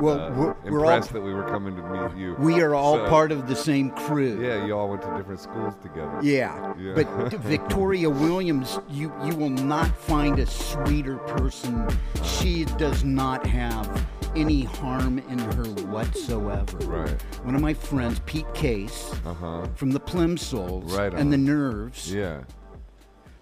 Well, uh, we're- we're all- impressed that we were coming to meet you. We are all So- part of the same crew. Yeah, you all went to different schools together. Yeah. Yeah. But Victoria Williams, you, you will not find a sweeter person. She does not have any harm in her whatsoever. Right. One of my friends, Pete Case, Uh huh. from the Plimsouls Right and the. Nerves, Yeah.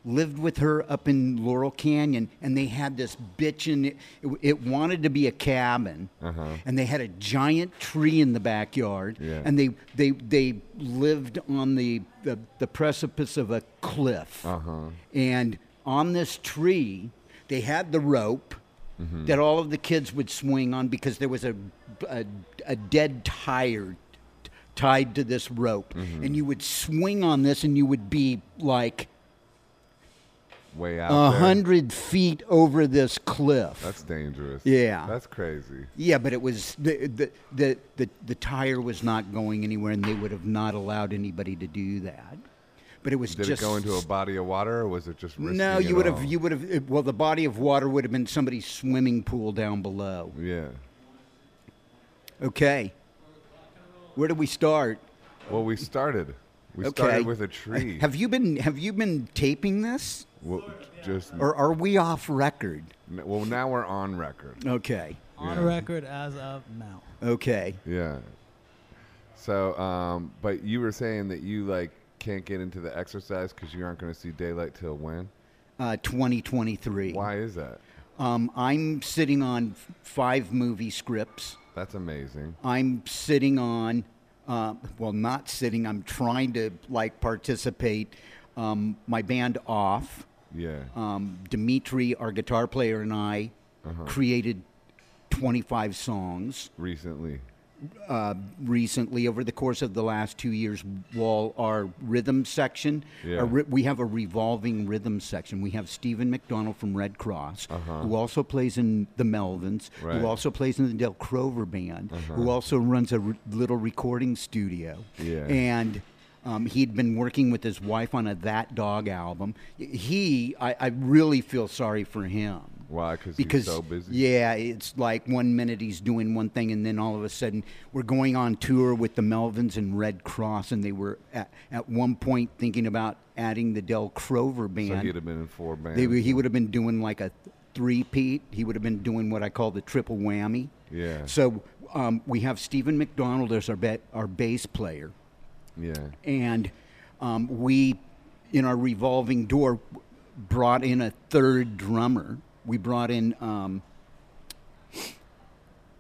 Lived with her up in Laurel Canyon, and they had this bitchin'. It, it wanted to be a cabin, Uh-huh. and they had a giant tree in the backyard, Yeah. and they they they lived on the the, the precipice of a cliff, Uh-huh. and on this tree, they had the rope. Mm-hmm. That all of the kids would swing on because there was a, a, a dead tire t- tied to this rope. Mm-hmm. And you would swing on this and you would be like Way out a hundred feet over this cliff. That's dangerous. Yeah. That's crazy. yeah, but it was the, the the the the tire was not going anywhere, and they would have not allowed anybody to do that. But it was Did just it go into a body of water, or was it just no. You would have you would have well, the body of water would have been somebody's swimming pool down below. Yeah. Okay, where do we start? Well, we started. We okay, started with a tree. Have you been have you been taping this, Well, just or are we off record? well, now we're on record. Okay, On Yeah. record as of now. okay. Yeah. So, um, but you were saying that you like can't get into the exercise because you aren't going to see daylight till when? Uh, 2023. Why is that? Um, I'm sitting on f- five movie scripts. That's amazing. I'm sitting on, uh, well, not sitting. I'm trying to like participate. Um, my band off. Yeah. Um, Dimitri, our guitar player, and I Uh-huh. created 25 songs Recently. uh, recently over the course of the last two years. While our rhythm section, Yeah. ri- we have a revolving rhythm section. We have Steven McDonald from Redd Kross, Uh-huh. who also plays in the Melvins, Right. Uh-huh. who also plays in the Dale Crover band, who also runs a little recording studio. Yeah. And um, he'd been working with his wife on a That Dog album. He, I, I really feel sorry for him Why? Cause because he's so busy. yeah, it's like one minute he's doing one thing, and then all of a sudden we're going on tour with the Melvins and Redd Kross, and they were at, at one point thinking about adding the Dale Crover band. So he'd have been in four bands. they, he would have been doing like a three-peat. He would have been doing what I call the triple whammy. Yeah. So um, we have Steven McDonald as our ba- our bass player Yeah. and um, we, in our revolving door, brought in a third drummer. We brought in um,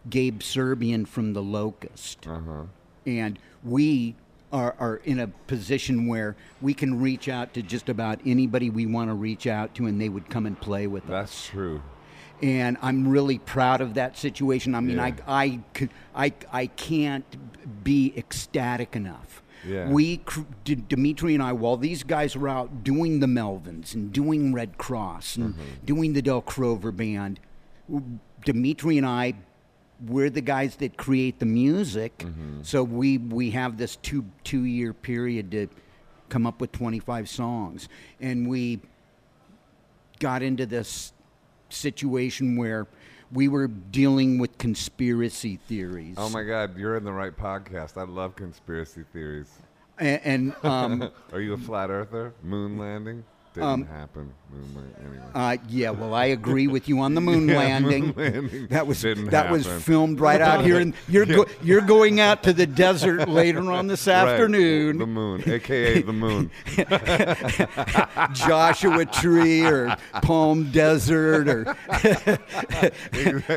Gabe Serbian from the Locust, Uh huh. and we are, are in a position where we can reach out to just about anybody we want to reach out to, and they would come and play with us That's true. and I'm really proud of that situation. I mean, Yeah. I, I, I, I can't be ecstatic enough. Yeah. We, cr- D- Dimitri and I, while these guys were out doing the Melvins and doing Redd Kross and Mm-hmm. doing the Dale Crover Band, Dimitri and I, we're the guys that create the music. Mm-hmm. So we we have this two two year period to come up with 25 songs, and we got into this situation where we were dealing with conspiracy theories. Oh my God, you're in the right podcast. I love conspiracy theories. And, and um, Are you a flat earther? Moon landing didn't happen. Anyway. uh, yeah, well, I agree with you on the moon Yeah, landing. moon landing That was didn't that was filmed right out here, and you're go, you're going out to the desert later on this Right, afternoon. The moon, aka the moon. Joshua Tree or Palm Desert or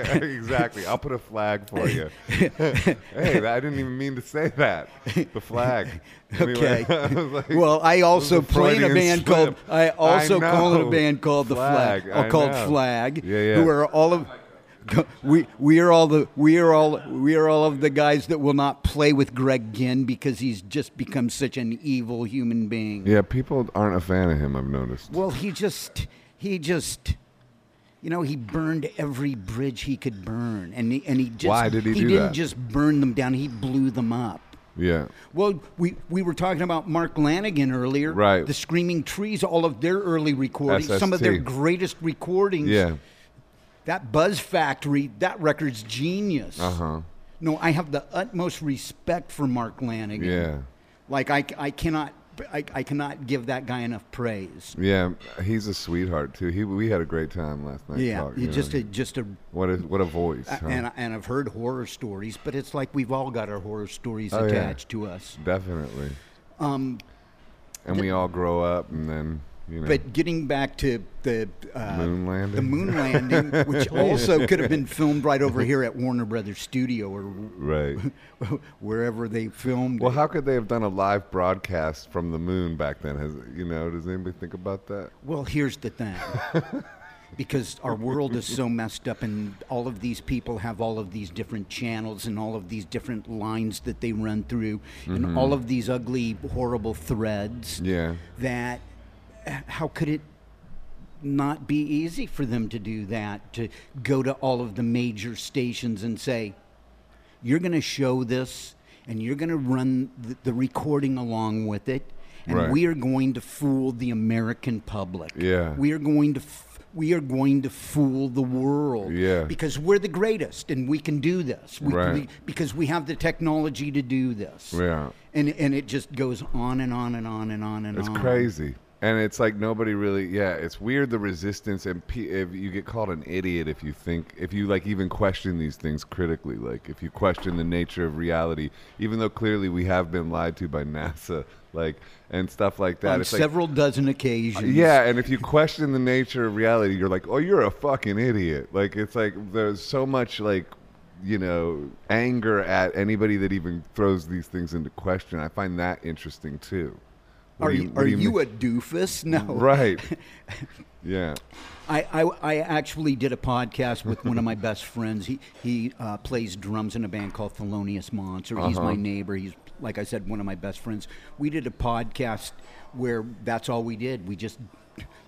exactly. I'll put a flag for you. hey, I didn't even mean to say that. The flag. Anyway, Okay. I like, well, I also it was a play in a band called. I also I call a oh, band called the Flag, Flag, or I called know. Flag, Yeah, yeah. who are all of we we are all the we are all we are all of the guys that will not play with Greg Ginn because he's just become such an evil human being. yeah, people aren't a fan of him. I've noticed. Well, he just he just you know he burned every bridge he could burn, and he, and he just Why did he do didn't that? just burn them down; he blew them up. Yeah. Well, we, we were talking about Mark Lanegan earlier. Right. The Screaming Trees, all of their early recordings, some of their greatest recordings Yeah. that Buzz Factory, that record's genius. Uh huh. No, I have the utmost respect for Mark Lanegan. Yeah. Like I, I cannot, I, I cannot give that guy enough praise. Yeah, he's a sweetheart too. He we had a great time last night. Yeah, you just know. a, just a, what a what a voice. huh? and and I've heard horror stories, but it's like we've all got our horror stories Oh, yeah. attached to us. Definitely. Um, And we all grow up, and then you know. but getting back to the uh, Moon landing? the moon landing, which also could have been filmed right over here at Warner Brothers Studio or right. wherever they filmed. Well, it. how could they have done a live broadcast from the moon back then? Has you know? Does anybody think about that? Well, here's the thing. because our world is so messed up, and all of these people have all of these different channels and all of these different lines that they run through, and all of these ugly, horrible threads. Yeah. That how could it not be easy for them to do that? To go to all of the major stations and say, "You're going to show this, and you're going to run the, the recording along with it." And Right. we are going to fool the American public. Yeah. We are going to f- we are going to fool the world. Yeah. Because we're the greatest and we can do this. We, Right. we- because we have the technology to do this. Yeah. And and it just goes on and on and on and on and It's on. It's crazy. And it's like nobody really, yeah. It's weird the resistance, and pe- if you get called an idiot if you think, if you like even question these things critically, like if you question the nature of reality, even though clearly we have been lied to by NASA, like and stuff like that. On it's like, several dozen occasions. Uh, yeah, and if you question the nature of reality, you're like, oh, you're a fucking idiot. Like it's like there's so much like you know anger at anybody that even throws these things into question. I find that interesting too. Are you, are do you, a doofus? No. right? Yeah. I, I, I actually did a podcast with one of my best friends. He he uh, plays drums in a band called Thelonious Monster. He's Uh-huh. my neighbor. He's like I said, one of my best friends. We did a podcast where that's all we did. We just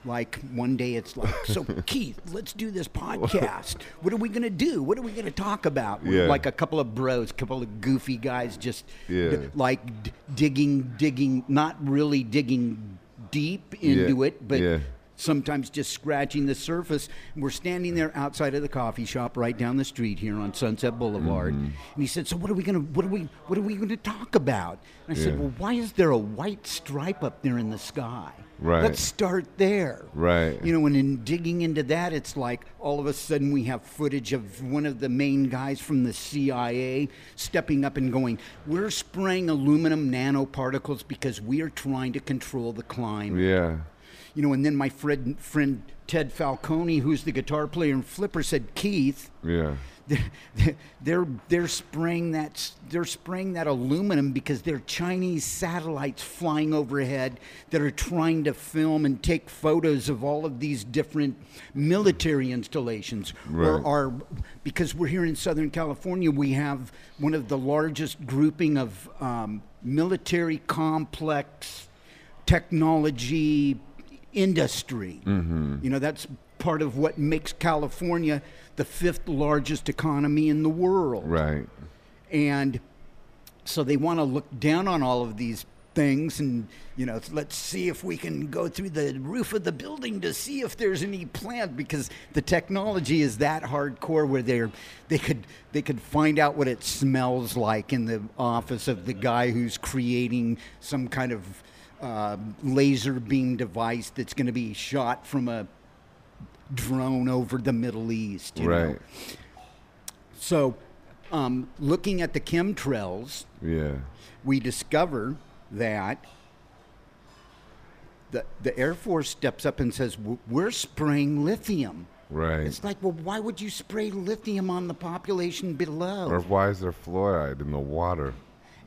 like one day it's like, so Keith, let's do this podcast. What are we gonna do? What are we gonna talk about? We're Yeah. Like a couple of bros, a couple of goofy guys, just Yeah. d- like d- digging, digging, not really digging deep into Yeah. it, but Yeah. sometimes just scratching the surface. We're standing there outside of the coffee shop right down the street here on Sunset Boulevard, Mm-hmm. and he said, "So what are we gonna what are we what are we gonna talk about?" And I said, Yeah. "Well, why is there a white stripe up there in the sky? Right. Let's start there." Right. You know, and in digging into that, it's like all of a sudden we have footage of one of the main guys from the CIA stepping up and going, "We're spraying aluminum nanoparticles because we are trying to control the climate." Yeah. you know, and then my friend, friend Ted Falconi, who's the guitar player in Flipper, said, Keith, Yeah. They're, they're they're spraying that they're spraying that aluminum because they're Chinese satellites flying overhead that are trying to film and take photos of all of these different military installations. Right. Or our because we're here in Southern California, we have one of the largest grouping of um, military complex technology industry. You know, that's part of what makes California the fifth largest economy in the world. Right. And so they want to look down on all of these things and, you know, let's see if we can go through the roof of the building to see if there's any plant because the technology is that hardcore where they're they could they could find out what it smells like in the office of the guy who's creating some kind of uh, laser beam device that's going to be shot from a drone over the Middle East. You know? Right. So, um, looking at the chemtrails, Yeah. we discover that the, the Air Force steps up and says, We're spraying lithium. Right. It's like, well, why would you spray lithium on the population below? Or why is there fluoride in the water?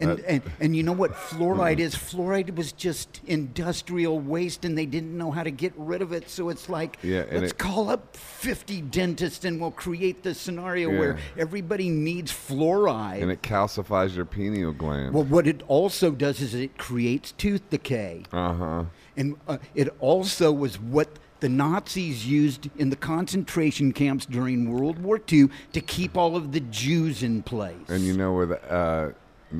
And, and, and you know what fluoride is? Fluoride was just industrial waste and they didn't know how to get rid of it. So it's like, Yeah, let's it- call up 50 dentists and we'll create this scenario Yeah. where everybody needs fluoride. and it calcifies your pineal gland. well, what it also does is it creates tooth decay. uh huh. And uh, it also was what the Nazis used in the concentration camps during World War II to keep all of the Jews in place. And you know where the uh,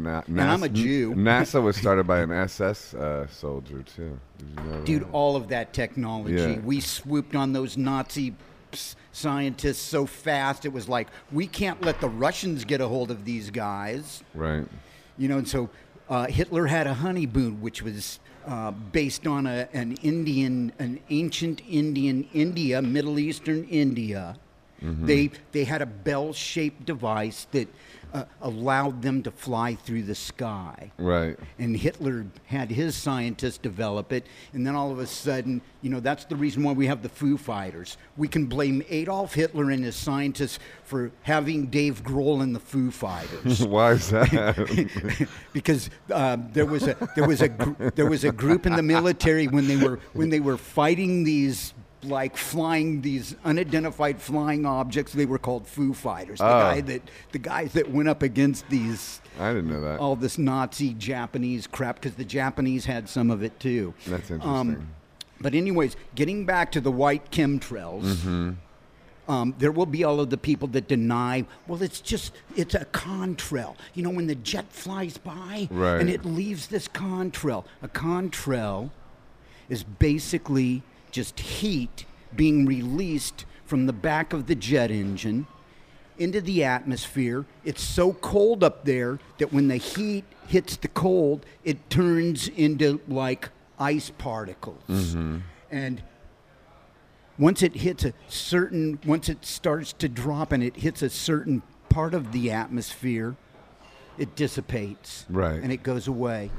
Na- And I'm a Jew. NASA was started by an SS uh, soldier too. You know Dude, all of that technology. Yeah. We swooped on those Nazi scientists so fast. It was like we can't let the Russians get a hold of these guys. Right. You know, and so uh, Hitler had a honeymoon, which was uh, based on a, an Indian, an ancient Indian India, Middle Eastern India. They they had a bell-shaped device that uh, allowed them to fly through the sky. Right. And Hitler had his scientists develop it, and then all of a sudden, you know, that's the reason why we have the Foo Fighters. We can blame Adolf Hitler and his scientists for having Dave Grohl in the Foo Fighters Why is that? because um, there was a there was a gr- there was a group in the military when they were when they were fighting these like flying these unidentified flying objects they were called foo fighters the Oh. guy that the guys that went up against these I didn't know that. all this nazi japanese crap because the japanese had some of it too That's interesting. um, but anyways getting back to the white chemtrails Mm-hmm. um, there will be all of the people that deny, well, it's just, it's a contrail. You know, when the jet flies by Right. and it leaves this contrail. A contrail is basically just heat being released from the back of the jet engine into the atmosphere. It's so cold up there that when the heat hits the cold, it turns into like ice particles. Mm-hmm. And once it hits a certain once it starts to drop and it hits a certain part of the atmosphere it dissipates Right. and it goes away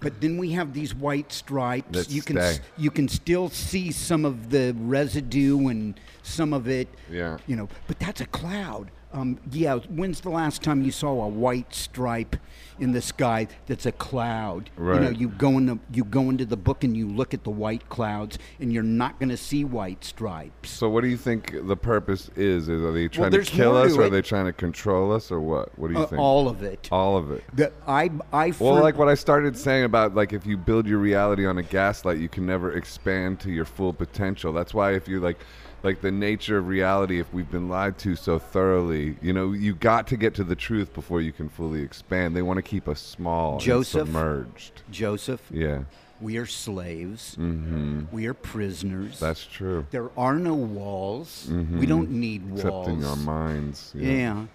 but then we have these white stripes. You can s- you can still see some of the residue and some of it Yeah. you know but that's a cloud um, yeah when's the last time you saw a white stripe in the sky that's a cloud Right. you know you go in the, you go into the book and you look at the white clouds and you're not going to see white stripes So what do you think the purpose is? Is are they trying there's to kill us, to or are they trying to control us, or what? What do you Uh, think? all of it All of it. the, I, I Well, like what I started saying about like if you build your reality on a gaslight, you can never expand to your full potential. That's why if you like like the nature of reality, if we've been lied to so thoroughly, you know, you got to get to the truth before you can fully expand. They want to keep us small, Joseph? submerged. Joseph, Yeah, we are slaves. hmm We are prisoners. that's true. there are no walls. We don't need walls. Except in our minds. Yeah.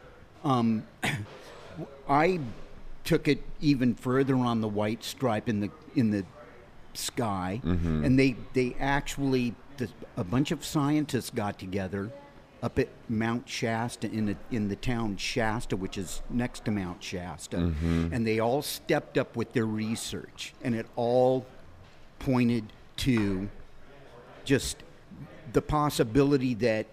Um, I took it even further on the white stripe in the in the sky, Mm-hmm. and they they actually the, a bunch of scientists got together up at Mount Shasta in the in the town Shasta, which is next to Mount Shasta, Mm-hmm. and they all stepped up with their research, and it all pointed to just the possibility that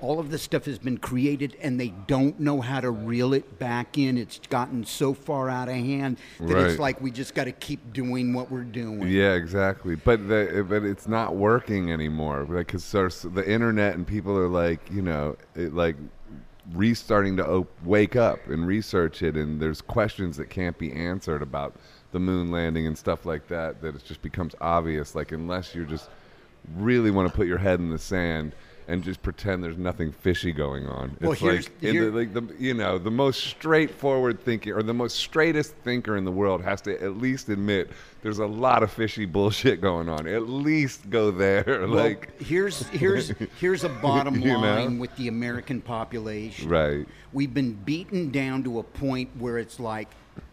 all of this stuff has been created and they don't know how to reel it back in. It's gotten so far out of hand that Right. it's like we just got to keep doing what we're doing. Yeah, exactly. But the, but it's not working anymore. Like, cause there's the internet and people are like, you know, it, like restarting to op- wake up and research it, and there's questions that can't be answered about the moon landing and stuff like that. That it just becomes obvious. Like, unless you're just really want to put your head in the sand and just pretend there's nothing fishy going on. Well, it's here's- like, here- the, like the you know the most straightforward thinker or the most straightest thinker in the world has to at least admit there's a lot of fishy bullshit going on. At least go there. Well, like here's here's here's a bottom You know? line with the American population. right. We've been beaten down to a point where it's like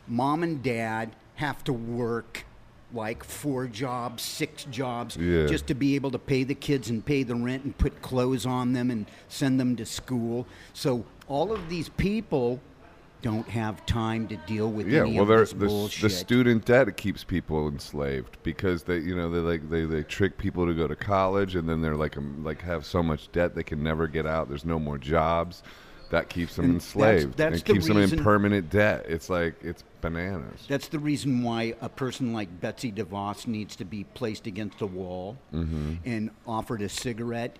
mom and dad have to work like four jobs, six jobs, Yeah. just to be able to pay the kids and pay the rent and put clothes on them and send them to school. So all of these people don't have time to deal with Yeah, any well, this the, bullshit. the student debt keeps people enslaved because they, you know, they like they, they trick people to go to college and then they're like um, like have so much debt they can never get out. There's no more jobs. That keeps them And enslaved. that's it the keeps them in permanent debt. It's like it's bananas. That's the reason why a person like Betsy DeVos needs to be placed against a wall Mm-hmm. and offered a cigarette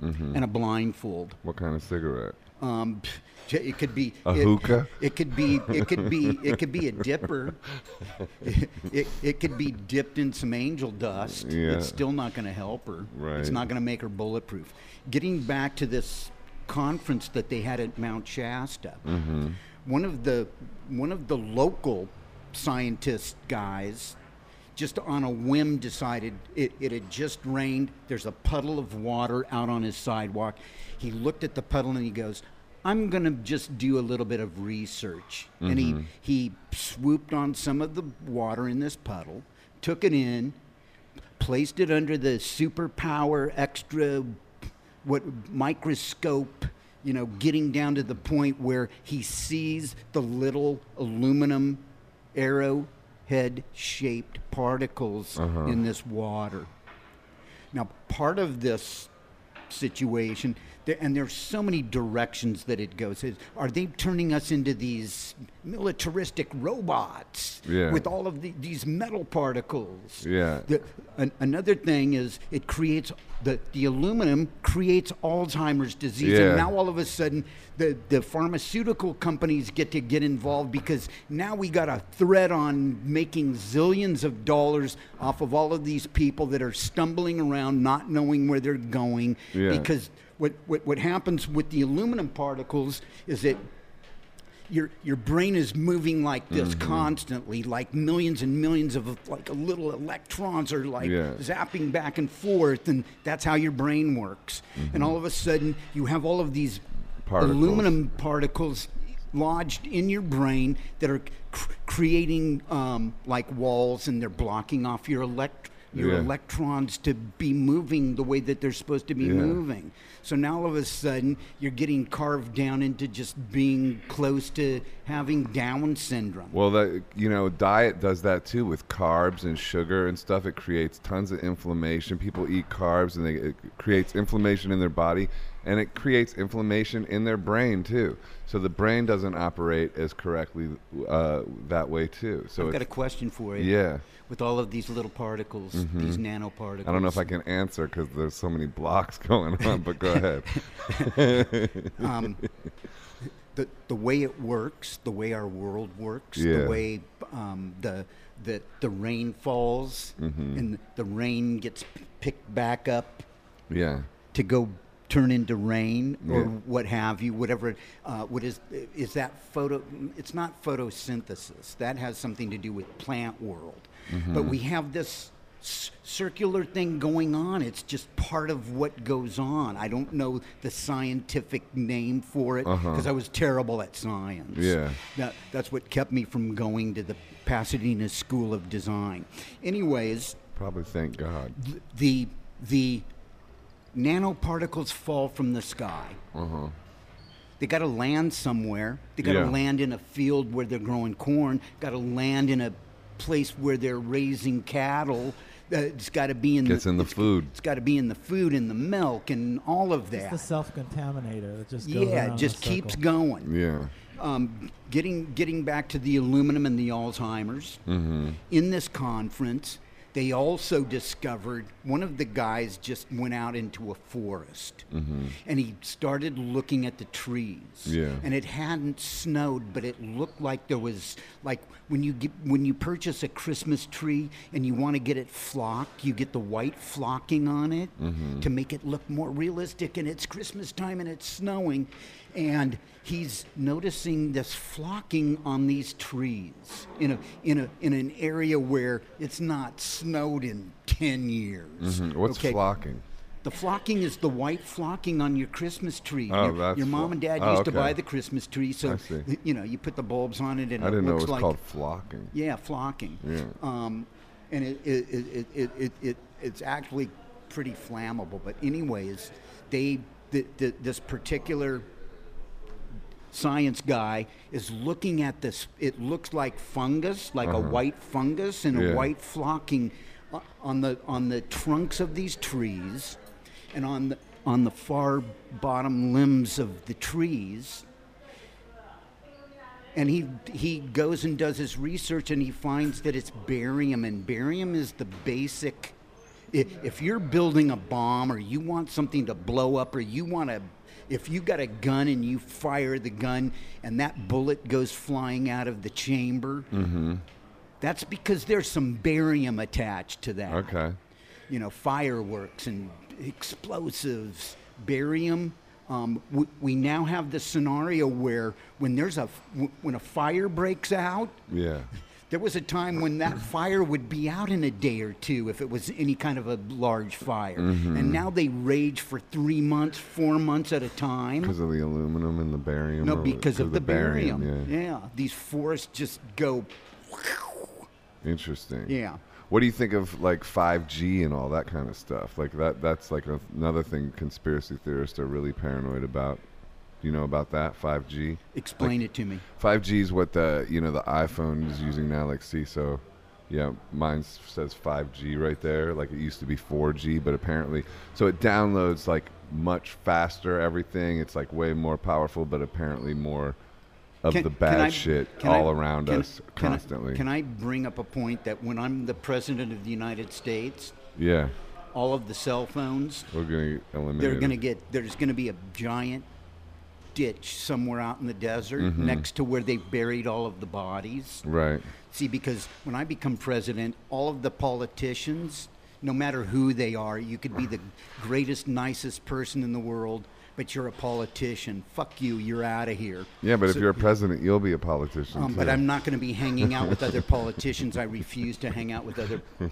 and a blindfold. What kind of cigarette? Um, it could be A it, hookah? It could be. It could be. It could be a dipper. It, it, it could be dipped in some angel dust. Yeah. It's still not going to help her. Right. It's not going to make her bulletproof. Getting back to this conference that they had at Mount Shasta, Mm-hmm. one of the one of the local scientist guys just on a whim decided it, it had just rained. There's a puddle of water out on his sidewalk. He looked at the puddle and he goes, I'm going to just do a little bit of research. And he, he swooped on some of the water in this puddle, took it in, placed it under the superpower extra what microscope you know getting down to the point where he sees the little aluminum arrowhead shaped particles uh-huh. in this water. Now part of this situation there, and there's so many directions that it goes are they turning us into these militaristic robots Yeah. with all of the, these metal particles Yeah. the, an, another thing is it creates the, the aluminum creates Alzheimer's disease, Yeah. and now all of a sudden the, the pharmaceutical companies get to get involved because now we got a threat on making zillions of dollars off of all of these people that are stumbling around, not knowing where they're going. Yeah. Because what, what what happens with the aluminum particles is that your your brain is moving like this Mm-hmm. constantly, like millions and millions of like little electrons are like Yeah. zapping back and forth, and that's how your brain works. And all of a sudden, you have all of these Mm-hmm. Particles. aluminum particles lodged in your brain that are cr- creating um, like walls, and they're blocking off your elect your Yeah. electrons to be moving the way that they're supposed to be Yeah. moving. So now all of a sudden you're getting carved down into just being close to having Down syndrome. Well, that you know, diet does that too with carbs and sugar and stuff. It creates tons of inflammation. People eat carbs and they, it creates inflammation in their body, and it creates inflammation in their brain too. So the brain doesn't operate as correctly uh, that way too. So I've got a question for you. yeah, With all of these little particles, these nanoparticles. I don't know if I can answer because there's so many blocks going on. But go ahead. um, the the way it works, the way our world works, Yeah. the way um, the the the rain falls Mm-hmm. and the rain gets picked back up Yeah, to go turn into rain or Yeah. what have you, whatever. Uh, what is is that photo? It's not photosynthesis. That has something to do with plant world. Mm-hmm. But we have this c- circular thing going on. It's just part of what goes on. I don't know the scientific name for it because I was terrible at science. Uh-huh. Yeah. That, that's what kept me from going to the Pasadena School of Design. Anyways, probably. Thank God. the the nanoparticles fall from the sky. Uh-huh. They got to land somewhere. They got to Yeah. land in a field where they're growing corn. Got to land in a place where they're raising cattle. Uh, it's got to be in Gets the, in the it's- food. It's got to be in the food and the milk and all of that. It's that. the self-contaminator that just goes yeah, it just a keeps going. Yeah. Um, getting getting back to the aluminum and the Alzheimer's. Mm-hmm. In this conference, they also discovered one of the guys just went out into a forest and he started looking at the trees. Mm-hmm. Yeah. And it hadn't snowed, but it looked like there was like when you get when you purchase a Christmas tree and you want to get it flocked, you get the white flocking on it Mm-hmm. to make it look more realistic and it's Christmas time and it's snowing and he's noticing this flocking on these trees in a in a in an area where it's not snowed in 10 years. Mhm. What's Okay? flocking? The flocking is the white flocking on your Christmas tree. Oh, your, that's your mom and dad oh, used to buy the Christmas tree, so you know you put the bulbs on it, and I it didn't know it looks was like called flocking. yeah, flocking. Yeah. Um, and it, it, it, it, it, it, it's actually pretty flammable. But anyways, they the, the, this particular science guy is looking at this. It looks like fungus, like a white fungus and Uh-huh. Yeah. a white flocking on the on the trunks of these trees, and on the on the far bottom limbs of the trees and he he goes and does his research and he finds that it's barium and barium is the basic if you're building a bomb or you want something to blow up or you want to if you got a gun and you fire the gun and that bullet goes flying out of the chamber that's because there's some barium attached to that Okay. you know, fireworks and explosives, barium. Um, we, we now have the scenario where when there's a when a fire breaks out, Yeah. There was a time when that fire would be out in a day or two if it was any kind of a large fire. Mm-hmm. And now they rage for three months, four months at a time. Because of the aluminum and the barium. No, because of the barium. Yeah. yeah. These forests just go. Interesting. Yeah. What do you think of like 5G and all that kind of stuff? Like that that's like a, another thing conspiracy theorists are really paranoid about. Do you know about that 5G? Explain it to me. 5G is what the, you know, the iPhone is using now like see so yeah, mine says 5G right there. Like it used to be 4G, but apparently so it downloads like much faster everything. It's like way more powerful, but apparently more of Can- the bad I- shit can I- all around can- us can I- constantly. Can I bring up a point that when I'm the president of the United States, yeah. all of the cell phones, We're going to eliminate they're going to get, there's going to be a giant ditch somewhere out in the desert Mm-hmm. next to where they buried all of the bodies. Right. See, because when I become president, all of the politicians, no matter who they are, you could be the greatest, nicest person in the world, but you're a politician. Fuck you, you're out of here. Yeah, but if you're a president, you'll be a politician. Um, but. I'm not going to be hanging out with other politicians. I refuse to hang out with other.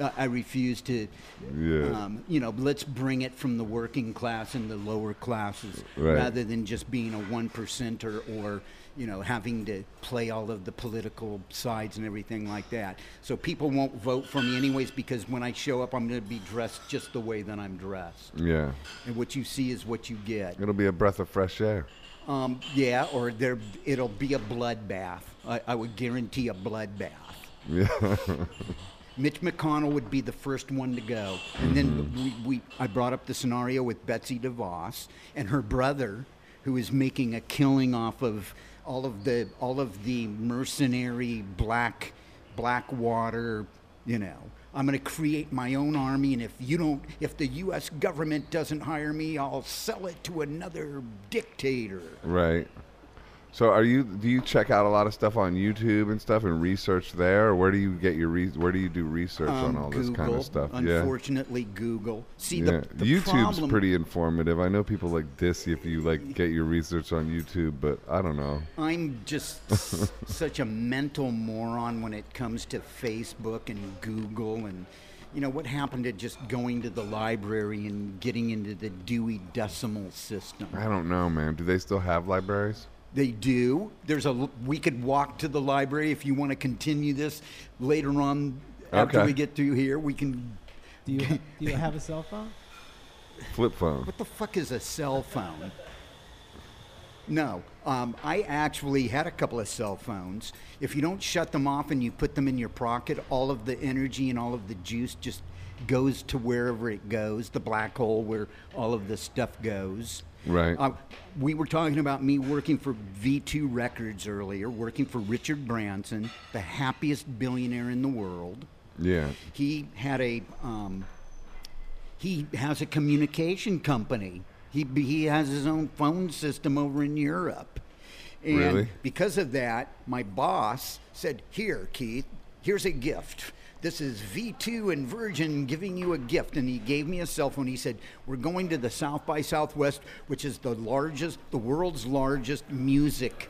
Uh, I refuse to. Yeah. Um, you know, let's bring it from the working class and the lower classes, Right. rather than just being a one percenter or you know having to play all of the political sides and everything like that. So people won't vote for me anyways because when I show up, I'm going to be dressed just the way that I'm dressed, Yeah. and what you see is what you get. It'll be a breath of fresh air. Um, yeah, or there, it'll be a bloodbath. I, I would guarantee a bloodbath. Yeah. Mitch McConnell would be the first one to go, and then we, we, I brought up the scenario with Betsy DeVos and her brother, who is making a killing off of all of the all of the mercenary black water. You know, I'm going to create my own army, and if you don't, if the U.S. government doesn't hire me, I'll sell it to another dictator. right. So are you do you check out a lot of stuff on YouTube and stuff and research there or where do you get your re- where do you do research on Um, all this kind of stuff? Yeah. Unfortunately, Google. See, Yeah. the, the YouTube's problem, pretty informative. I know people like this if you like get your research on YouTube, but I don't know. I'm just s- such a mental moron when it comes to Facebook and Google and. You know what happened to just going to the library and getting into the Dewey Decimal System? I don't know, man. Do they still have libraries? They do. There's a. l- We could walk to the library if you want to continue this later on. After we get through here, we can. Do you do you have a cell phone? Flip phone. What the fuck is a cell phone? No, um, I actually had a couple of cell phones. If you don't shut them off and you put them in your pocket, all of the energy and all of the juice just goes to wherever it goes, the black hole where all of the stuff goes. Right. Uh, we were talking about me working for V2 Records earlier, working for Richard Branson, the happiest billionaire in the world Yeah. he had a um, he has a communication company. He he has his own phone system over in Europe, and Really? because of that, my boss said, "Here, Keith, here's a gift." This is V2 and Virgin giving you a gift. And he gave me a cell phone. He said, We're going to the South by Southwest, which is the largest, the world's largest music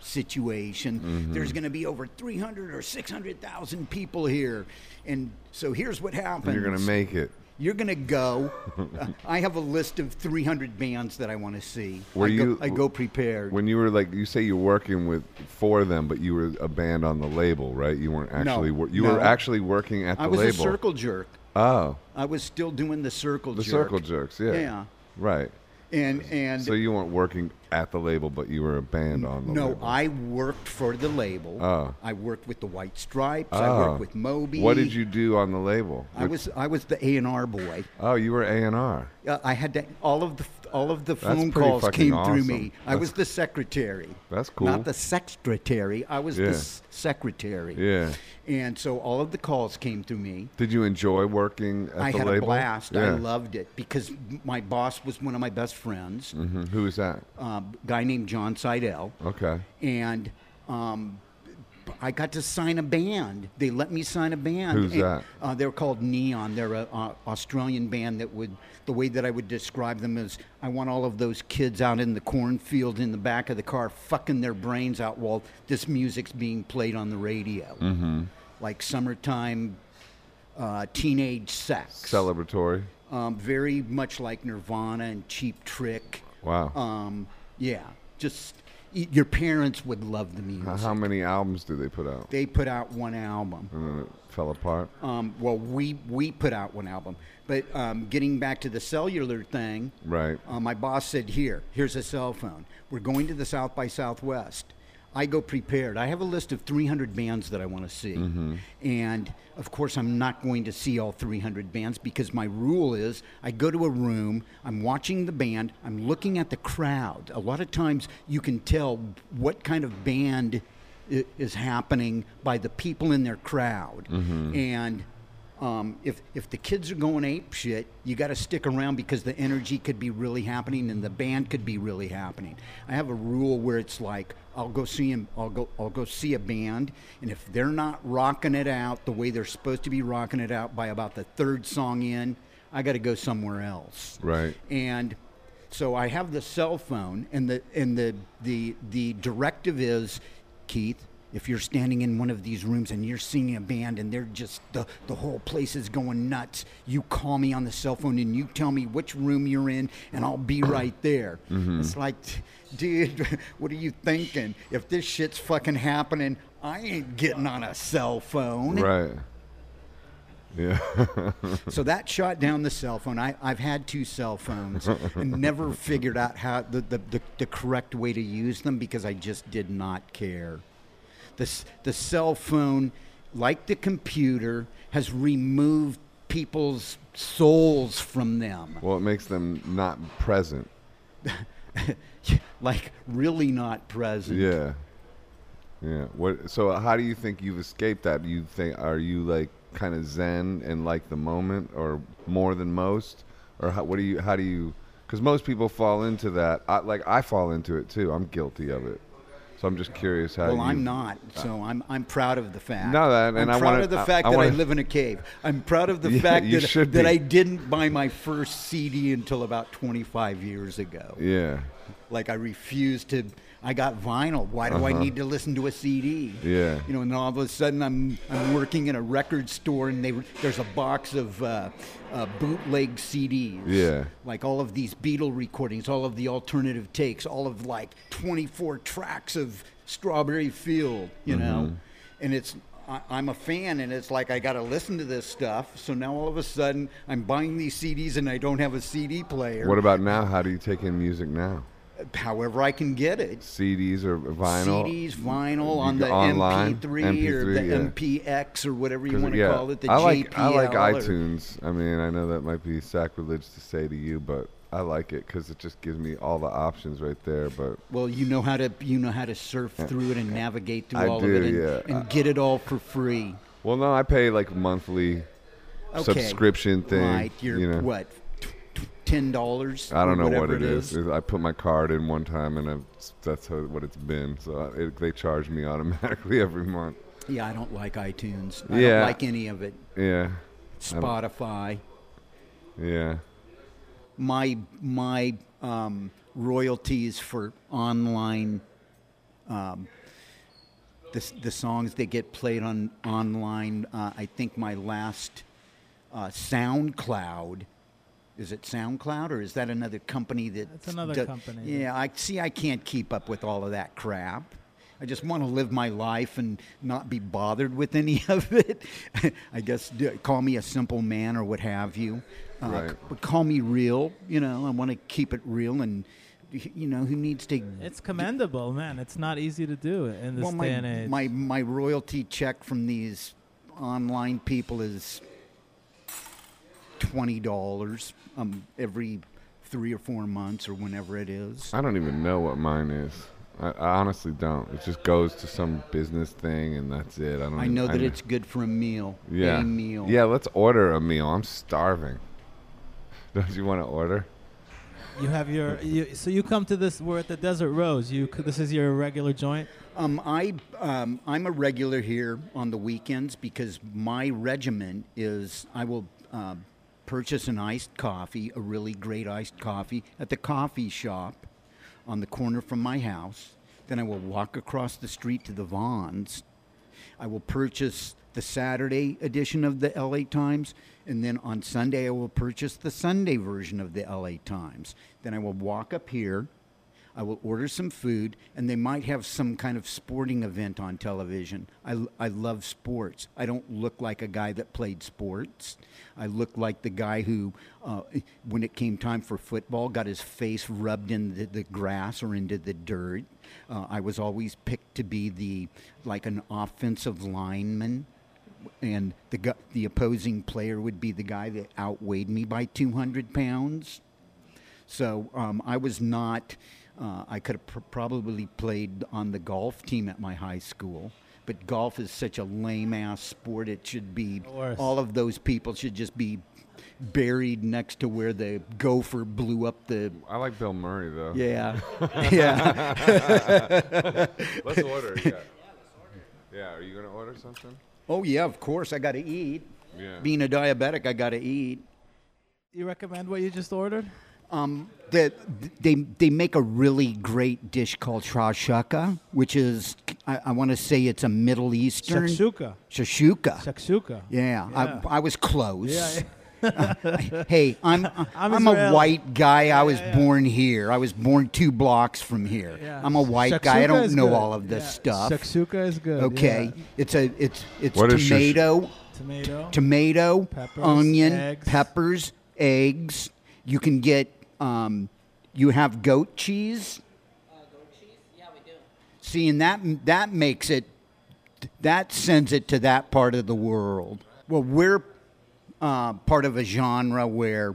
situation. Mm-hmm. There's going to be over 300 or 600,000 people here. And so here's what happens. You're going to make it. You're going to go. uh, I have a list of 300 bands that I want to see. Were I go, you- I go prepared. When you were like, you say you're working with for them, but you were a band on the label, right? You weren't actually. wor- you no. were actually working at the I was label. a circle jerk. Oh, I was still doing the circle the jerk. circle jerks. Yeah. Yeah. Right. And and So you weren't working at the label, but you were a band on the no, label. No, I worked for the label. Oh. I worked with the White Stripes. I Oh. worked with Moby. What did you do on the label? I was I was the A and R boy. Oh, you were A and R. Uh, I had to, all of the all of the phone calls came through me. awesome. I was the secretary. That's cool. Not the secretary. I was Yeah. the s- secretary. Yeah. And so all of the calls came through me. Did you enjoy working at I the had a blast. Yeah. I loved it because my boss was one of my best friends, Mhm. Who is that? a guy named John Seidel. Okay. and um, I got to sign a band. They let me sign a band. Who's And, that? Uh, they're called Neon. They're a uh, Australian band that would. The way that I would describe them is, I want all of those kids out in the cornfield in the back of the car, fucking their brains out while this music's being played on the radio, mm-hmm. like summertime, uh, teenage sex. Celebratory. Um, very much like Nirvana and Cheap Trick. Wow. Um, yeah, just your parents would love the music. How- How many albums do they put out? They put out one album. And then it fell apart. Um, well, we we put out one album, but um, getting back to the cellular thing, Right. uh, my boss said, "Here, here's a cell phone. We're going to the South by Southwest." I go prepared. I have a list of 300 bands that I want to see, mm-hmm. and of course, I'm not going to see all 300 bands because my rule is I go to a room, I'm watching the band, I'm looking at the crowd. A lot of times, you can tell what kind of band is happening by the people in their crowd, mm-hmm. and um, if if the kids are going ape shit, you got to stick around because the energy could be really happening and the band could be really happening. I have a rule where it's like I'll go see 'em- I'll go I'll go see a band, and if they're not rocking it out the way they're supposed to be rocking it out by about the third song in, I got to go somewhere else. Right. And so I have the cell phone, and the and the the the directive is, Keith, if you're standing in one of these rooms and you're seeing a band and they're just the the whole place is going nuts, you call me on the cell phone and you tell me which room you're in, and I'll be mm-hmm. right there. Mm-hmm. It's like, dude, what are you thinking? If this shit's fucking happening, I ain't getting on a cell phone. Right. Yeah. So that shot down the cell phone. I, I've had two cell phones and never figured out how the, the, the, the correct way to use them because I just did not care. The, the cell phone, like the computer, has removed people's souls from them. well, it makes them not present. like, really not present. Yeah. Yeah. What? So, how do you think you've escaped that? You think are you like kind of zen and like the moment, or more than most, or how, what do you? How do you? Because most people fall into that. I, like I fall into it too. I'm guilty of it. So I'm just curious how. Well, you, I'm not, uh, so I'm I'm proud of the fact. No, that- and I'm I proud wanna- of the fact I that I wanna- live in a cave. I'm proud of the Yeah, fact that that. I didn't buy my first CD until about 25 years ago. Yeah. Like I refused to. I got vinyl. Why do I Uh-huh. need to listen to a CD? Yeah. You know, and all of a sudden I'm I'm working in a record store and they there's a box of uh, uh, bootleg CDs. Yeah. Like all of these Beatle recordings, all of the alternative takes, all of like 24 tracks of Strawberry Field. You know, Mm-hmm. and it's. I'm a fan, and it's like I got to listen to this stuff. So now all of a sudden, I'm buying these CDs, and I don't have a CD player. What about now? How do you take in music now? However, I can get it. CDs or vinyl? CDs, vinyl on the online? MP3, or the yeah. MPX or whatever you want to yeah, call it, the I like JPL. I like or- iTunes. I mean, I know that might be sacrilege to say to you, but I like it because it just gives me all the options right there. But Well, you know how to you know how to surf through it and navigate through I all do, of it and, yeah. and get it all for free. well, no, I pay like monthly Okay. subscription thing. Right, you're you know, what ten dollars? I don't know what it is. I put my card in one time, and I've, that's how, what it's been. So it, they charge me automatically every month. Yeah, I don't like iTunes. I Yeah. don't like any of it. Yeah, Spotify. yeah. my my um, royalties for online um, the the songs that get played on online. Uh, I think my last uh, SoundCloud. Is it SoundCloud or is that another company that? That's another do- company. Yeah, I see. I can't keep up with all of that crap. I just want to live my life and not be bothered with any of it. I guess call me a simple man or what have you. Uh, Right. c- But call me real. You know, I want to keep it real and. You know who needs to It's commendable, man. It's not easy to do in this well, my, day and age. my my royalty check from these online people is twenty dollars um, every three or four months or whenever it is. I don't even know what mine is. I, I honestly don't. It just goes to some business thing, and that's it. I don't. I even- know that kn- it's good for a meal. yeah. A meal. Yeah, let's order a meal. I'm starving. Don't you want to order? You have your you, so you come to this. We're at the Desert Rose. You this is your regular joint. Um, I um, I'm a regular here on the weekends because my regimen is I will uh, purchase an iced coffee, a really great iced coffee at the coffee shop on the corner from my house. Then I will walk across the street to the Vons. I will purchase the Saturday edition of the LA Times, and then on Sunday I will purchase the Sunday version of the LA Times. Then I will walk up here. I will order some food, and they might have some kind of sporting event on television. I, I love sports. I don't look like a guy that played sports. I look like the guy who, uh, when it came time for football, got his face rubbed in the, the grass or into the dirt. Uh, I was always picked to be the like an offensive lineman and the the opposing player would be the guy that outweighed me by 200 pounds. So um, I was not. Uh, I could have pr- probably played on the golf team at my high school, but golf is such a lame ass sport. It should be course. all of those people should just be buried next to where the gopher blew up the. I like Bill Murray though. Yeah, yeah. Let's order. Yeah. Yeah. Are you gonna order something? Oh yeah, of course. I got to eat. Yeah. Being a diabetic, I got to eat. You recommend what you just ordered? Um, the, they they make a really great dish called shashaka, which is I, I want to say it's a Middle Eastern Shakshuka. shashuka. Shakshuka. Yeah, Yeah. I, I was close. Yeah. Hey, I'm I'm I'm, a white guy. I was Yeah, yeah. born here. I was born two blocks from here. yeah. I'm a white guy. I don't know good. all of this Yeah. stuff. Shakshuka is good. Okay, yeah. it's a it's it's What is shash- tomato, Tomato. tomato, Peppers, onion, eggs. peppers, eggs. You can get um, you have goat cheese. Uh, goat cheese? Yeah, we do. See, and that that makes it that sends it to that part of the world. Well, we're uh, part of a genre where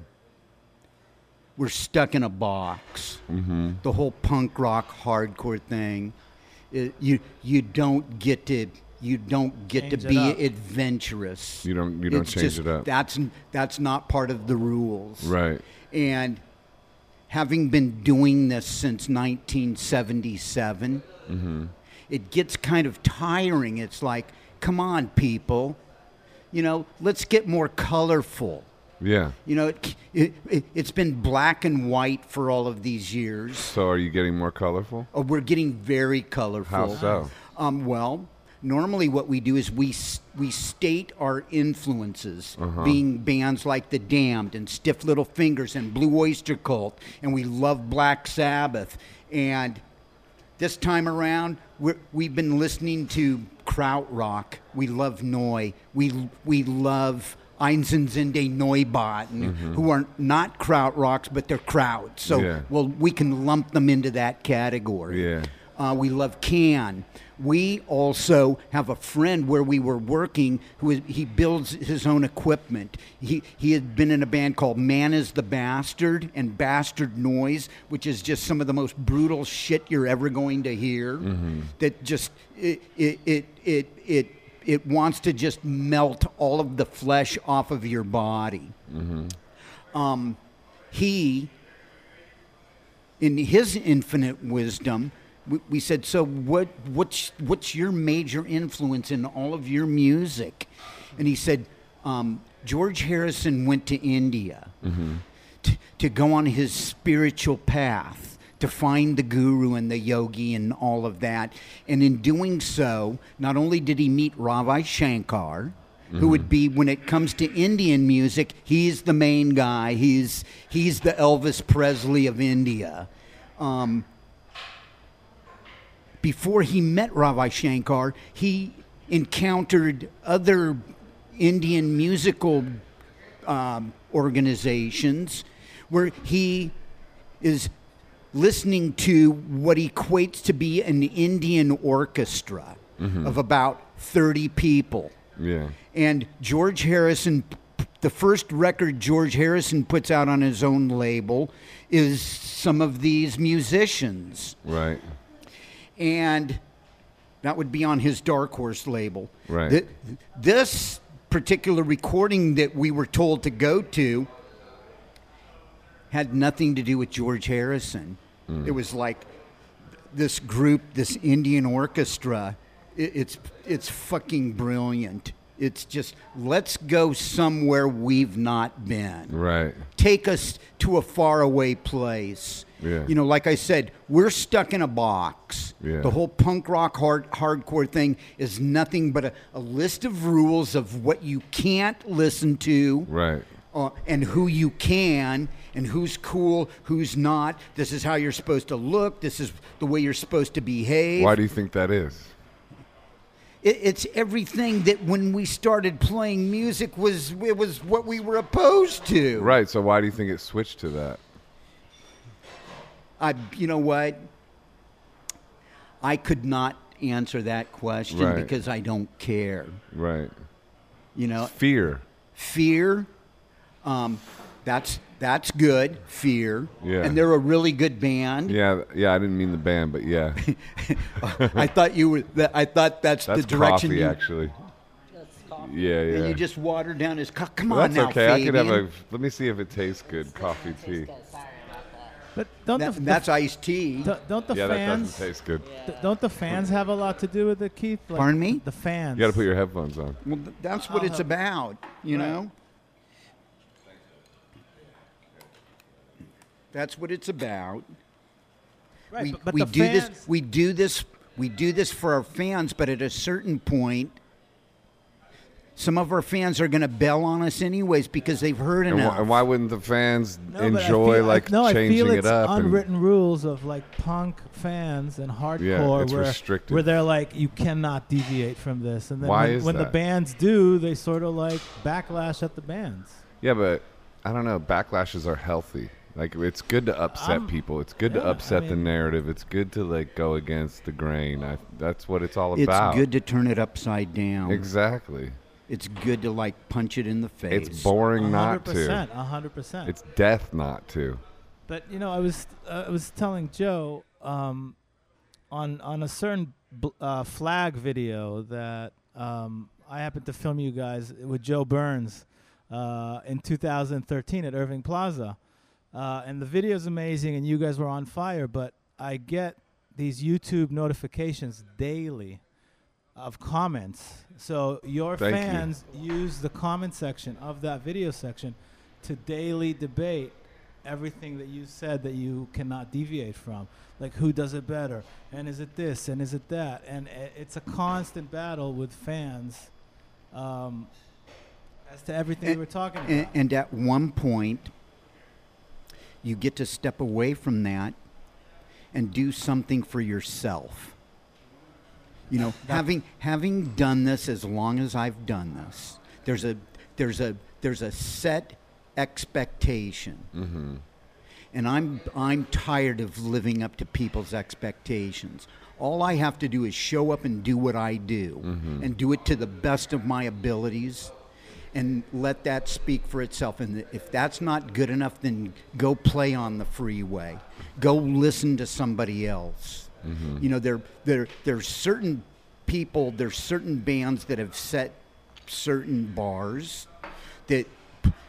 we're stuck in a box. Mm-hmm. The whole punk rock hardcore thing, it, you you don't get to you don't get Change to be adventurous. You don't- you don't It's change just- it up. That's that's not part of the rules. Right. And having been doing this since 1977, Mm-hmm. it gets kind of tiring. It's like, come on, people, you know, let's get more colorful. Yeah. You know, it, it, it, it's been black and white for all of these years. So are you getting more colorful? Oh, we're getting very colorful. How so? Um, well, normally what we do is we we state our influences, Uh-huh. being bands like The Damned and Stiff Little Fingers and Blue Oyster Cult, and we love Black Sabbath. And this time around, we're, we've been listening to krautrock. We love Neu. We we love Einstürzende Neubauten, who are not krautrocks, but they're kraut. So Mm-hmm. Yeah. well, we can lump them into that category. Yeah. Uh, we love Can. We also have a friend where we were working who is, he builds his own equipment. He he had been in a band called Man is the Bastard and Bastard Noise, which is just some of the most brutal shit you're ever going to hear. That just it it it it it, it wants to just melt all of the flesh off of your body. Um, he in his infinite wisdom, we, we said, "So what? What's what's your major influence in all of your music?" And he said, um, "George Harrison went to India t- to go on his spiritual path." To find the guru and the yogi and all of that. And in doing so, not only did he meet Ravi Shankar, who would be when it comes to Indian music, he's the main guy. He's he's the Elvis Presley of India. Um, before he met Ravi Shankar, he encountered other Indian musical um, organizations where he is listening to what equates to be an Indian orchestra of about 30 people. Yeah. And George Harrison, the first record George Harrison puts out on his own label is some of these musicians. Right. And that would be on his Dark Horse label. Right. Th- this particular recording that we were told to go to had nothing to do with George Harrison. Hmm. It was like this group, this Indian orchestra. It, it's it's fucking brilliant. It's just let's go somewhere we've not been. Right. Take us to a faraway place. Yeah. You know, like I said, we're stuck in a box. Yeah. The whole punk rock hard hardcore thing is nothing but a, a list of rules of what you can't listen to Right. uh, and who you can and who's cool, who's not. This is how you're supposed to look. This is the way you're supposed to behave. Why do you think that is? It, it's everything that when we started playing music was it was what we were opposed to. Right. So why do you think it switched to that? I, you know what? I could not answer that question Right. because I don't care. Right. You know, Fear. fear. Um, that's that's good. Fear. Yeah. And they're a really good band. Yeah. Yeah. I didn't mean the band, but yeah. I thought you were. That, I thought that's, That's the direction coffee, you. actually. Yeah. Yeah. And you just water down his. co- Come Well, on that's now, okay. I could have a. Let me see if it tastes good. Coffee tea. But don't That- the, that's iced tea. don't the Yeah, that fans doesn't taste good. th- don't the fans have a lot to do with it, Keith? Like, Pardon me? The fans. You got to put your headphones on. Well, th- that's what I'll it's have- about. You Right. know. That's what it's about. right, we but, but we the do fans, this we do this we do this for our fans but at a certain point some of our fans are going to bail on us anyways because they've heard And, enough wh- and why wouldn't the fans No, enjoy feel- I- like no, I changing feel it it's up? and- unwritten rules of like punk fans and hardcore it's where, restricted. where they're like you cannot deviate from this and then Why when, is when the bands do they sort of like backlash at the bands yeah, but I don't know. Backlashes are healthy. Like it's good to upset Um, people. It's good yeah, to I upset the narrative. It's good to like go against the grain. I, that's what it's all it's about. It's good to turn it upside down Exactly. it's good to like punch it in the face It's boring not to. 100% 100% It's death not to. But you know, I was uh, I was telling Joe um, on on a certain bl- uh, flag video that um, I happened to film you guys with Joe Burns uh, in 2013 at Irving Plaza, uh, and the video is amazing, and you guys were on fire. But I get these YouTube notifications daily of comments. So your Thank you. fans use the comment section of that video section to daily debate everything that you said that you cannot deviate from. Like who does it better, and is it this, and is it that, and it's a constant battle with fans um, as to everything we were talking about. and, and at one point you get to step away from that and do something for yourself you know having having done this as long as I've done this there's a there's a there's a set expectation Mm-hmm. and I'm I'm tired of living up to people's expectations. All I have to do is show up and do what I do and do it to the best of my abilities and let that speak for itself and if that's not good enough then go play on the freeway. Go listen to somebody else. Mm-hmm. You know there there there's certain people, there's certain bands that have set certain bars that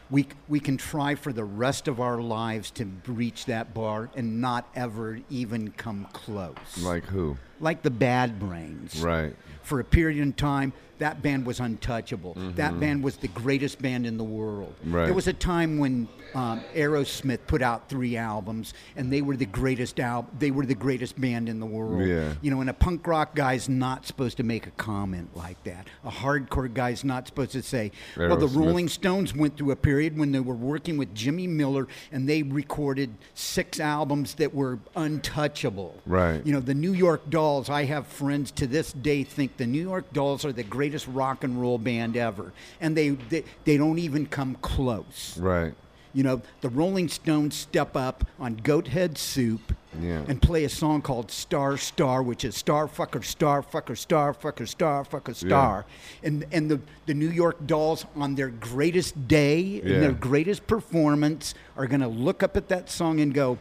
we, we can try for the rest of our lives to reach that bar and not ever even come close. Like who? Like the Bad Brains. Right. For a period of time, that band was untouchable. That band was the greatest band in the world. Mm-hmm. Right. There was a time when um, Aerosmith put out three albums, and they were the greatest al- They were the greatest band in the world. Yeah. You know, and a punk rock guy's not supposed to make a comment like that. A hardcore guy's not supposed to say, "Well, the Rolling Stones went through a period when they were working with Jimmy Miller, and they recorded six albums that were untouchable." Right. You know, the New York Dolls. I have friends to this day think the New York Dolls are the greatest rock and roll band ever, and they they, they don't even come close. Right. You know, the Rolling Stones step up on Goat Head Soup Yeah. and play a song called Star Star, which is Star Fucker, Star Fucker, Star Fucker, Star Fucker, Star. And and the, the New York Dolls on their greatest day Yeah. and their greatest performance are gonna look up at that song and go,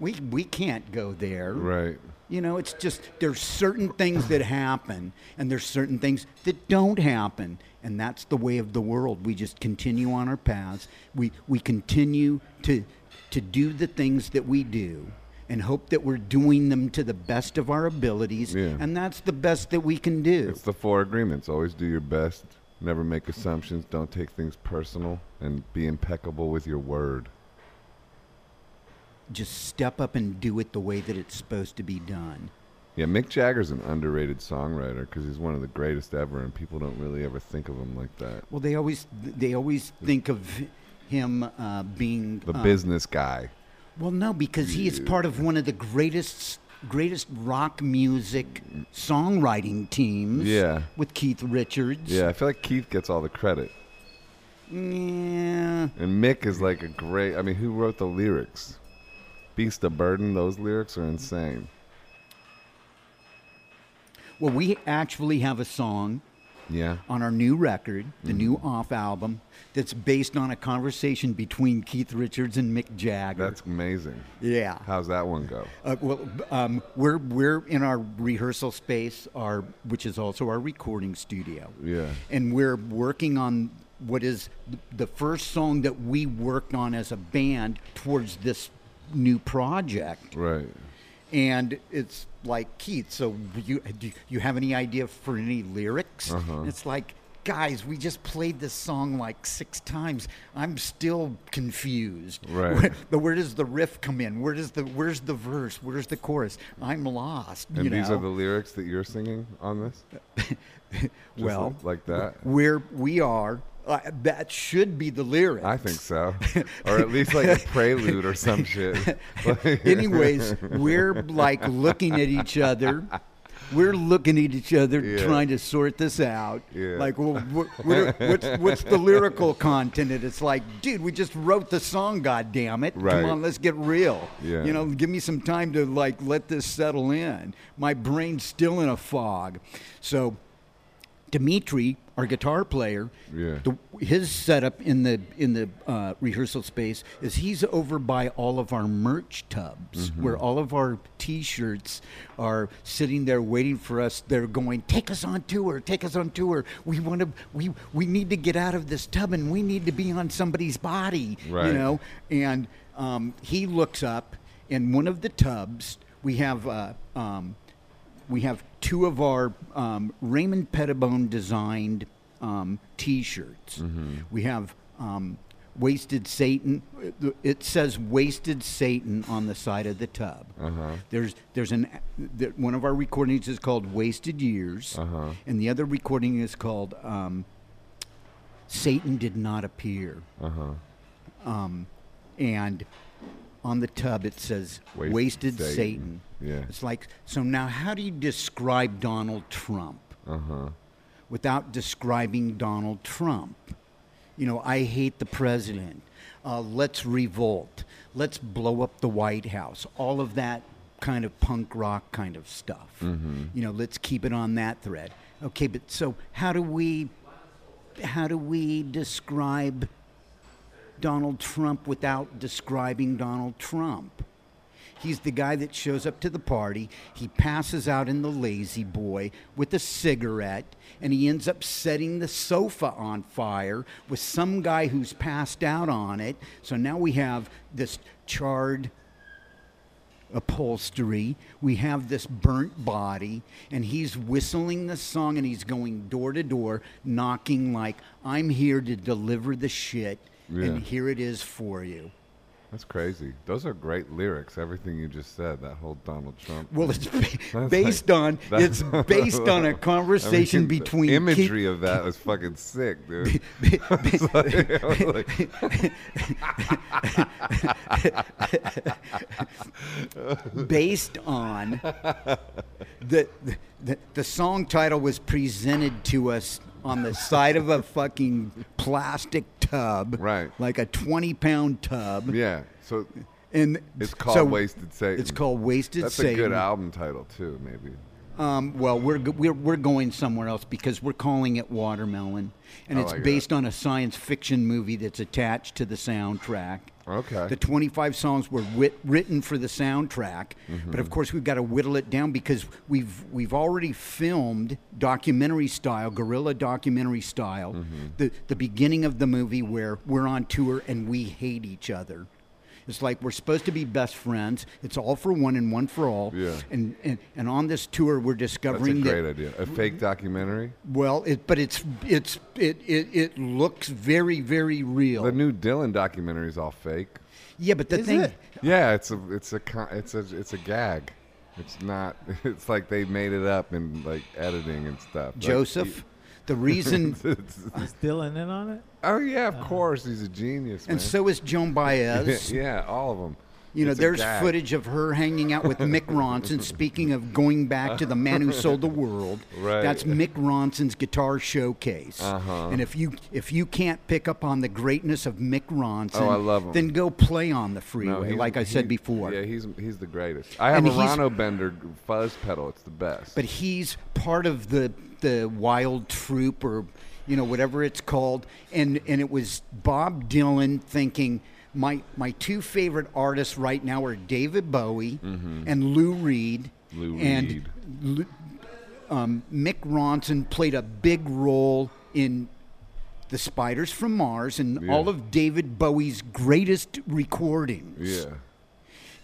We we can't go there. Right. You know, it's just there's certain things that happen and there's certain things that don't happen. And that's the way of the world. We just continue on our paths. We we continue to to do the things that we do and hope that we're doing them to the best of our abilities. Yeah. And that's the best that we can do. It's the four agreements. Always do your best. Never make assumptions. Don't take things personal. And be impeccable with your word. Just step up and do it the way that it's supposed to be done. Yeah, Mick Jagger's an underrated songwriter because he's one of the greatest ever, and people don't really ever think of him like that. Well, they always they always think of him uh, being The uh, business guy. Well, no, because he is part of one of the greatest greatest rock music songwriting teams. Yeah. with Keith Richards. Yeah, I feel like Keith gets all the credit. Yeah. And Mick is like a great. I mean, who wrote the lyrics? Beast of Burden. Those lyrics are insane. Well, we actually have a song Yeah. on our new record, the Mm-hmm. new off album, that's based on a conversation between Keith Richards and Mick Jagger. That's amazing. yeah. How's that one go? Uh, well, um, we're we're in our rehearsal space, our which is also our recording studio. Yeah. and we're working on what is the first song that we worked on as a band towards this new project. Right. And it's like Keith, so you do you have any idea for any lyrics? Uh-huh. It's like, guys, we just played this song like six times. I'm still confused. Right. Where, the, where does the riff come in? Where does the where's the verse? Where's the chorus? I'm lost. And these know? are the lyrics that you're singing on this? Well, like that. where we are, uh, that should be the lyrics. I think so, or at least like a prelude or some shit. Anyways, we're like looking at each other. We're looking at each other, Yeah. trying to sort this out. Yeah. Like, well, what, what what's what's the lyrical content? And it's like, dude, we just wrote the song. God damn it! Right. Come on, let's get real. Yeah. You know, give me some time to like let this settle in. My brain's still in a fog. So, Dimitri, our guitar player, Yeah. the, his setup in the in the uh, rehearsal space is he's over by all of our merch tubs Mm-hmm. where all of our T-shirts are sitting there waiting for us. They're going, take us on tour, take us on tour. We want to, we we need to get out of this tub and we need to be on somebody's body, Right. you know. And um, he looks up in one of the tubs. We have. Uh, um, we have two of our um, Raymond Pettibon designed um, T-shirts. We have um, Wasted Satan. It says Wasted Satan on the side of the tub. Uh-huh. There's there's an there, one of our recordings is called Wasted Years, Uh-huh. and the other recording is called um, Satan Did Not Appear. Uh huh. Um, and on the tub it says Wasted Wasted, Satan. Satan. Yeah. It's like, so now how do you describe Donald Trump Uh huh. without describing Donald Trump? You know, I hate the president. Uh, let's revolt. Let's blow up the White House. All of that kind of punk rock kind of stuff. You know, let's keep it on that thread. Okay, but so how do we how do we describe Donald Trump without describing Donald Trump? He's the guy that shows up to the party. He passes out in the lazy boy with a cigarette, and he ends up setting the sofa on fire with some guy who's passed out on it. So now we have this charred upholstery. We have this burnt body, and he's whistling the song and he's going door to door, knocking like, I'm here to deliver the shit, Yeah. and here it is for you. That's crazy. Those are great lyrics. Everything you just said. That whole Donald Trump. Well, it's ba- based like- on it's based on I a mean, conversation the between imagery Keith- of that was fucking sick, dude. Like- like, based on the, the the song title was presented to us on the side of a fucking plastic tub, Right. Like a twenty pound tub, yeah. So and it's called so Wasted Satan. It's called Wasted That's Satan. a good album title too, maybe. Um, well, we're, we're we're going somewhere else because we're calling it Watermelon, and it's based on a science fiction movie that's attached to the soundtrack. Okay. The 25 songs were writ- written for the soundtrack, Mm-hmm. but of course we've got to whittle it down because we've we've already filmed documentary style, guerrilla documentary style, Mm-hmm. the the beginning of the movie where we're on tour and we hate each other. It's like we're supposed to be best friends. It's all for one and one for all. Yeah. And and, and on this tour, we're discovering That's a discovering great that idea. A fake documentary. well, it but it's it's it, it it looks very very real. The new Dylan documentary is all fake. yeah, but the Is thing it? Yeah, it's a it's a it's a it's a gag. It's not. It's like they made it up in like editing and stuff. Like, Joseph, the reason it's- Is Dylan in on it? Oh yeah, of course he's a genius, man. and so is Joan Baez. yeah, all of them. You know, It's there's footage of her hanging out with Mick Ronson. Speaking of going back to the man who sold the world, Right. that's Mick Ronson's guitar showcase. Uh-huh. And if you if you can't pick up on the greatness of Mick Ronson, Oh, I love him. then go play on the freeway, he's- like I said before. Yeah, he's he's the greatest. I have And a Ronno Bender fuzz pedal. It's the best. but he's part of the the wild troop or you know whatever it's called and and it was Bob Dylan thinking my my two favorite artists right now are David Bowie and Lou Reed Mm-hmm. Lou and Reed. Lou- um, Mick Ronson played a big role in the Spiders from Mars and Yeah. all of David Bowie's greatest recordings. yeah.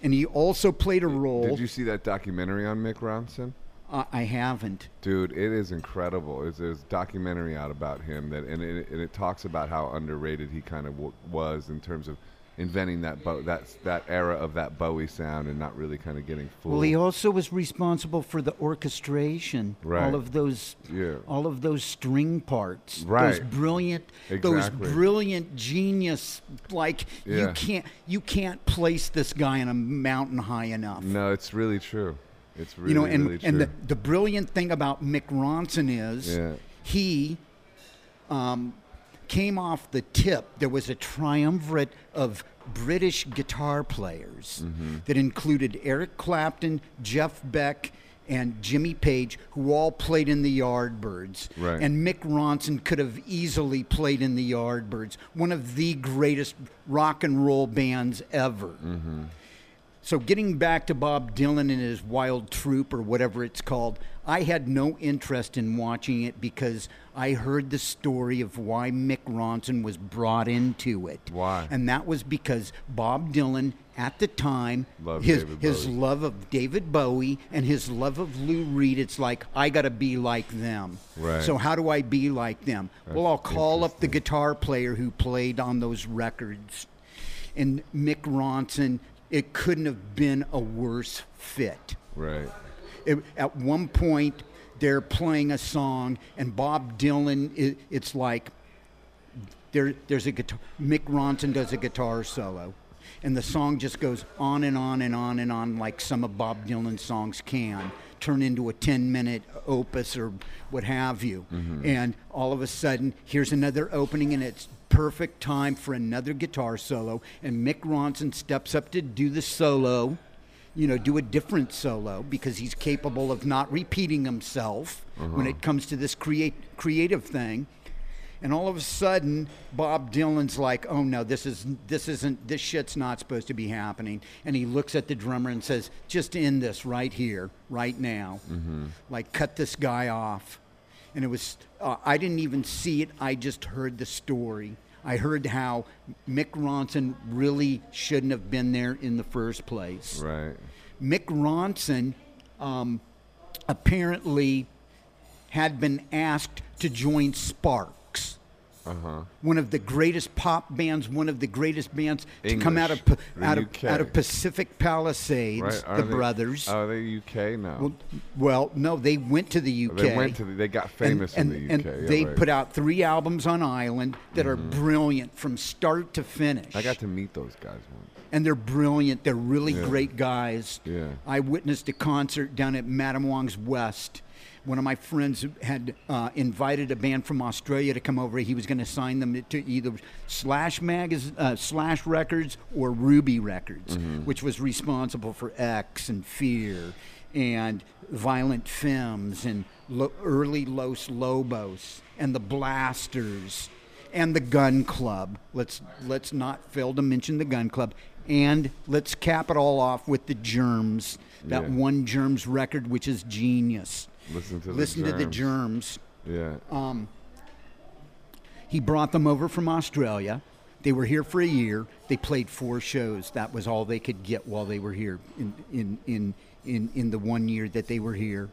And he also played a role. Did you see that documentary on Mick Ronson? Uh, I haven't. Dude, it is incredible. There's, there's a documentary out about him that, and it, and it talks about how underrated he kind of w- was in terms of inventing that Bo- that that era of that Bowie sound and not really kind of getting fooled. Well, he also was responsible for the orchestration, Right. all of those, Yeah. all of those string parts, right. those brilliant, those brilliant genius. Like you can't, you can't place this guy on a mountain high enough. no, it's really true. It's really you know, and really and the, the brilliant thing about Mick Ronson is Yeah. he um, came off the tip. There was a triumvirate of British guitar players Mm-hmm. that included Eric Clapton, Jeff Beck, and Jimmy Page, who all played in the Yardbirds. Right. And Mick Ronson could have easily played in the Yardbirds, one of the greatest rock and roll bands ever. Mm-hmm. So getting back to Bob Dylan and his Wild Troop or whatever it's called, I had no interest in watching it because I heard the story of why Mick Ronson was brought into it. Why? And that was because Bob Dylan at the time Loved his his love of David Bowie and his love of Lou Reed it's like I got to be like them. Right. So how do I be like them? well, I'll call up the guitar player who played on those records and Mick Ronson, it couldn't have been a worse fit. right. It, at one point, they're playing a song, and Bob Dylan, it, it's like there, there's a guitar. Mick Ronson does a guitar solo, and the song just goes on and on and on and on, like some of Bob Dylan's songs can turn into a 10 minute opus or what have you. Mm-hmm. And all of a sudden, here's another opening, and it's perfect time for another guitar solo. And Mick Ronson steps up to do the solo you know, do a different solo because he's capable of not repeating himself when uh-huh. it comes to this create creative thing. And all of a sudden, Bob Dylan's like, "Oh no, this is this isn't this shit's not supposed to be happening." And he looks at the drummer and says, "Just end this right here, right now. Mm-hmm. Like cut this guy off." And it was uh, I didn't even see it. I just heard the story. I heard how Mick Ronson really shouldn't have been there in the first place. Right. Mick Ronson um, apparently had been asked to join Sparks, Uh huh. one of the greatest pop bands, one of the greatest bands to come out of English, out of out of Pacific Palisades, Right. The they- brothers. Are they UK now? well, well, no, they went to the UK. They went to. The, they got famous and, in the UK. And yeah, they right. put out three albums on Island that are brilliant from start to finish. I got to meet those guys once. and they're brilliant. They're really Yeah. great guys. Yeah. I witnessed a concert down at Madame Wong's West. One of my friends had uh, invited a band from Australia to come over. He was going to sign them to either Slash Magaz- uh, Slash Records or Ruby Records, which was responsible for X and Fear and Violent Femmes and lo- early Los Lobos and the Blasters and the Gun Club. Let's let's not fail to mention the Gun Club, and let's cap it all off with the Germs. That Yeah. one Germs record, which is genius. Listen to the Listen to the Germs. Germs. Yeah. Um, he brought them over from Australia. They were here for a year. They played four shows. That was all they could get while they were here in in in in, in the one year that they were here.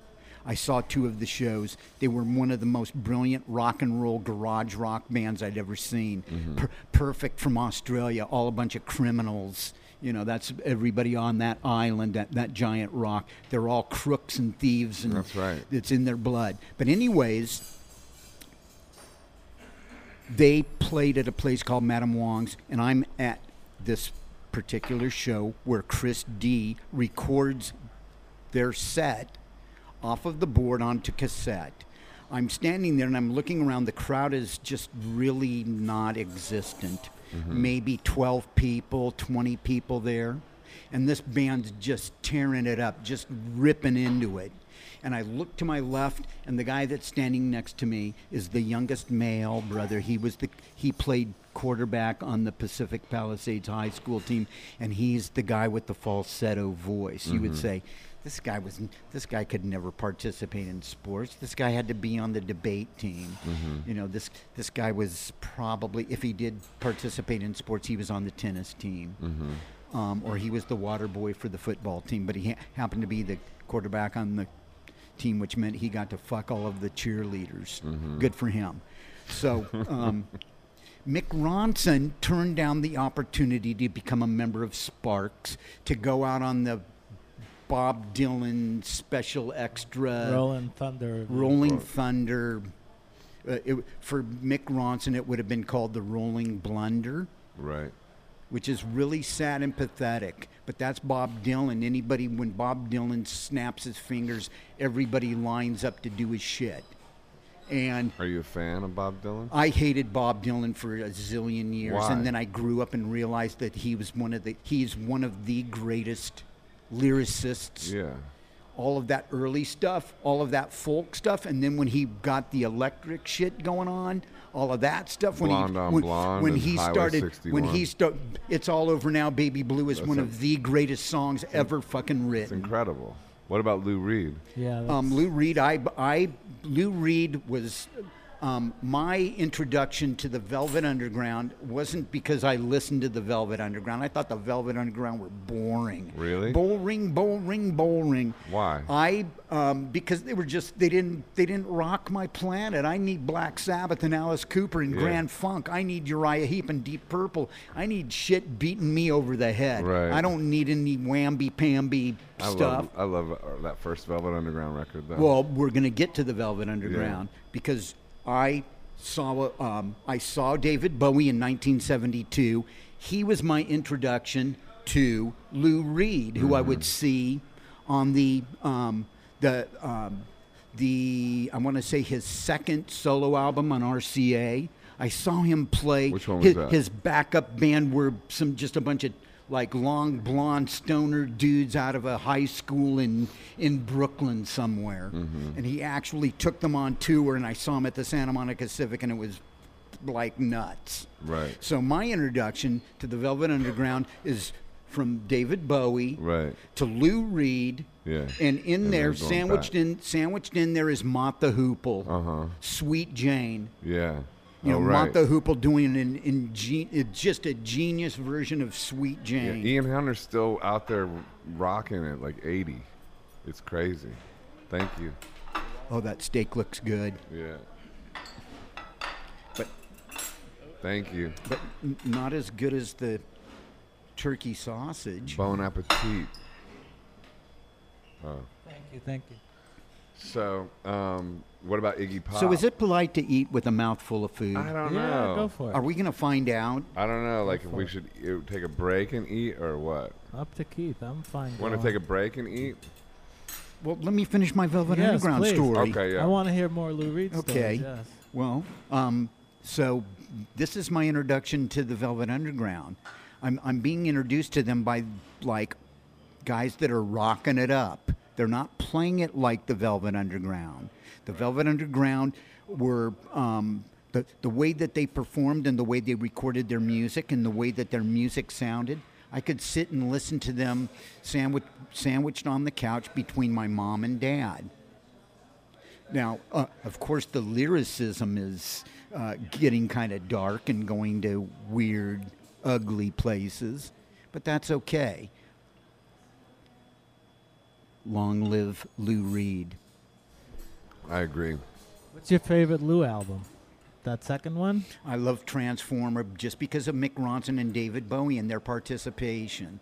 I saw two of the shows. They were one of the most brilliant rock and roll garage rock bands I'd ever seen. Per- perfect from Australia, all a bunch of criminals. You know, that's everybody on that island, that, that giant rock. They're all crooks and thieves, and That's right. it's in their blood. But, anyways, they played at a place called Madame Wong's, and I'm at this particular show where Chris D records their set off of the board onto cassette. I'm standing there and I'm looking around. The crowd is just really not existent. Mm-hmm. Maybe 12 people, 20 people there. And this band's just tearing it up, just ripping into it. And I look to my left, and the guy that's standing next to me is the youngest male brother. He was the he played quarterback on the Pacific Palisades High School team, and he's the guy with the falsetto voice. You would mm-hmm. say, this guy was this guy could never participate in sports. This guy had to be on the debate team. You know, this this guy was probably if he did participate in sports, he was on the tennis team. Um, or he was the water boy for the football team, but he ha- happened to be the quarterback on the team, which meant he got to fuck all of the cheerleaders. Good for him. So, um, Mick Ronson turned down the opportunity to become a member of Sparks to go out on the Bob Dylan special extra Rolling Thunder. Rolling Thunder. Uh, it, for Mick Ronson, it would have been called the Rolling Blunder Right. which is really sad and pathetic. But that's Bob Dylan. Anybody, when Bob Dylan snaps his fingers, everybody lines up to do his shit. And Are you a fan of Bob Dylan? I hated Bob Dylan for a zillion years, Why? and then I grew up and realized that he was one of the he's one of the greatest lyricists Yeah. all of that early stuff, all of that folk stuff, and then when he got the electric shit going on, all of that stuff. When Blonde he on when, Blonde when he Highway started, 61. when he started, it's all over now. Baby Blue is That's one a- of the greatest songs ever fucking It's written. incredible. What about Lou Reed? Yeah. Um, Lou Reed, I, I, Lou Reed was um, my introduction to the Velvet Underground. wasn't because I listened to the Velvet Underground. I thought the Velvet Underground were boring. Really? Boring, boring, boring. Why? I um, because they were just they didn't they didn't rock my planet. I need Black Sabbath and Alice Cooper and Yeah. Grand Funk. I need Uriah Heep and Deep Purple. I need shit beating me over the head. Right. I don't need any whamby pamby I stuff. love I love uh, that first Velvet Underground record though. Well, we're going to get to the Velvet Underground because I saw um, I saw David Bowie in 1972. He was my introduction to Lou Reed, who I Mm-hmm. would see on the um, the um, the I want to say his second solo album on RCA. I saw him play. Which one was his, that? his backup band were some just a bunch of like long blonde stoner dudes out of a high school in in Brooklyn somewhere. Mm-hmm. And he actually took them on tour and I saw him at the Santa Monica Civic and it was like nuts. right. So my introduction to the Velvet Underground is from David Bowie Right. to Lou Reed. Yeah. And in And there, sandwiched back. in sandwiched in there is Mott the Hoople, Uh-huh. Sweet Jane. Yeah. You oh, know, right. Mott the Hoople doing an in, in, just a genius version of Sweet Yeah, Jane. Ian Hunter's still out there rocking it like 80. It's crazy. Thank you. Oh, that steak looks good. Yeah. But Thank you. but n- not as good as the turkey sausage. Bon appetit. Oh. Thank you. Thank you. So, um, what about Iggy Pop? So is it polite to eat with a mouthful of food? I don't yeah, know. go for it. Are we going to find out? I don't know. Like, if we it. should take a break and eat, or what? Up to Keith. I'm fine. Want to take a break and eat? Well, let me finish my Velvet Yes, Underground please. story. Okay, yeah. I want to hear more Lou Reed Okay. stories. Yes. Well, um, so this is my introduction to the Velvet Underground. I'm, I'm being introduced to them by like guys that are rocking it up. They're not playing it like the Velvet Underground. The Velvet Underground were um, the the way that they performed and the way they recorded their music and the way that their music sounded. I could sit and listen to them sandwich, sandwiched on the couch between my mom and dad Now, uh, of course, the lyricism is uh, getting kind of dark and going to weird, ugly places, but that's okay. Long live Lou Reed. I agree. What's your favorite Lou album? That second one? I love Transformer just because of Mick Ronson and David Bowie and their participation.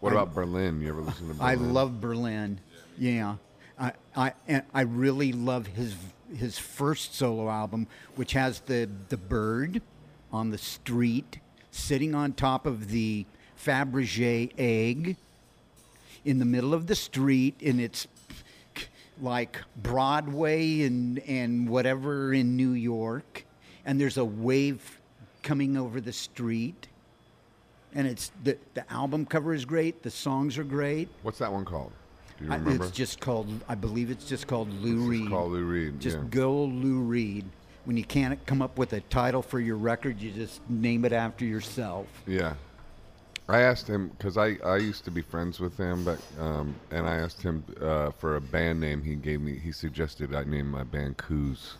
What I- about Berlin? You ever listen to Berlin? I love Berlin. Yeah, I I and I really love his his first solo album, which has the the bird on the street sitting on top of the Fabergé egg in the middle of the street, and it's like Broadway and and whatever in New York, and there's a wave coming over the street. And it's the the album cover is great. The songs are great. What's that one called? Do you I- remember? It's just called. I believe it's just called Lou It's just Reed. called Lou Reed. Just yeah. go Lou Reed. When you can't come up with a title for your record, you just name it after yourself. Yeah. I asked him because I, I used to be friends with him, but um, and I asked him uh, for a band name. He gave me. He suggested I name my band Coos.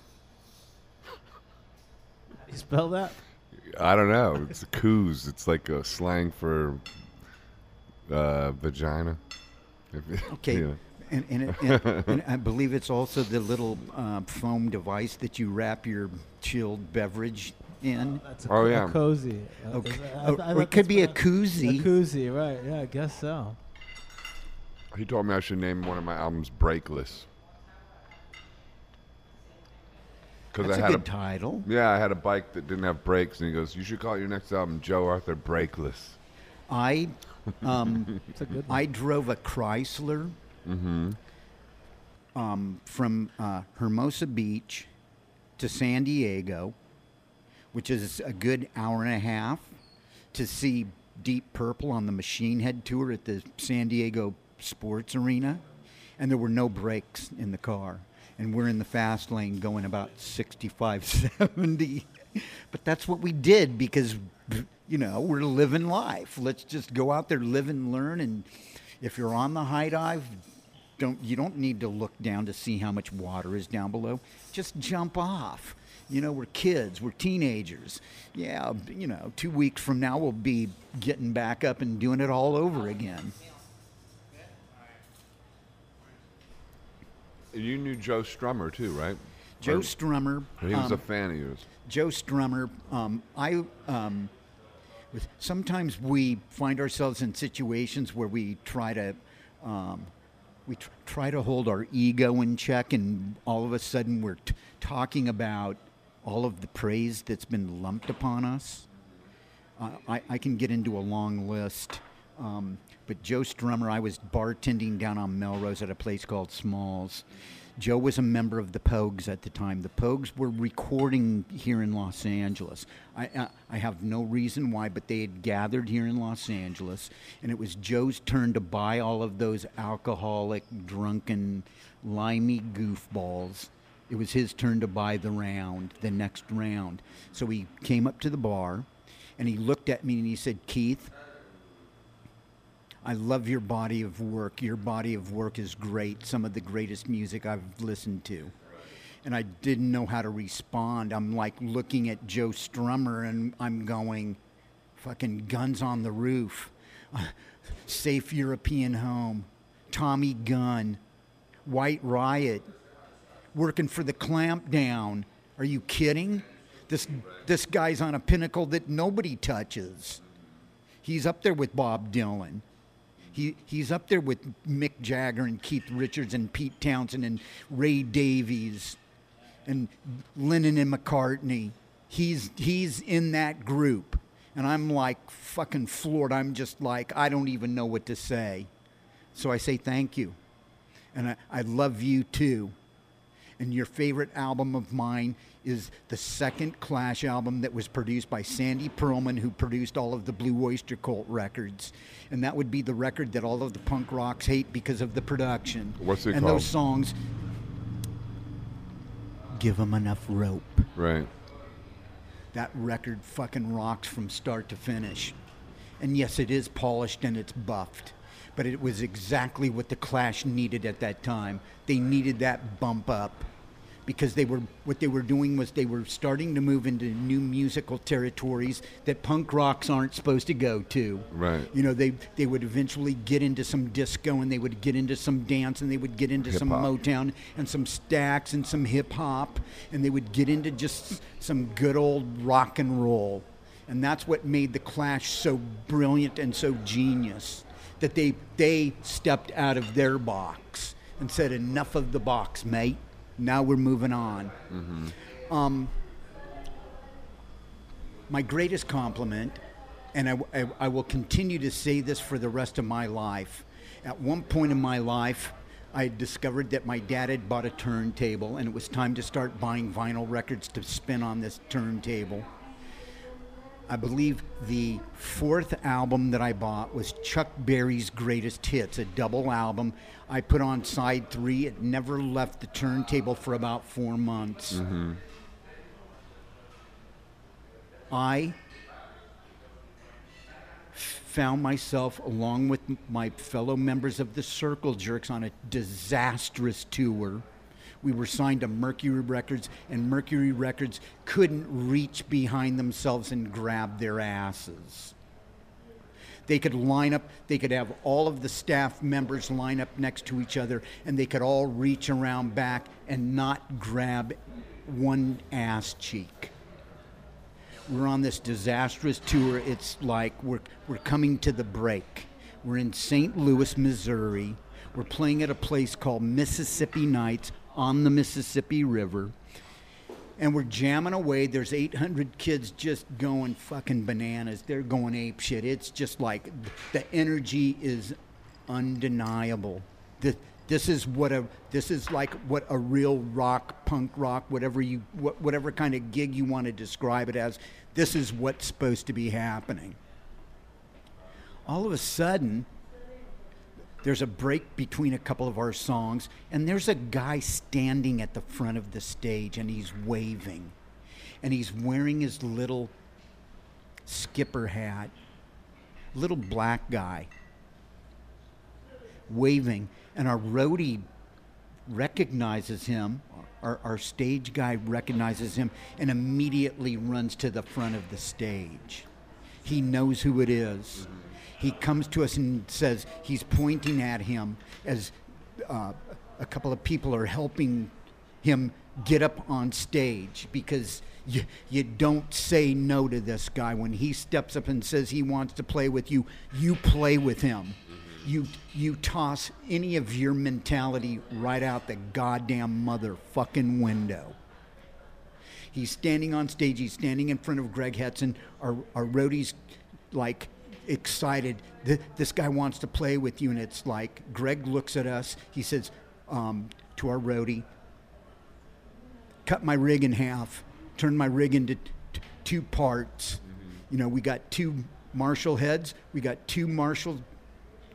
You spell that? I don't know. It's Coos. It's like a slang for uh, vagina. Okay. you know. And, and, it, and, and I believe it's also the little uh, foam device that you wrap your chilled beverage in. That's a, Oh, a yeah. cozy. Uh, Okay. is that- I I or it could be a what- koozie. A koozie, right? Yeah, I guess so. He told me I should name one of my albums Breakless. Because That's I a had good a title. yeah, I had a bike that didn't have brakes, and he goes, "You should call your next album Joe Arthur Breakless." I um, a good. I drove a Chrysler Mm-hmm. um, from uh, Hermosa Beach to San Diego, which is a good hour and a half, to see Deep Purple on the Machine Head tour at the San Diego Sports Arena, and there were no brakes in the car. And we're in the fast lane going about 65, 70. But that's what we did because, you know, we're living life. Let's just go out there, live and learn. And if you're on the high dive, don't you don't need to look down to see how much water is down below. Just jump off. You know, we're kids, we're teenagers. Yeah, you know, two weeks from now we'll be getting back up and doing it all over again. You knew Joe Strummer too, right? Joe Or- Strummer. He was um, a fan of yours. Joe Strummer. Um, I um, sometimes we find ourselves in situations where we try to um, we tr- try to hold our ego in check, and all of a sudden we're t- talking about all of the praise that's been lumped upon us. Uh, I, I can get into a long list. Um, but Joe Strummer, I was bartending down on Melrose at a place called Smalls. Joe was a member of the Pogues at the time. The Pogues were recording here in Los Angeles. I, I, I have no reason why, but they had gathered here in Los Angeles, and it was Joe's turn to buy all of those alcoholic, drunken, limey goofballs. It was his turn to buy the round, the next round. So he came up to the bar, and he looked at me and he said, Keith, I love your body of work. Your body of work is great. Some of the greatest music I've listened to. And I didn't know how to respond. I'm like looking at Joe Strummer and I'm going, fucking guns on the roof, safe European home, Tommy Gun, White Riot, working for the clamp down. Are you kidding? This, this guy's on a pinnacle that nobody touches. He's up there with Bob Dylan. He, he's up there with Mick Jagger and Keith Richards and Pete Townshend and Ray Davies and Lennon and McCartney. He's, he's in that group. And I'm like fucking floored. I'm just like, I don't even know what to say. So I say thank you. And I, I love you too. And your favorite album of mine is the second Clash album that was produced by Sandy Pearlman, who produced all of the Blue Oyster Cult records. And that would be the record that all of the punk rocks hate because of the production. What's it and called? those songs, Give them enough rope. Right. That record fucking rocks from start to finish. And yes, it is polished and it's buffed. But it was exactly what the Clash needed at that time. They needed that bump up because they were what they were doing was they were starting to move into new musical territories that punk rocks aren't supposed to go to. Right. You know, they they would eventually get into some disco and they would get into some dance and they would get into some Hip-hop. Motown and some Stax and some hip hop and they would get into just some good old rock and roll. And that's what made the Clash so brilliant and so genius that they they stepped out of their box and said enough of the box, mate. Now we're moving on. Um, my greatest compliment, and I, I, I will continue to say this for the rest of my life. At one point in my life, I discovered that my dad had bought a turntable, and it was time to start buying vinyl records to spin on this turntable. I believe the fourth album that I bought was Chuck Berry's Greatest Hits, a double album. I put on side three. It never left the turntable for about four months. Mm-hmm. I found myself, along with my fellow members of the Circle Jerks, on a disastrous tour. We were signed to Mercury Records, and Mercury Records couldn't reach behind themselves and grab their asses. They could line up, they could have all of the staff members line up next to each other, and they could all reach around back and not grab one ass cheek we're on this disastrous tour. It's like we're, we're coming to the break. We're in St. Louis, Missouri. We're playing at a place called Mississippi Nights on the Mississippi River. And we're jamming away. There's 800 kids just going fucking bananas. They're going ape shit. It's just like the energy is undeniable. The, this is what a this is like what a real rock, punk rock, whatever you what, whatever kind of gig you want to describe it as. This is what's supposed to be happening. All of a sudden, there's a break between a couple of our songs, and there's a guy standing at the front of the stage, and he's waving, and he's wearing his little skipper hat, little black guy waving, and our roadie recognizes him. Our, our stage guy recognizes him and immediately runs to the front of the stage. He knows who it is. He comes to us and says he's pointing at him as uh, a couple of people are helping him get up on stage because you, you don't say no to this guy. When he steps up and says he wants to play with you, you play with him. You, you toss any of your mentality right out the goddamn motherfucking window. He's standing on stage. He's standing in front of Greg Hetson. Our, our roadie's like excited. Th- this guy wants to play with you. And it's like Greg looks at us. He says um, to our roadie, cut my rig in half, turn my rig into t- two parts. You know, we got two Marshall heads, we got two Marshall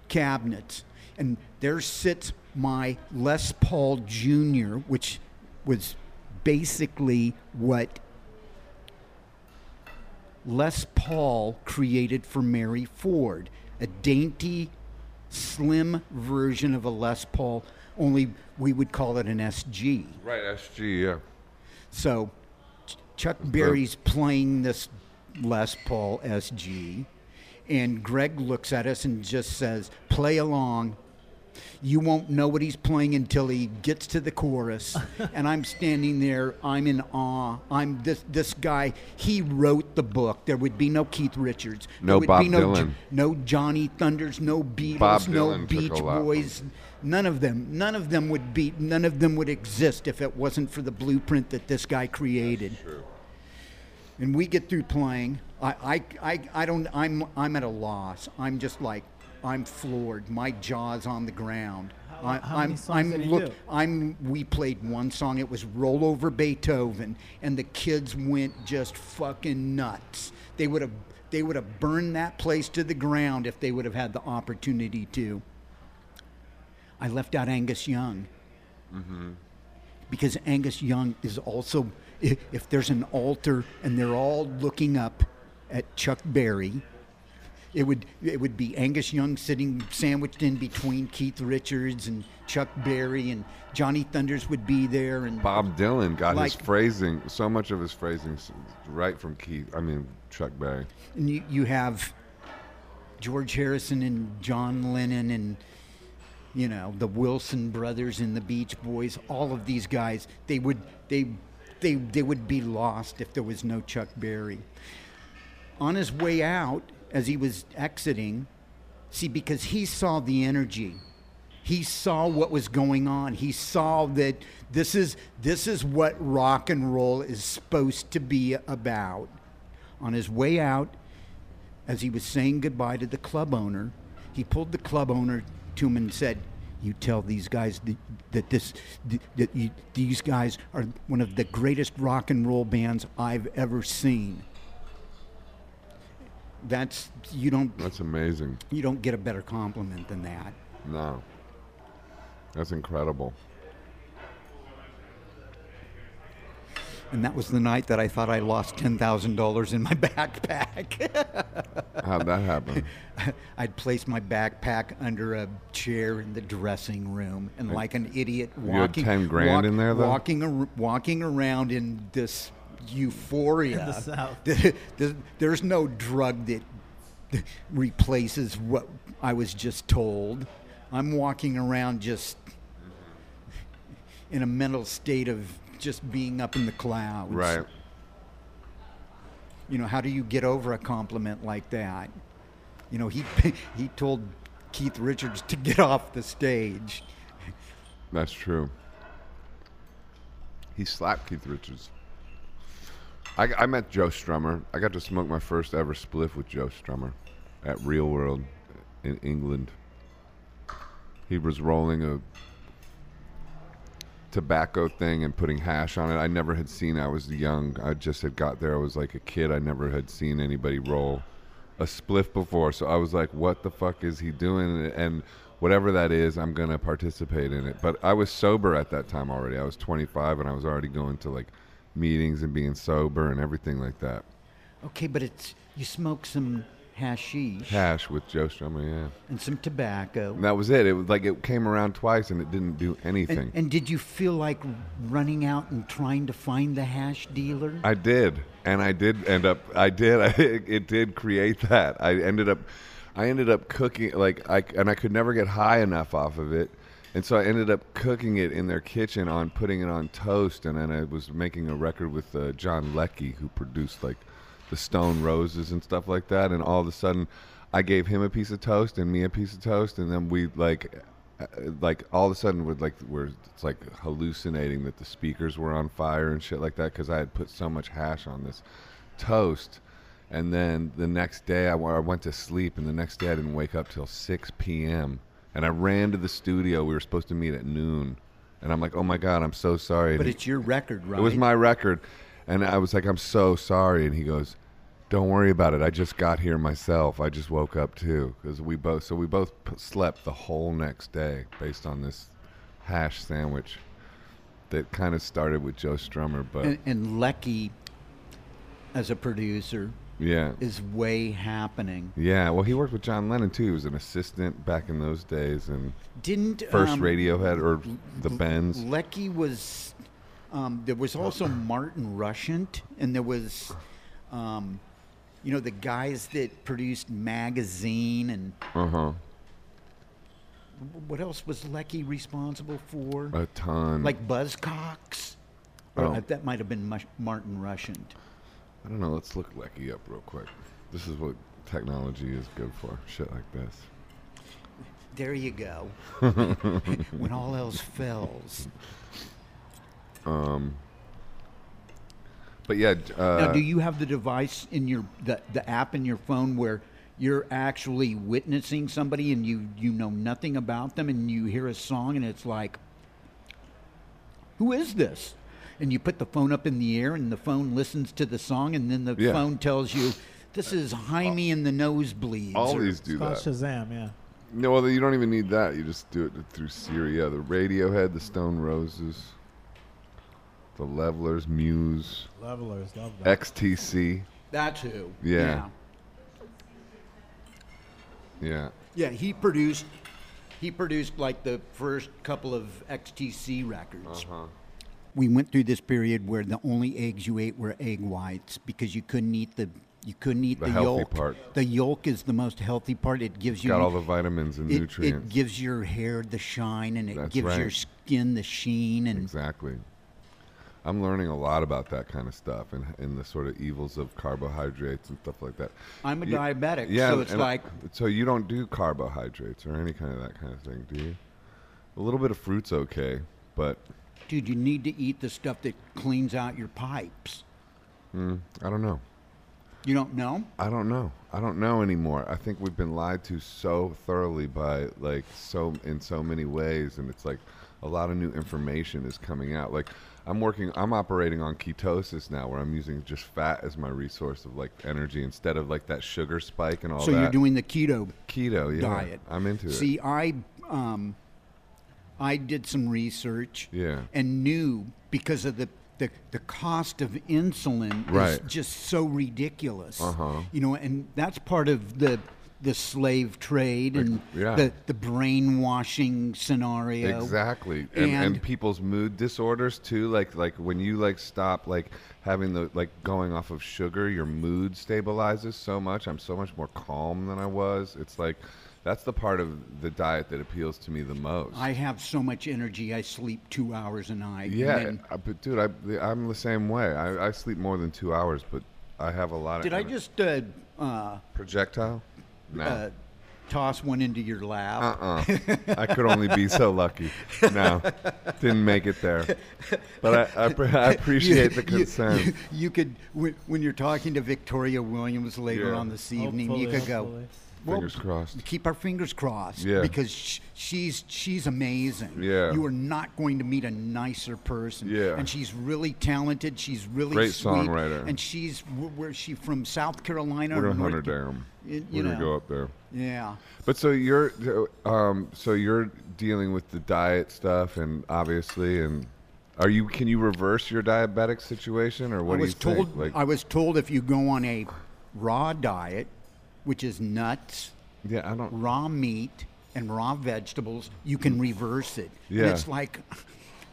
cabinets, and there sits my Les Paul Jr., which was basically what Les Paul created for Mary Ford, a dainty, slim version of a Les Paul, only we would call it an SG. Right, SG, yeah. So Ch- Chuck Berry's playing this Les Paul SG, and Greg looks at us and just says, "Play along." You won't know what he's playing until he gets to the chorus, and I'm standing there. I'm in awe. I'm this this guy. He wrote the book. There would be no Keith Richards. No there would Bob be no, Dylan. no Johnny Thunders. No Beatles. Bob no Dylan took Beach a lot from Boys. None of them. None of them would be. None of them would exist if it wasn't for the blueprint that this guy created. And we get through playing. I, I, I, I don't. I'm, I'm at a loss. I'm just like, I'm floored. My jaw's on the ground. How- I, how I'm, many songs I'm did he look. do? I'm. We played one song. It was "Roll Over Beethoven," and the kids went just fucking nuts. They would have. They would have burned that place to the ground if they would have had the opportunity to. I left out Angus Young Mm-hmm. because Angus Young is also, if there's an altar and they're all looking up at Chuck Berry, it would it would be Angus Young sitting sandwiched in between Keith Richards and Chuck Berry and Johnny Thunders would be there and Bob Dylan got his phrasing, so much of his phrasing right from Keith. I mean Chuck Berry. and you, you have George Harrison and John Lennon and you know the Wilson brothers and the Beach Boys. All of these guys, they would they they they would be lost if there was no Chuck Berry. On his way out, as he was exiting, see because he saw the energy. He saw what was going on. He saw that this is this is what rock and roll is supposed to be about. On his way out, as he was saying goodbye to the club owner, he pulled the club owner to him and said, "You tell these guys that, that this that you, these guys are one of the greatest rock and roll bands I've ever seen." That's you don't That's amazing. you don't get a better compliment than that. No. That's incredible. And that was the night that I thought I lost ten thousand dollars in my backpack. How'd that happen? I'd placed my backpack under a chair in the dressing room, and like an idiot, You had walking 10 grand in there, though? walking ar- walking around in this euphoria. In the South. There's no drug that replaces what I was just told. I'm walking around just in a mental state of just being up in the clouds. right. You know, how do you get over a compliment like that? You know, he he told Keith Richards to get off the stage. That's true. He slapped Keith Richards. I, I met Joe Strummer. I got to smoke my first ever spliff with Joe Strummer at Real World in England. He was rolling a tobacco thing and putting hash on it. I never had seen. I was young. I just had got there. I was like a kid. I never had seen anybody roll a spliff before. So I was like, "What the fuck is he doing?" And whatever that is, I'm gonna participate in it. But I was sober at that time already. I was 25 and I was already going to like meetings and being sober and everything like that. Okay, but it's you smoke some hashish Hash with Joe Strummer, yeah. and some tobacco. And that was it. It was like it came around twice and it didn't do anything. And, and did you feel like running out and trying to find the hash dealer? I did, and I did end up. I did. I, it did create that. I ended up. I ended up cooking like I and I could never get high enough off of it, and so I ended up cooking it in their kitchen on putting it on toast, and then I was making a record with uh, John Leckie, who produced like the Stone Roses and stuff like that, and all of a sudden. I gave him a piece of toast and me a piece of toast, and then we like, uh, like all of a sudden we're like we're it's like hallucinating that the speakers were on fire and shit like that because I had put so much hash on this toast. And then the next day I, I went to sleep, and the next day I didn't wake up till 6 p.m. And I ran to the studio. We were supposed to meet at noon, and I'm like, "Oh my god, I'm so sorry." but And it's your record, right? it was my record, and I was like, "I'm so sorry," and he goes, "Don't worry about it. I just got here myself. I just woke up too because we both so we both p- slept the whole next day based on this hash sandwich that kind of started with Joe Strummer, but and, and Leckie, as a producer, yeah, is way happening. yeah. Well, he worked with John Lennon too. He was an assistant back in those days, and Didn't first um, Radiohead or the Bends. Leckie was. Um, there was also Martin Rushent, and there was, um, you know, the guys that produced Magazine, and Uh huh. what else was Leckie responsible for? A ton. like Buzzcocks. Or, Oh. uh, that might have been Martin Rushent. I don't know. Let's look Leckie up real quick. This is what technology is good for. Shit like this. There you go. when all else fails. Um, but yeah, uh, now, do you have the device in your the, the app in your phone where you're actually witnessing somebody and you you know nothing about them and you hear a song and it's like, who is this? And you put the phone up in the air and the phone listens to the song and then the Yeah. phone tells you, this is Jaime in the nosebleeds. all or- these do that. Shazam, yeah. No, well, you don't even need that. You just do it through Siri. Yeah, the Radiohead, the Stone Roses, the Levellers, Muse, Levellers, love that. XTC. That's who. Yeah. Yeah. Yeah, he produced. He produced like the first couple of XTC records. Uh-huh. We went through this period where the only eggs you ate were egg whites because you couldn't eat the you couldn't eat The the, healthy yolk. part. The yolk is the most healthy part. It gives you Got all the vitamins and it, nutrients. it gives your hair the shine and it That's gives your skin the sheen and Exactly. I'm learning a lot about that kind of stuff and, and the sort of evils of carbohydrates and stuff like that. I'm a You- diabetic, Yeah, so it's and like so you don't do carbohydrates or any kind of that kind of thing, do you? A little bit of fruit's okay, but dude, you need to eat the stuff that cleans out your pipes. mm, I don't know. You don't know? I don't know. I don't know anymore. I think we've been lied to so thoroughly by like so in so many ways, and it's like a lot of new information is coming out. Like I'm working, I'm operating on ketosis now, where I'm using just fat as my resource of like energy instead of like that sugar spike and all so that. So you're doing the keto keto, yeah. diet. I'm into it. See, I um, I did some research Yeah. and knew because of the the, the cost of insulin Right. is just so ridiculous. Uh-huh. You know, and that's part of the the slave trade and yeah. the the brainwashing scenario. Exactly, and, and And- people's mood disorders too. Like like when you like stop like having the like going off of sugar, your mood stabilizes so much. I'm so much more calm than I was. It's like that's the part of the diet that appeals to me the most. I have so much energy. I sleep two hours a night. and yeah, then- I, but dude, I I'm the same way. I, I sleep more than two hours, but I have a lot of. did I just uh, uh, projectile? No. uh, toss one into your lap? Uh-uh. I could only be so lucky. No, didn't make it there. But I, I, I appreciate the concern. You, you could, when, when you're talking to Victoria Williams later Yeah. on this evening, you Hopefully, could go, hopefully. well, Fingers crossed. keep our fingers crossed. Yeah. Because sh- she's she's amazing. Yeah. You are not going to meet a nicer person. Yeah. And she's really talented. She's really Great sweet. songwriter. And she's wh- where's she from? South Carolina We're gonna hunt her down. You- We're you gonna go up there. Yeah. But so you're, um, so you're dealing with the diet stuff, and obviously, and are you? Can you reverse your diabetic situation, or what I do you told think? Like, I was told if you go on a raw diet, which is nuts, yeah, I don't. raw meat and raw vegetables, you can reverse it. And Yeah. it's like,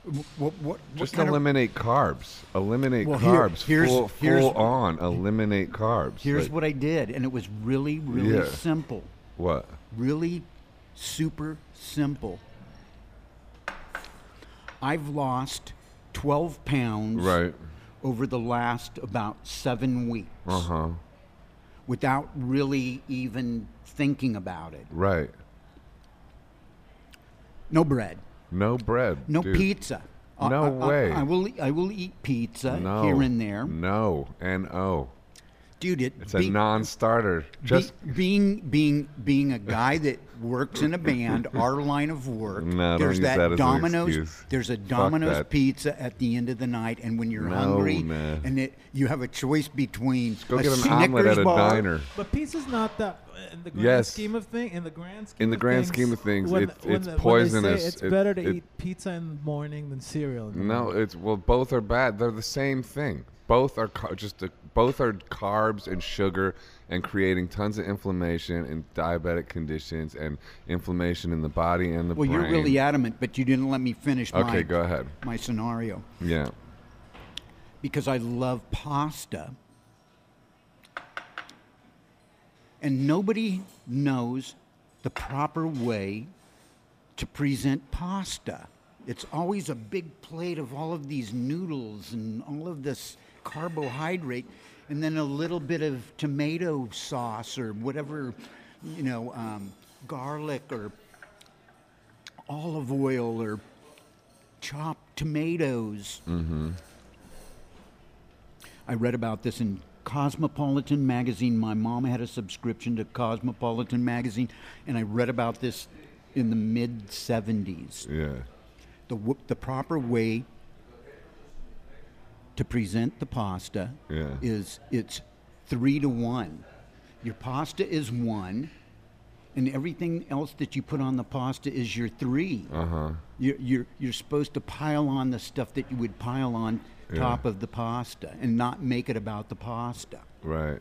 what, what, what Just kind of- eliminate carbs. Eliminate Well, here- carbs. here's- full, here's- full on. Eliminate carbs. here's Like, what I did, and it was really, really Yeah. simple. What? Really super simple. I've lost 12 pounds Right. over the last about seven weeks Uh huh. Without really even thinking about it. Right. No bread. No bread. No dude. pizza. I- No I, I- way. I, will. I will eat pizza No. here and there, No. And N O. dude. It, It's a non-starter. be- Just being being being a guy that works in a band, our line of work. No, don't there's use that, that as an Domino's. There's a Domino's pizza at the end of the night, and when you're No, hungry, nah. and it, you have a choice between go a get an Snickers omelet at a bar, diner. But pizza's not that in the grand Yes. scheme of things, In the grand scheme. In the of grand things, scheme of things, when it- when it's the- when they say poisonous. It's It- better to it- eat pizza in the morning than cereal. In the No, morning. it's well, both are bad. They're the same thing. Both are car- just a, both are carbs and sugar, and creating tons of inflammation and diabetic conditions and inflammation in the body and the Well, brain. Well, you're really adamant, but you didn't let me finish my okay. Go ahead. my scenario Yeah. because I love pasta. And nobody knows the proper way to present pasta. It's always a big plate of all of these noodles and all of this carbohydrate, and then a little bit of tomato sauce or whatever, you know, um, garlic or olive oil or chopped tomatoes. I read about this in Cosmopolitan magazine. My mom had a subscription to Cosmopolitan magazine, and I read about this in the mid 70s. Yeah. The, w- the proper way to present the pasta Yeah. is it's three to one. Your pasta is one, and everything else that you put on the pasta is your three. Uh huh. You're, you're, you're supposed to pile on the stuff that you would pile on Yeah. top of the pasta and not make it about the pasta. Right.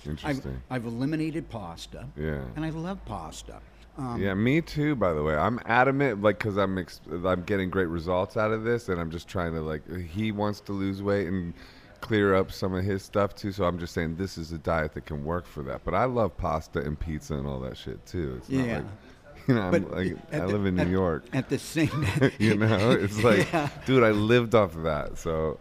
I've, Interesting. I've eliminated pasta, yeah. and I love pasta. Um, yeah, me too. By the way, I'm adamant, like, because I'm ex- I'm getting great results out of this, and I'm just trying to like. He wants to lose weight and clear up some of his stuff too. So I'm just saying this is a diet that can work for that. But I love pasta and pizza and all that shit too. It's not Yeah. like, you know, I'm But like, I the- live in New at- York. At the same, you know, it's like, Yeah. dude, I lived off of that. So,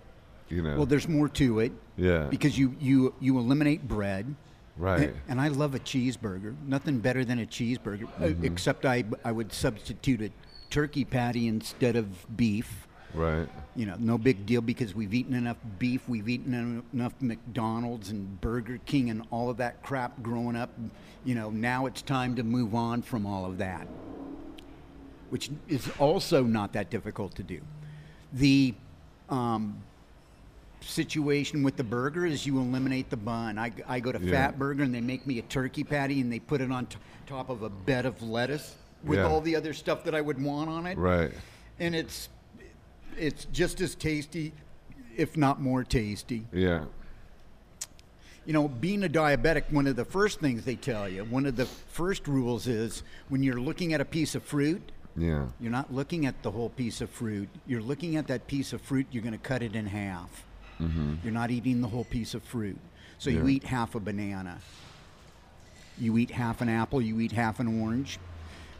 you know, well, there's more to it yeah, because you you you eliminate bread. Right, And, and I love a cheeseburger. Nothing better than a cheeseburger, uh, Mm-hmm. except I I would substitute a turkey patty instead of beef. right, You know, no big deal because we've eaten enough beef, we've eaten en- enough McDonald's and Burger King and all of that crap growing up. You know, now it's time to move on from all of that, which is also not that difficult to do. The um, situation with the burger is you eliminate the bun. I, I go to Yeah. Fat Burger and they make me a turkey patty and they put it on t- top of a bed of lettuce with Yeah. all the other stuff that I would want on it right. and it's it's just as tasty if not more tasty Yeah, you know being a diabetic one of the first things they tell you one of the first rules is when you're looking at a piece of fruit yeah, you're not looking at the whole piece of fruit you're looking at that piece of fruit you're going to cut it in half you're not eating the whole piece of fruit so you Mm-hmm. Eat half a banana you eat half an apple you eat half an orange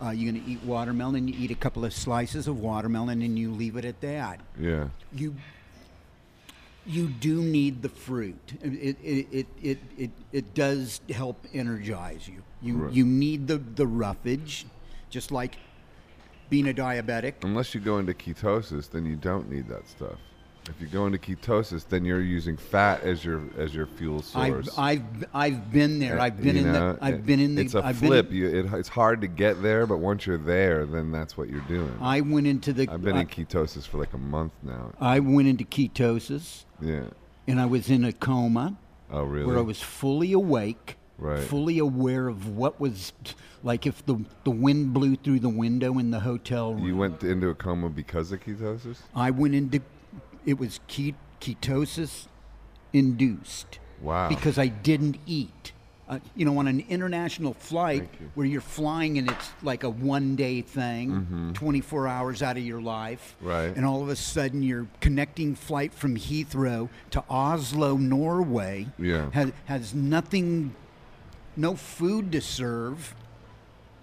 uh, you're going to eat watermelon you eat a couple of slices of watermelon and you leave it at that yeah, you you do need the fruit. It it, it, it, it, it does help energize you. You Right. you need the, the roughage, just like being a diabetic. Unless you go into ketosis, then you don't need that stuff. If you go into ketosis, then you're using fat as your as your fuel I've, source. I've I've been there. I've been you in know, the I've it- been in the It's a I've flip. in- you, it, it's hard to get there, but once you're there, then that's what you're doing. I went into the I've been I, in ketosis for like a month now. I went into ketosis Yeah. and I was in a coma Oh, really? where I was fully awake, Right. fully aware of what was like if the the wind blew through the window in the hotel room. you went into a coma because of ketosis? I went into it was ke- ketosis induced Wow. because I didn't eat. Uh, you know, on an international flight you. where you're flying and it's like a one day thing, 24 hours out of your life. Mm-hmm. Right. And all of a sudden you're connecting flight from Heathrow to Oslo, Norway. Yeah. Has, has nothing, no food to serve.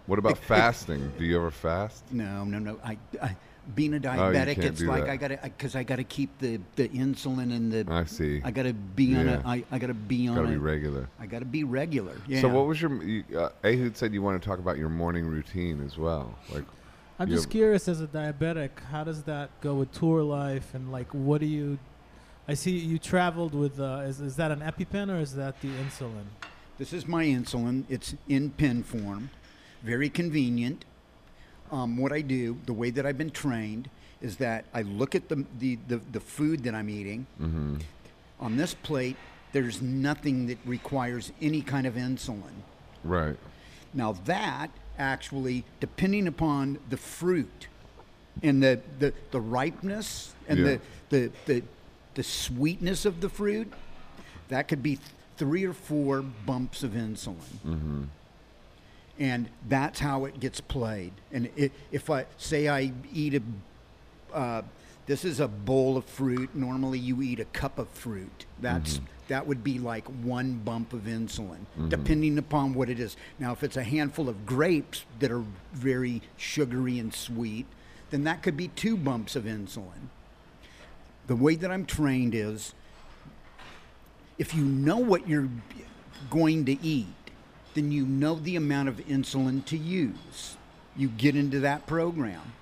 what about fasting? Do you ever fast? No, no, no. I, I being a Oh, diabetic, can't it's like that. I gotta because I, gotta keep the, the insulin and the. I see. I gotta be on Yeah. a. I, I gotta be on it. Gotta a. be regular. I gotta be regular. Yeah. So what was your? You, uh, Ehud said you want to talk about your morning routine as well. Like, I'm just have- curious as a diabetic, how does that go with tour life and like what do you I see you traveled with uh, is is that an EpiPen or is that the insulin? This is my insulin. It's in pen form, very convenient. Um, what I do, the way that I've been trained, is that I look at the the, the, the food that I'm eating. mm-hmm. On this plate, there's nothing that requires any kind of insulin. right. Now that actually, depending upon the fruit and the, the, the ripeness and Yeah. the, the, the, the sweetness of the fruit, that could be three or four bumps of insulin. Mm-hmm. And that's how it gets played. And i if I say I eat a, uh, this is a bowl of fruit. Normally, you eat a cup of fruit. That's that would be like one bump of insulin, depending upon what it is. Now, if it's a handful of grapes that are very sugary and sweet, then that could be two bumps of insulin. The way that I'm trained is, if you know what you're going to eat, then you know the amount of insulin to use. You get into that program.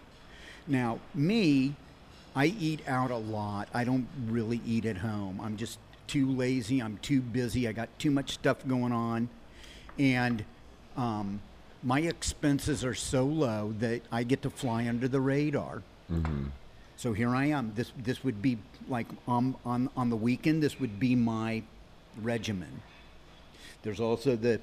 Now, me, I eat out a lot. I don't really eat at home. I'm just too lazy. I'm too busy. I got too much stuff going on. And um, my expenses are so low that I get to fly under the radar. Mm-hmm. So here I am. This this would be like on on on the weekend. This would be my regimen. There's also the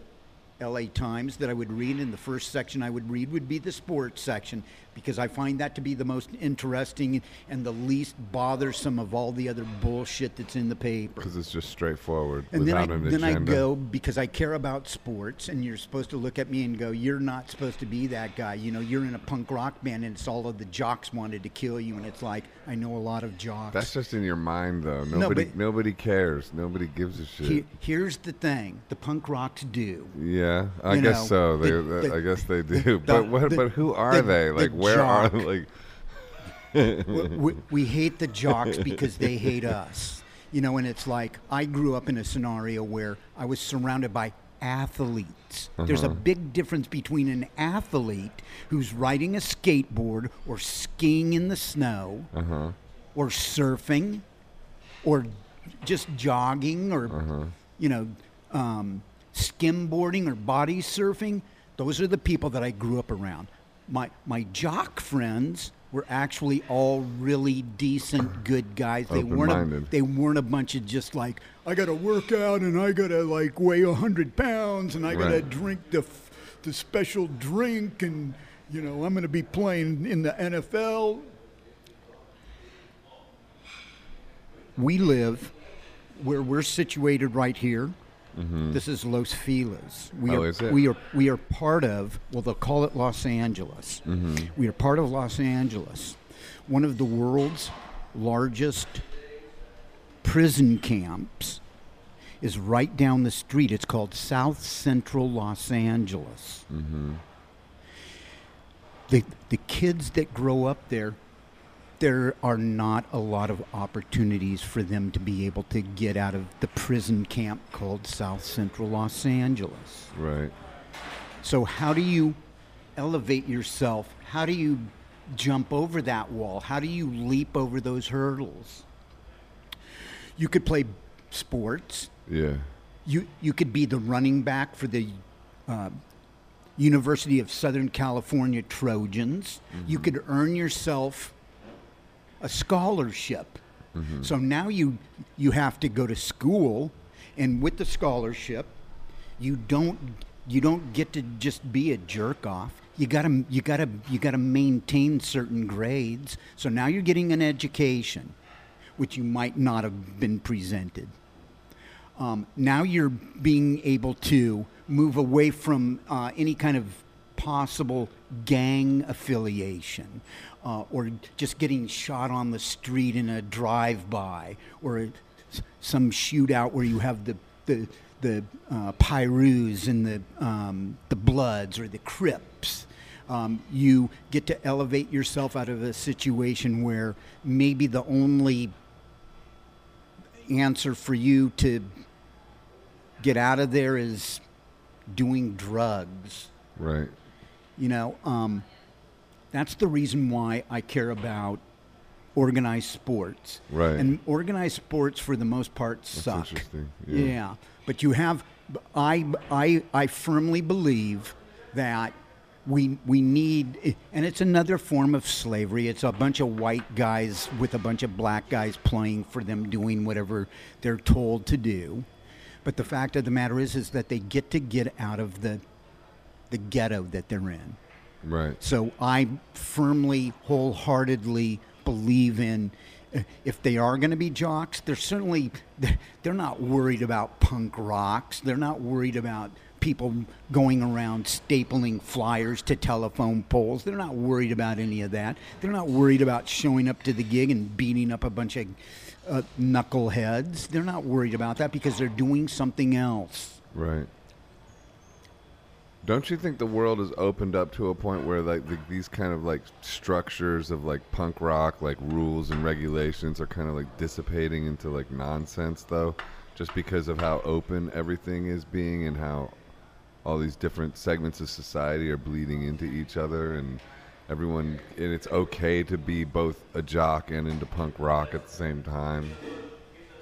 LA Times that I would read, and the first section I would read would be the sports section because I find that to be the most interesting and the least bothersome of all the other bullshit that's in the paper. Because it's just straightforward And then, I, an then I go because I care about sports, and you're supposed to look at me and go, "You're not supposed to be that guy." You know, you're in a punk rock band, and it's all of the jocks wanted to kill you, and it's like I know a lot of jocks. That's just in your mind, though. Nobody, but- nobody cares. Nobody gives a shit. He- here's the thing: the punk rocks do. yeah, I you guess know, so. They, the- the- I guess they do. the- but what? but who are the- they? the Like, where are? jock. Like, we, we, we hate the jocks because they hate us. You know, and it's like I grew up in a scenario where I was surrounded by athletes. There's a Uh-huh. big difference between an athlete who's riding a skateboard or skiing in the snow uh huh. or surfing or just jogging or Uh-huh. you know um, skimboarding or body surfing those are the people that i grew up around my my jock friends were actually all really decent good guys they weren't a, they weren't a bunch of just like i gotta work out and i gotta like weigh a hundred pounds and i gotta Right. drink the f- the special drink and you know i'm gonna be playing in the nfl we live where we're situated right here. Mm-hmm. This is Los Feliz. We Oh, are, is it? We are we are part of. Well, they'll call it Los Angeles. Mm-hmm. We are part of Los Angeles, one of the world's largest prison camps. Is right down the street. It's called South Central Los Angeles. Mm-hmm. The the kids that grow up there there are not a lot of opportunities for them to be able to get out of the prison camp called South Central Los Angeles. Right. So, how do you elevate yourself? How do you jump over that wall? How do you leap over those hurdles? You could play sports. Yeah. You, you could be the running back for the uh, University of Southern California Trojans. You could earn yourself a scholarship. So now you you have to go to school, and with the scholarship, you don't you don't get to just be a jerk off. You gotta you gotta you gotta maintain certain grades. So now you're getting an education, which you might not have been presented. Um, now you're being able to move away from uh, any kind of possible gang affiliation uh, or just getting shot on the street in a drive-by or some shootout where you have the the the uh, Pirus and the um, the Bloods or the Crips. Um, you get to elevate yourself out of a situation where maybe the only answer for you to get out of there is doing drugs. Right. You know, um, that's the reason why I care about organized sports. Right. And organized sports, for the most part, suck. interesting. Yeah. Yeah. But you have, I, I, I firmly believe that we, we need, and it's another form of slavery. It's a bunch of white guys with a bunch of black guys playing for them, doing whatever they're told to do. But the fact of the matter is, is that they get to get out of the, the ghetto that they're in. Right. So I firmly, wholeheartedly believe in uh, if they are going to be jocks, they're certainly they're, they're not worried about punk rocks. They're not worried about people going around stapling flyers to telephone poles. They're not worried about any of that. They're not worried about showing up to the gig and beating up a bunch of uh, knuckleheads. They're not worried about that because they're doing something else. Right. Don't you think the world has opened up to a point where like the, these kind of like structures of like punk rock, like rules and regulations, are kind of like dissipating into like nonsense though, just because of how open everything is being and how all these different segments of society are bleeding into each other and everyone and it's okay to be both a jock and into punk rock at the same time.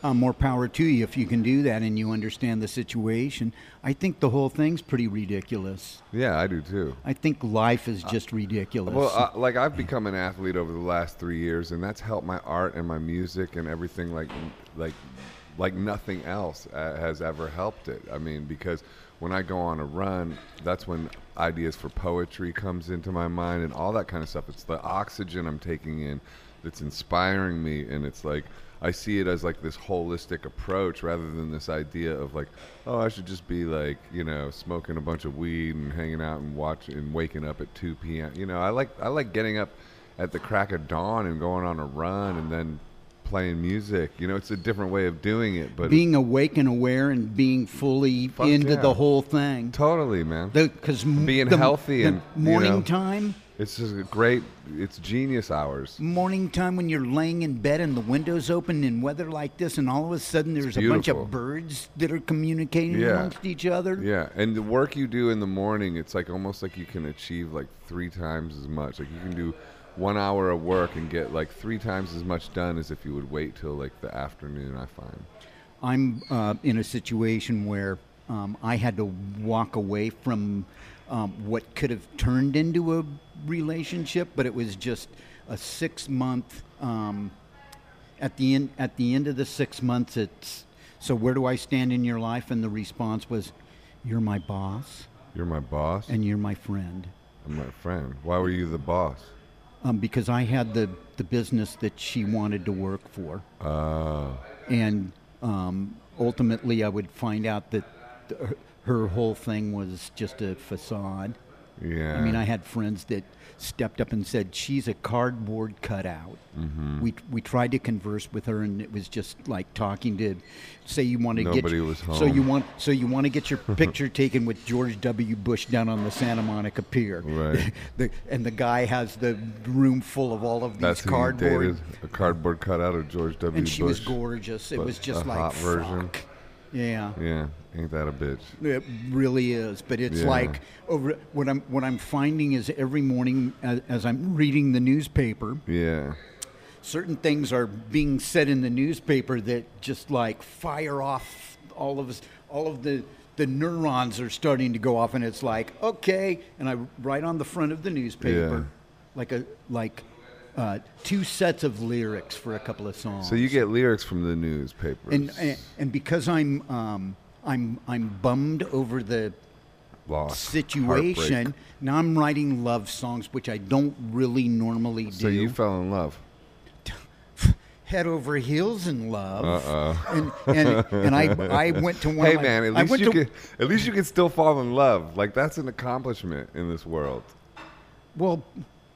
Uh, more power to you if you can do that and you understand the situation. I think the whole thing's pretty ridiculous. Yeah, I do too. I think life is just ridiculous. Well, uh, like I've become an athlete over the last three years, and that's helped my art and my music and everything like, like, like nothing else uh, has ever helped it. I mean, because when I go on a run, that's when ideas for poetry comes into my mind and all that kind of stuff. It's the oxygen I'm taking in that's inspiring me, and it's like I see it as like this holistic approach rather than this idea of like, oh, I should just be like, you know, smoking a bunch of weed and hanging out and watching and waking up at 2 p.m. You know, I like I like getting up at the crack of dawn and going on a run and then playing music. You know, it's a different way of doing it, but being awake and aware and being fully into yeah. the whole thing. totally, man. Because Being healthy and, you morning know. time, It's just a great. It's genius hours. morning time when you're laying in bed and the windows open in weather like this, and all of a sudden there's a bunch of birds that are communicating Yeah. amongst each other. Yeah, and the work you do in the morning, it's like almost like you can achieve like three times as much. Like you can do one hour of work and get like three times as much done as if you would wait till like the afternoon. I find. I'm uh, in a situation where um, I had to walk away from um, what could have turned into a relationship, but it was just a six month. Um, at the end, at the end of the six months, it's so. Where do I stand in your life? And the response was, "You're my boss, You're my boss. and you're my friend." I'm my friend. Why were you the boss? Um, because I had the the business that she wanted to work for. Uh, and um, ultimately I would find out that th- her- whole thing was just a facade. yeah. I mean, I had friends that stepped up and said she's a cardboard cutout. Mm-hmm. We we tried to converse with her, and it was just like talking to, say you want to get your- was so you want so you want to get your picture taken with George W. Bush down on the Santa Monica Pier, Right. the, and the guy has the room full of all of these That's who you cardboard dated. A cardboard cutout of George W. and she was gorgeous. It was just a like hot version. Yeah, Yeah, ain't that a bitch? it really is. But it's Yeah. like over what I'm what I'm finding is every morning as, as I'm reading the newspaper, Yeah. certain things are being said in the newspaper that just like fire off all of us, all of the the neurons are starting to go off, and it's like okay, and I write on the front of the newspaper, Yeah. like a like. Uh, two sets of lyrics for a couple of songs. So you get lyrics from the newspapers. and, and and because I'm um, I'm I'm bummed over the Loss. situation. heartbreak. Now I'm writing love songs, which I don't really normally do. So you fell in love. Head over heels in love. Uh-oh. And and and I I went to one. Hey my, man, at least you to, can at least you can still fall in love. Like that's an accomplishment in this world. Well,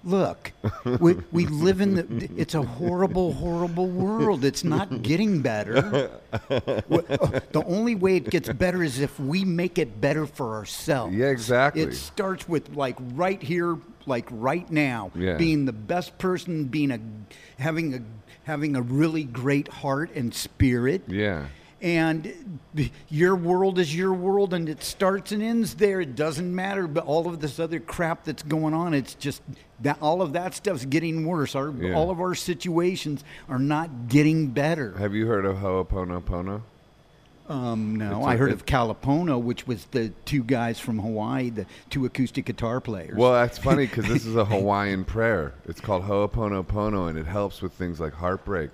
look, we, we live in the. It's a horrible, horrible world. It's not getting better. Uh, The only way it gets better is if we make it better for ourselves. Yeah, exactly. It starts with like right here, like right now, Yeah. being the best person, being a, having a, having a really great heart and spirit Yeah. And your world is your world and it starts and ends there it doesn't matter but all of this other crap that's going on it's just that all of that stuff's getting worse our Yeah. all of our situations are not getting better Have you heard of Ho'oponopono? um, no It's i a- heard of calipono which was the two guys from hawaii the two acoustic guitar players Well, that's funny because this is a Hawaiian prayer. It's called Ho'oponopono, and it helps with things like heartbreak.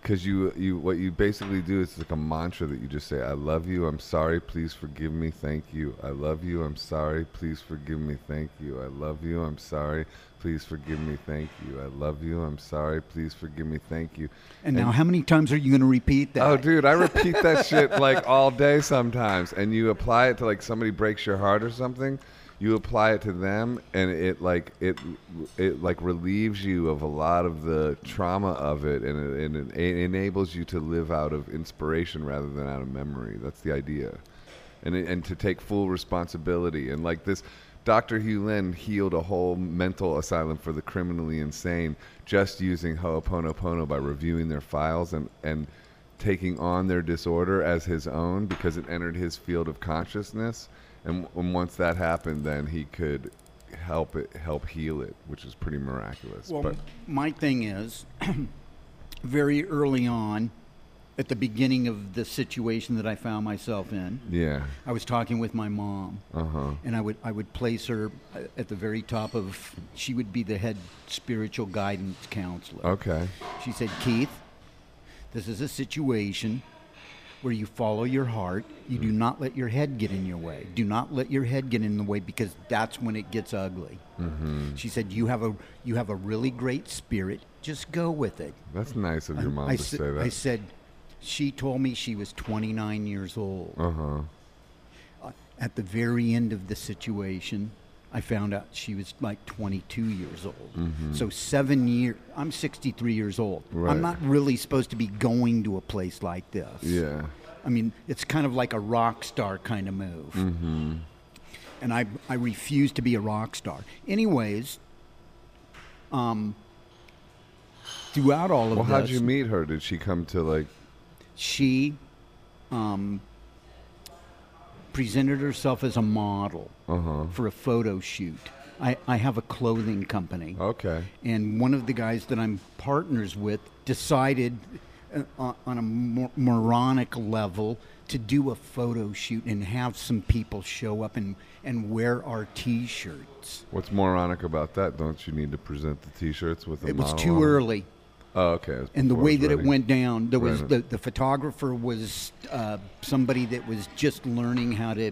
Because you, you, what you basically do is like a mantra that you just say, "I love you. I'm sorry. Please forgive me. Thank you. I love you. I'm sorry. Please forgive me. Thank you. I love you. I'm sorry. Please forgive me. Thank you. I love you. I'm sorry. Please forgive me. Thank you." and now how many times are you going to repeat that Oh, dude, I repeat that shit like all day sometimes. And you apply it to like somebody breaks your heart or something. You apply it to them, and it like it it like relieves you of a lot of the trauma of it, and it, and it, enables you to live out of inspiration rather than out of memory. That's the idea, and and to take full responsibility. And like this, Dr. Hew Len healed a whole mental asylum for the criminally insane just using Ho'oponopono by reviewing their files and and taking on their disorder as his own because it entered his field of consciousness and, and once that happened then he could help it help heal it which is pretty miraculous Well, but my thing is, very early on, at the beginning of the situation that I found myself in, yeah I was talking with my mom, uh-huh and I would I would place her uh, at the very top of. She would be the head spiritual guidance counselor. okay She said, "Keith, this is a situation where you follow your heart. You do not let your head get in your way. Do not let your head get in the way because that's when it gets ugly. Mm-hmm. She said, "You have a you have a really great spirit. Just go with it." That's nice of your mom I, to sa- say that. I said, she told me she was 29 years old. uh huh. Uh, At the very end of the situation, I found out she was like 22 years old. Mhm. So seven years. I'm 63 years old. Right. I'm not really supposed to be going to a place like this. Yeah. I mean, it's kind of like a rock star kind of move. Mm-hmm. And I, I refuse to be a rock star. Anyways, um, throughout all of Well, this, Well, how'd you meet her? Did she come to like? she um, presented herself as a model Uh huh. for a photo shoot. I, I have a clothing company. Okay. And one of the guys that I'm partners with decided uh, on a mor- moronic level to do a photo shoot and have some people show up and, and wear our T-shirts. What's moronic about that? Don't you need to present the T-shirts with a It was too on early. Oh, okay. And the way that it went down, there was Right. the, the photographer was uh, somebody that was just learning how to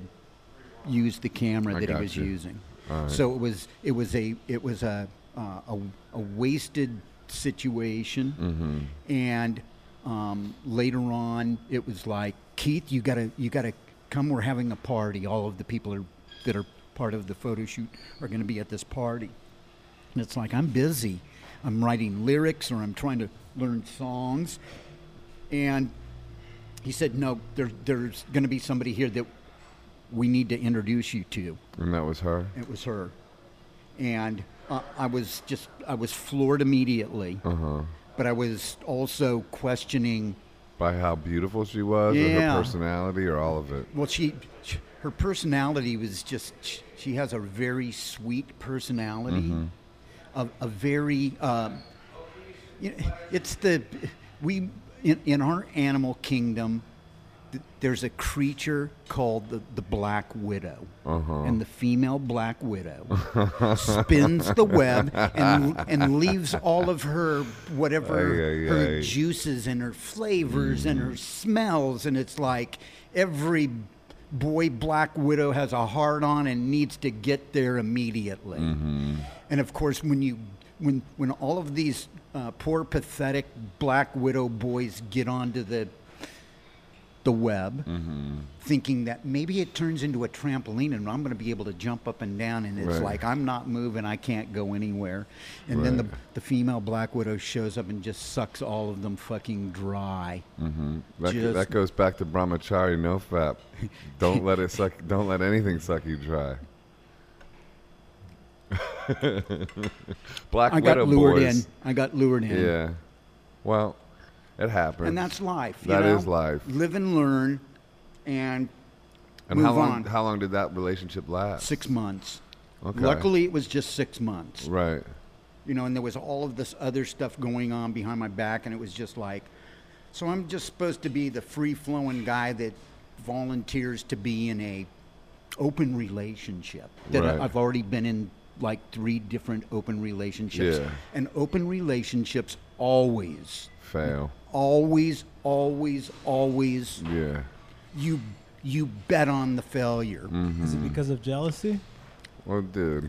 use the camera I that he was you. using. Right. So it was it was a it was a uh, a, a wasted situation, Mm-hmm. and um, later on it was like Keith, you gotta you gotta come. We're having a party. All of the people are, that are part of the photo shoot are going to be at this party, and it's like I'm busy. I'm writing lyrics or I'm trying to learn songs, and he said, "No, there, there's going to be somebody here that we need to introduce you to." And that was her. It was her, and uh, I was just I was floored immediately, Uh huh. but I was also questioning. By how beautiful she was, or her personality, or all of it. Well, she, sh her personality was just she has a very sweet personality, a, a very um, you know, it's the we in, in our animal kingdom. Th- There's a creature called the, the black widow, Uh-huh. and the female black widow spins the web and and leaves all of her whatever Ay, ay, her juices and her flavors and her smells, and it's like every boy black widow has a heart on and needs to get there immediately. And of course, when you when when all of these uh, poor pathetic black widow boys get onto the the web, thinking that maybe it turns into a trampoline and I'm going to be able to jump up and down, and it's Right. like I'm not moving, I can't go anywhere. And then the, the female black widow shows up and just sucks all of them fucking dry. Mm-hmm. That, Just- that goes back to brahmachari, no fap. Don't let it suck. Don't let anything suck you dry. Black I got widow lured boys. in. I got lured in. Yeah. Well, it happens. And that's life. you That know? is life. Live and learn, and And move how long? on. How long did that relationship last? six months. Okay. Luckily, it was just six months. Right. you know, and there was all of this other stuff going on behind my back, and it was just like, so I'm just supposed to be the free flowing guy that volunteers to be in a open relationship that Right. I've already been in like three different open relationships, Yeah. and open relationships always, Fail. Always, always, always Yeah. you you bet on the failure. Mm-hmm. Is it because of jealousy? Well, dude,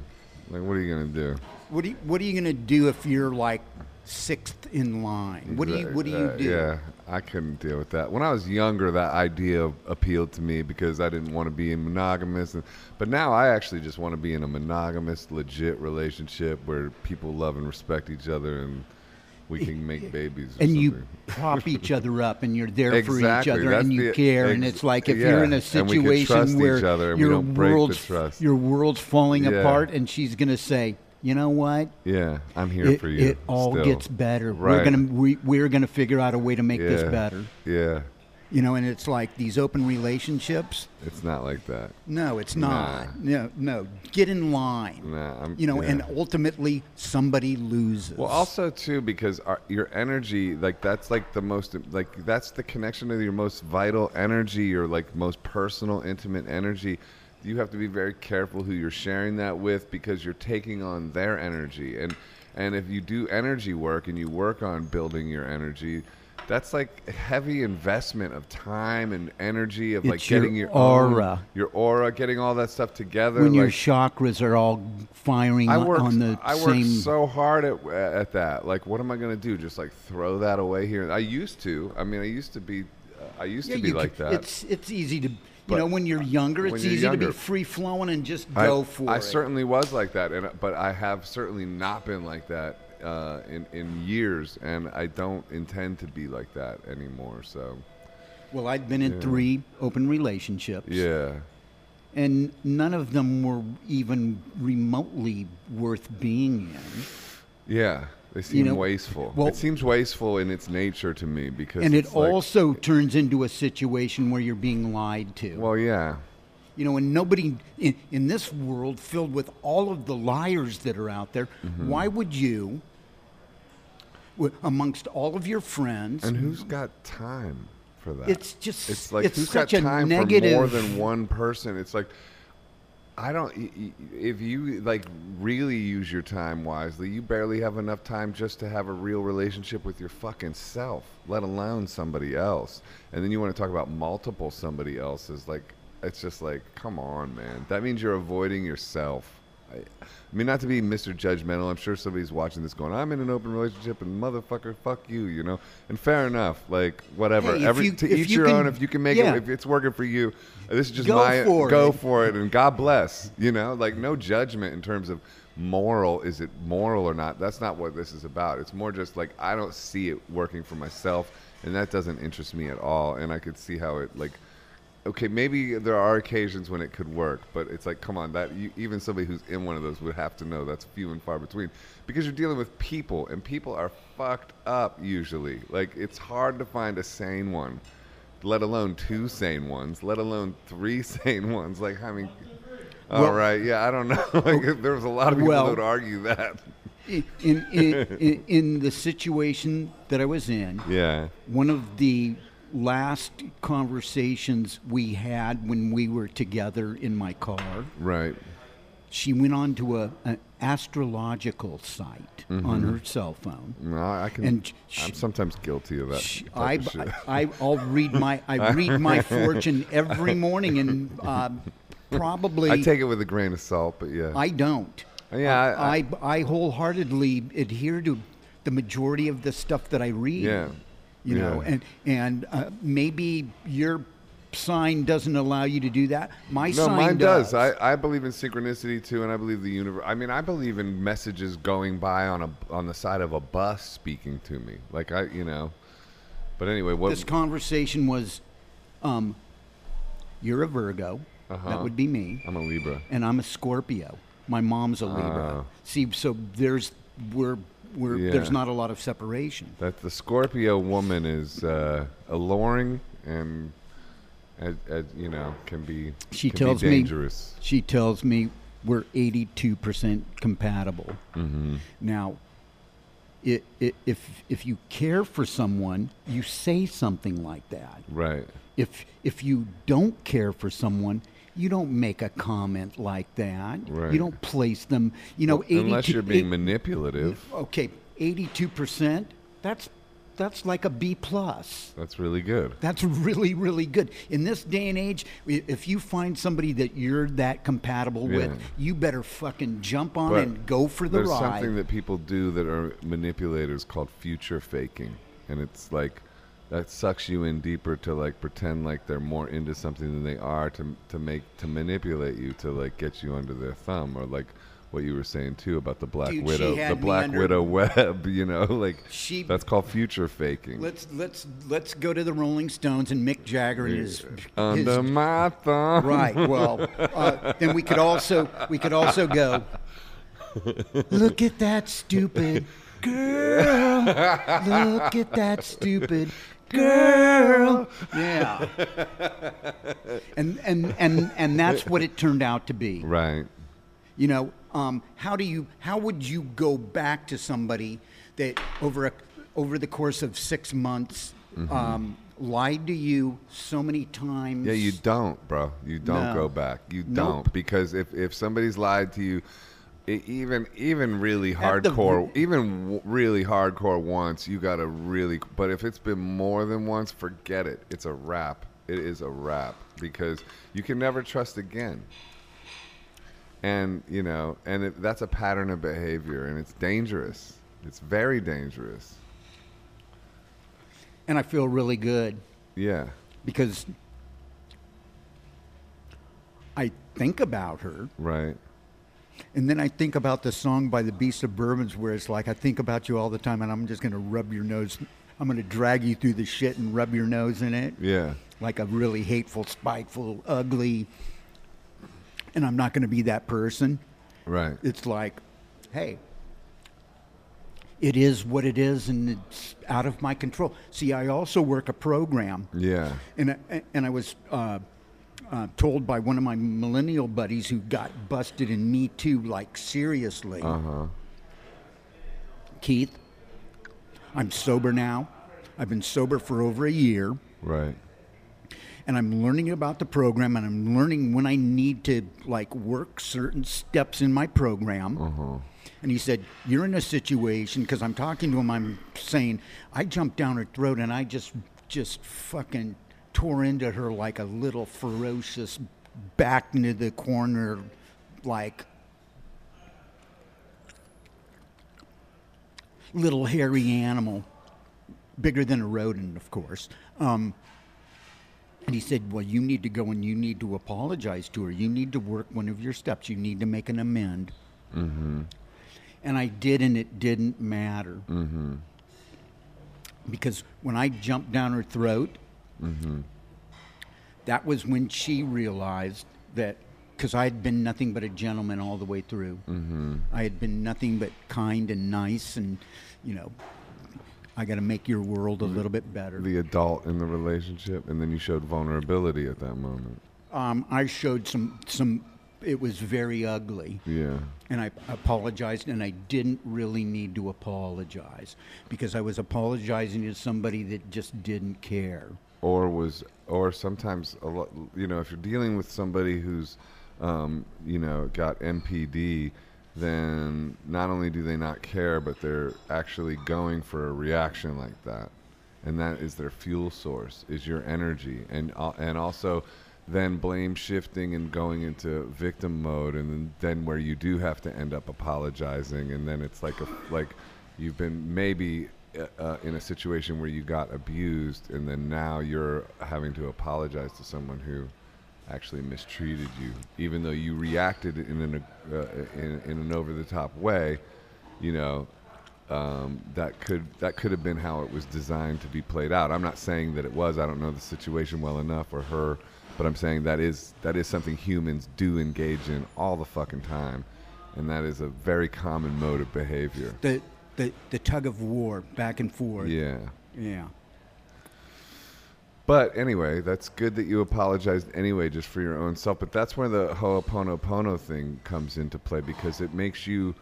like, what are you gonna do? What do you, what are you gonna do if you're like sixth in line? What do you what do you Uh, do? Yeah, I couldn't deal with that. When I was younger, that idea appealed to me because I didn't want to be in monogamous. And, but now I actually just want to be in a monogamous, legit relationship where people love and respect each other and we can make babies. And you prop each other up and you're there for each other that's and you the- care and it's like if yeah, you're in a and we can trust situation where each other and we your don't break the world's your world's falling Yeah. apart and she's going to say you know what Yeah, I'm here it, for you. it all still. gets better we're going to we, we're going to figure out a way to make this better Yeah, you know and it's like these open relationships it's not like that. no it's Nah. not no no get in line Nah, I'm, you know yeah. and ultimately somebody loses Well, also too because our, your energy, like that's like the most, like that's the connection to your most vital energy, your like most personal, intimate energy. You have to be very careful who you're sharing that with because you're taking on their energy, and and if you do energy work and you work on building your energy, that's like heavy investment of time and energy of like It's your getting your, own- aura. your aura, getting all that stuff together. when your chakras are all firing I on- worked, on the I worked same. so hard at at that. Like, what am I gonna do? Just like throw that away here? I used to. I mean, I used to be. Uh, I used Yeah, to be like that. It's it's easy to you But know when you're younger, it's you're easy to be free flowing and just I, go for I it. I certainly was like that, and but I have certainly not been like that uh, in in years, and I don't intend to be like that anymore. So well, I've been in Yeah. three open relationships. yeah, and none of them were even remotely worth being in. yeah, they seem know, wasteful. well- it seems wasteful in its nature to me because And it like- also turns into a situation where you're being lied to. well, yeah, you know, and nobody in, in this world filled with all of the liars that are out there, Mm-hmm. why would you, amongst all of your friends, and who's got time for that? it's just It's like it's who's such got a time negative. for more than one person? It's like I don't. If you like really use your time wisely, you barely have enough time just to have a real relationship with your fucking self, let alone somebody else. And then you want to talk about multiple somebody else's. Like it's just like, come on, man. That means you're avoiding yourself. I, I mean, not to be Mr. Judgmental. I'm sure somebody's watching this going, "I'm in an open relationship, and motherfucker, fuck you," you know. And fair enough. Like whatever. Hey, Every you- to each you your can- own. If you can make yeah. it, if it's working for you, uh, this is just Go my for go it. for it, and God bless. You know, like no judgment in terms of moral. Is it moral or not? That's not what this is about. It's more just like I don't see it working for myself, and that doesn't interest me at all. And I could see how it like. Okay, maybe there are occasions when it could work, but it's like, come on, that you, even somebody who's in one of those would have to know that's few and far between, because you're dealing with people, and people are fucked up usually. Like it's hard to find a sane one, let alone two sane ones, let alone three sane ones. Like I mean, all Well- right, yeah, I don't know. like, there was a lot of people Well- that would argue that. in, in, in, in the situation that I was in, Yeah, one of the last conversations we had when we were together in my car, right. she went on to a, an astrological site Mm-hmm. on her cell phone. No, I I can. And I'm sometimes guilty of that. Sh- type I, of I, I'll read my I read my fortune every morning, and uh, probably I take it with a grain of salt, but yeah. I don't. Yeah, I- I, I, wholeheartedly adhere to the majority of the stuff that I read. Yeah. You know, Yeah. and and uh, maybe your sign doesn't allow you to do that. My No, sign mine does. does. I, I believe in synchronicity too, and I believe the universe. I mean, I believe in messages going by on a on the side of a bus speaking to me. Like I, you know. But anyway, what? this conversation was, um, you're a Virgo. Uh-huh. That would be me. I'm a Libra. and I'm a Scorpio. My mom's a Libra. Oh. See, so there's we're we're there's not a lot of separation. That the Scorpio woman is uh, alluring and, uh, uh, you know, can be She can tells be me she tells me we're 82% compatible. Mm-hmm. Now, i i if if you care for someone, you say something like that. Right. If if you don't care for someone, you don't make a comment like that. Right. You don't place them. You know, Well, unless you're being eight- manipulative, okay, 82%. That's that's like a B plus. that's really good. That's really, really good. In this day and age, if you find somebody that you're that compatible with, you better fucking jump on But and go for the There's ride. something that people do that are manipulators called future faking, and it's like that sucks you in deeper to like pretend like they're more into something than they are to to make to manipulate you to like get you under their thumb or like what you were saying too about the Black Dude, Widow, the Black under- Widow web. You know, like She- that's called future faking. let's let's let's go to the Rolling Stones and Mick Jagger and his, under his my thumb. right. Well, uh, then we could also we could also go. Look at that stupid girl. Look at that stupid girl. Yeah. And and and and that's what it turned out to be. Right. You know, um, how do you how would you go back to somebody that over a, over the course of six months Mm-hmm. um, lied to you so many times? Yeah, you don't, bro. You don't No. go back. You Nope. don't because if if somebody's lied to you, even even really At the- hardcore, even w- really hardcore once, you gotta really. But if it's been more than once, forget it. It's a wrap. It is a wrap because you can never trust again. And you know, and it, that's a pattern of behavior, and it's dangerous. It's very dangerous. And I feel really good Yeah. because I think about her Right. And then I think about the song by the Beasts of Bourbon where it's like, I think about you all the time and I'm just going to rub your nose. I'm going to drag you through the shit and rub your nose in it. Yeah. Like a really hateful, spiteful, ugly. And I'm not going to be that person. Right. It's like, hey, it is what it is and it's out of my control. See, I also work a program Yeah. and I, and I was uh, uh, told by one of my millennial buddies who got busted in Me Too, like seriously, Uh huh. Keith, I'm sober now. I've been sober for over a year, Right. and I'm learning about the program, and I'm learning when I need to like work certain steps in my program. Uh huh. And he said, You're in a situation, because I'm talking to him, I'm saying, I jumped down her throat and I just, just fucking tore into her like a little ferocious, back into the corner, like little hairy animal, bigger than a rodent, of course. Um, and he said, Well, you need to go and you need to apologize to her. You need to work one of your steps. You need to make an amend. Mm-hmm. And I did, and it didn't matter. Mm-hmm. Because when I jumped down her throat, Mm-hmm. that was when she realized that, because I had been nothing but a gentleman all the way through. Mm-hmm. I had been nothing but kind and nice, and, you know, I got to make your world a little bit better. The adult in the relationship, and then you showed vulnerability at that moment. Um, I showed some, some, it was very ugly. Yeah. And I apologized, and I didn't really need to apologize because I was apologizing to somebody that just didn't care. Or was or sometimes a lot you know if you're dealing with somebody who's um, you know got NPD then not only do they not care but they're actually going for a reaction like that. And that is their fuel source is your energy. And al- and also then blame shifting and going into victim mode and then, then where you do have to end up apologizing. And then it's like a like you've been maybe uh, uh, in a situation where you got abused and then now you're having to apologize to someone who actually mistreated you even though you reacted in an uh, in, in an over the top way you know um, that could that could have been how it was designed to be played out. I'm not saying that it was. I don't know the situation well enough or her, but I'm saying that is that is something humans do engage in all the fucking time, and that is a very common mode of behavior. The, the, the tug of war back and forth. Yeah. Yeah. But anyway, that's good that you apologized anyway, just for your own self. But that's where the Ho'oponopono thing comes into play because it makes you,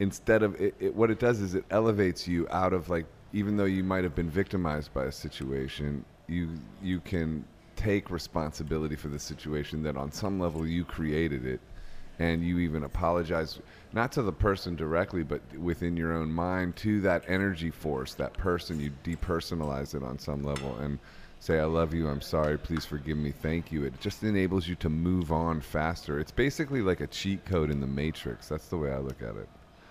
instead of it, it, what it does is it elevates you out of like, even though you might have been victimized by a situation, you you can take responsibility for the situation that on some level you created it, and you even apologize not to the person directly, but within your own mind to that energy force, that person. You depersonalize it on some level and say i love you i'm sorry please forgive me thank you. It just enables you to move on faster. It's basically like a cheat code in the matrix. That's the way i look at it.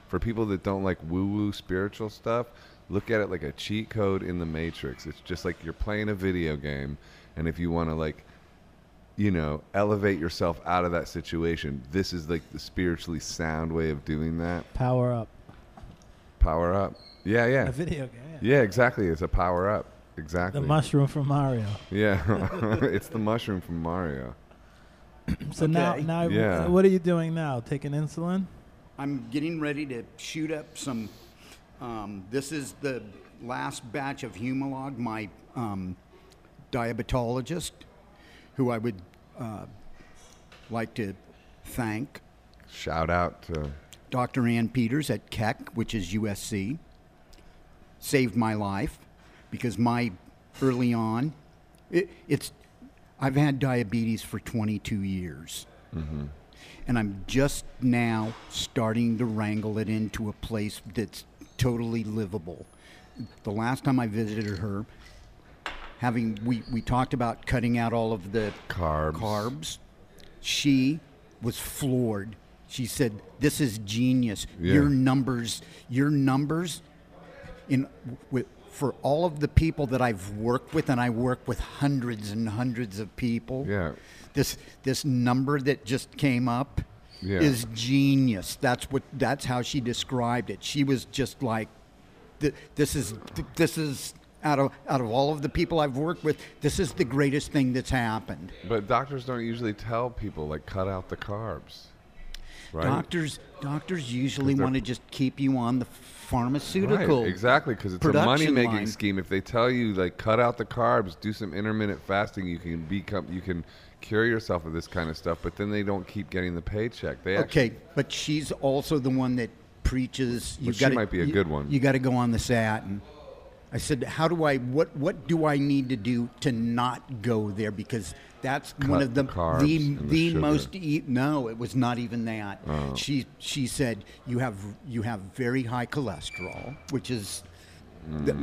For people that don't like woo woo spiritual stuff look at it like a cheat code in the matrix. It's just like you're playing a video game and if you want to like you know elevate yourself out of that situation this is like the spiritually sound way of doing that Power up. power up yeah yeah A video game. Yeah. yeah exactly it's a power up exactly The mushroom from Mario. Yeah, it's the mushroom from Mario. So now, Okay. now, Yeah. what are you doing now? Taking insulin? I'm getting ready to shoot up some. Um, this is the last batch of Humalog, my um, diabetologist, who I would uh, like to thank. Shout out to Dr. Anne Peters at Keck, which is USC, saved my life because my early on, it, it's I've had diabetes for 22 years, and I'm just now starting to wrangle it into a place that's totally livable. The last time I visited her, having we, we talked about cutting out all of the Carbs. carbs. She was floored. She said, "This is genius. Yeah. Your numbers, your numbers in with, for all of the people that I've worked with, and I work with hundreds and hundreds of people. Yeah. This this number that just came up Yeah. is genius. That's what that's how she described it. She was just like, "This is this is." Out of, out of all of the people I've worked with, this is the greatest thing that's happened. But doctors don't usually tell people like cut out the carbs. Right. Doctors, doctors usually want to just keep you on the pharmaceutical. Right, exactly, because it's a money making scheme. If they tell you like cut out the carbs, do some intermittent fasting, you can become, you can cure yourself of this kind of stuff. But then they don't keep getting the paycheck. They actually, Okay, but she's also the one that preaches. You she gotta, might be a you- good one. You got to go on the statin. I said, how do I? What what do I need to do to not go there? Because that's one of the the the, the. Oh. most. E- no, it was not even that. Oh. She she said you have you have very high cholesterol, which is. Th-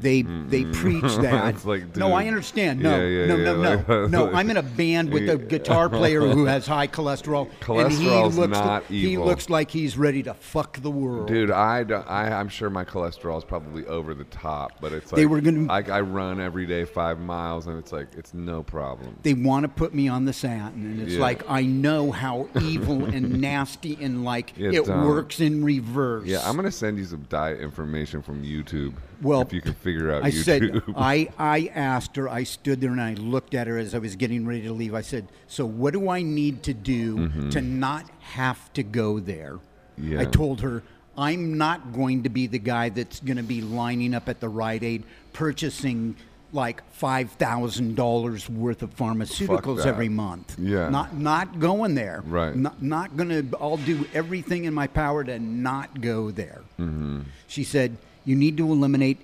They they mm-hmm. preach that. Like, no, I understand. No, Yeah, yeah, no, yeah, no, like- no, no. I'm in a band with a guitar player who has high cholesterol, and he looks not he looks like he's ready to fuck the world. Dude, I, don't- I I'm sure my cholesterol is probably over the top, but it's like They were gonna- I, I run every day five miles, and it's like it's no problem. they want to put me on the statin, and it's like I know how evil and nasty and like it don't. works in reverse. Yeah, I'm gonna send you some diet information from YouTube. Well, if you can figure out I YouTube. said I I asked her. I stood there and I looked at her as I was getting ready to leave. I said, "So what do I need to do to not have to go there?" I Mm-hmm. Told her. I'm not going to be the guy that's going to be lining up at the Rite Aid purchasing like five thousand dollars worth of pharmaceuticals every month. Yeah. not not going there. Right. Not, not going to. I'll do everything in my power to not go there. Mm-hmm. She said, "You need to eliminate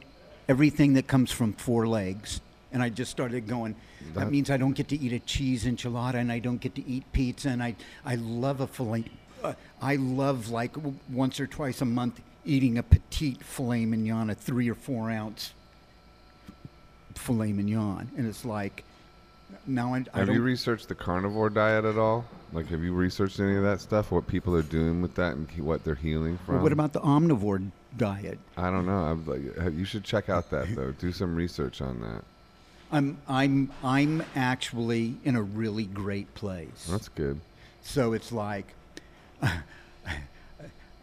everything that comes from four legs." And I just started going. That, That- means I don't get to eat a cheese enchilada, and I don't get to eat pizza, and I I love a filet. Uh, I love like once or twice a month eating a petite filet mignon, a three or four ounce filet mignon, and it's like now I, I Have you researched the carnivore diet at all? Like, have you researched any of that stuff? What people are doing with that and what they're healing from? Well, what about the omnivore diet? I don't know. I'm like, you should check out that though. Do some research on that. I'm I'm I'm actually in a really great place. That's good. So it's like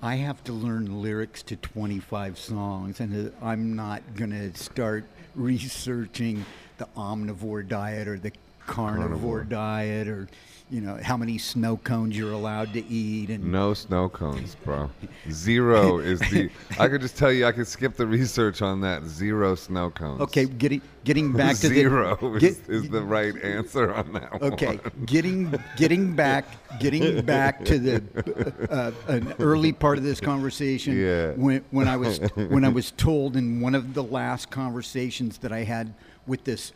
I have to learn lyrics to 25 songs, and uh, I'm not gonna start researching the omnivore diet or the carnivore, Carnivore. diet or you know how many snow cones you're allowed to eat and No snow cones, bro. Zero is the. I could just tell you, I could skip the research on that. Zero snow cones. okay getting getting back to Zero the is, get- is the right answer on that one. Okay, getting getting back getting back to the uh, an early part of this conversation. Yeah. When when I was when I was told in one of the last conversations that I had with this,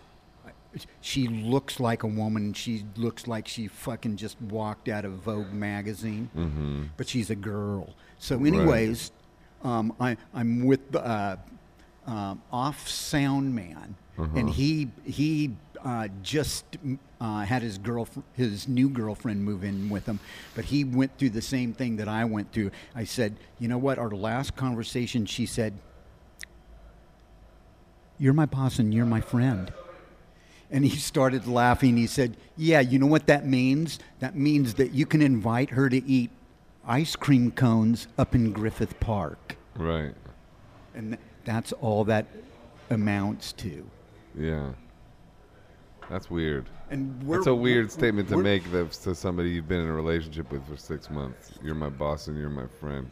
she looks like a woman. She looks like she fucking just walked out of Vogue magazine, mm-hmm. but she's a girl. So, anyways, um, I I'm with the uh, um, off sound man, and he he uh, just uh, had his girl his new girlfriend move in with him, but he went through the same thing that I went through. I said, you know what? Our last conversation, she said, "You're my boss and you're my friend." And he started laughing. He said, Yeah, you know what that means? That means that you can invite her to eat ice cream cones up in Griffith Park. Right. And th- that's all that amounts to. Yeah. That's weird. And we're, That's a weird statement to make that- to somebody you've been in a relationship with for six months. You're my boss and you're my friend.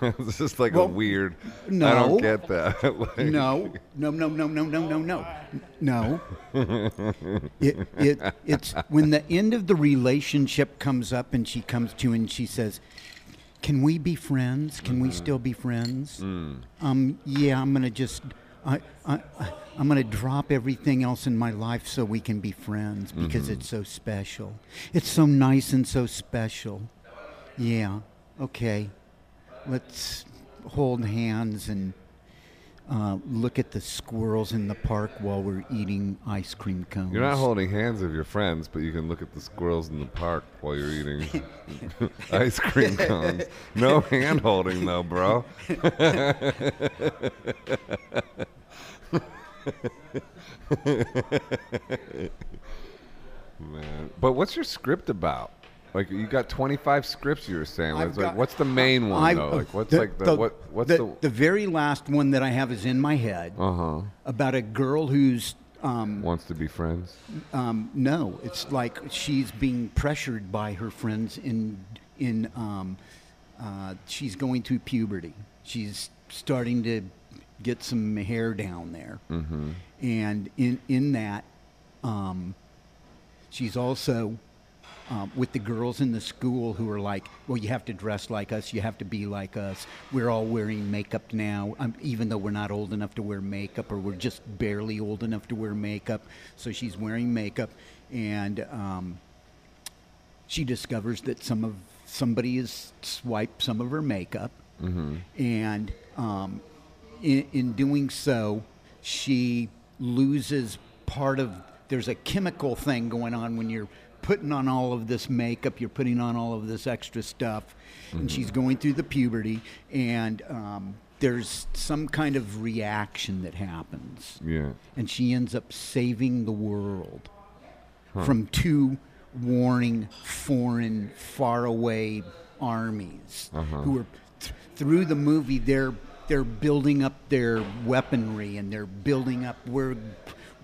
it's just like Well, a weird. No, I don't get that. Like- No, no, no, no, no, no, no, no, no. It, it, it's when the end of the relationship comes up and she comes to you and she says, "Can we be friends? Can we still be friends?" Um, yeah, I'm gonna just, I, I, I- I'm going to drop everything else in my life so we can be friends because Mm-hmm. it's so special. It's so nice and so special. Yeah. Okay. Let's hold hands and uh, look at the squirrels in the park while we're eating ice cream cones. You're not holding hands of your friends, but you can look at the squirrels in the park while you're eating ice cream cones. No hand holding though, bro. Man, but what's your script about? Like you got 25 scripts you were saying. I've What's, like, got- what's the main one I've- though? Like what's the- like the, what what's the, the, the very last one that I have is in my head uh huh about a girl who's um, wants to be friends? um, no, it's like she's being pressured by her friends in in um, uh, she's going through puberty. She's starting to get some hair down there, Mm-hmm. and in in that, um, she's also um, with the girls in the school who are like, well, you have to dress like us, you have to be like us. We're all wearing makeup now, um, even though we're not old enough to wear makeup, or we're just barely old enough to wear makeup. So she's wearing makeup, and um, she discovers that some of somebody has swiped some of her makeup, and um, in, in doing so, she loses part of. There's a chemical thing going on when you're putting on all of this makeup. You're putting on all of this extra stuff, and she's going through the puberty, and um, there's some kind of reaction that happens Yeah. and she ends up saving the world from two warring, foreign, faraway armies who are th- through the movie. They're they're building up their weaponry and they're building up. We're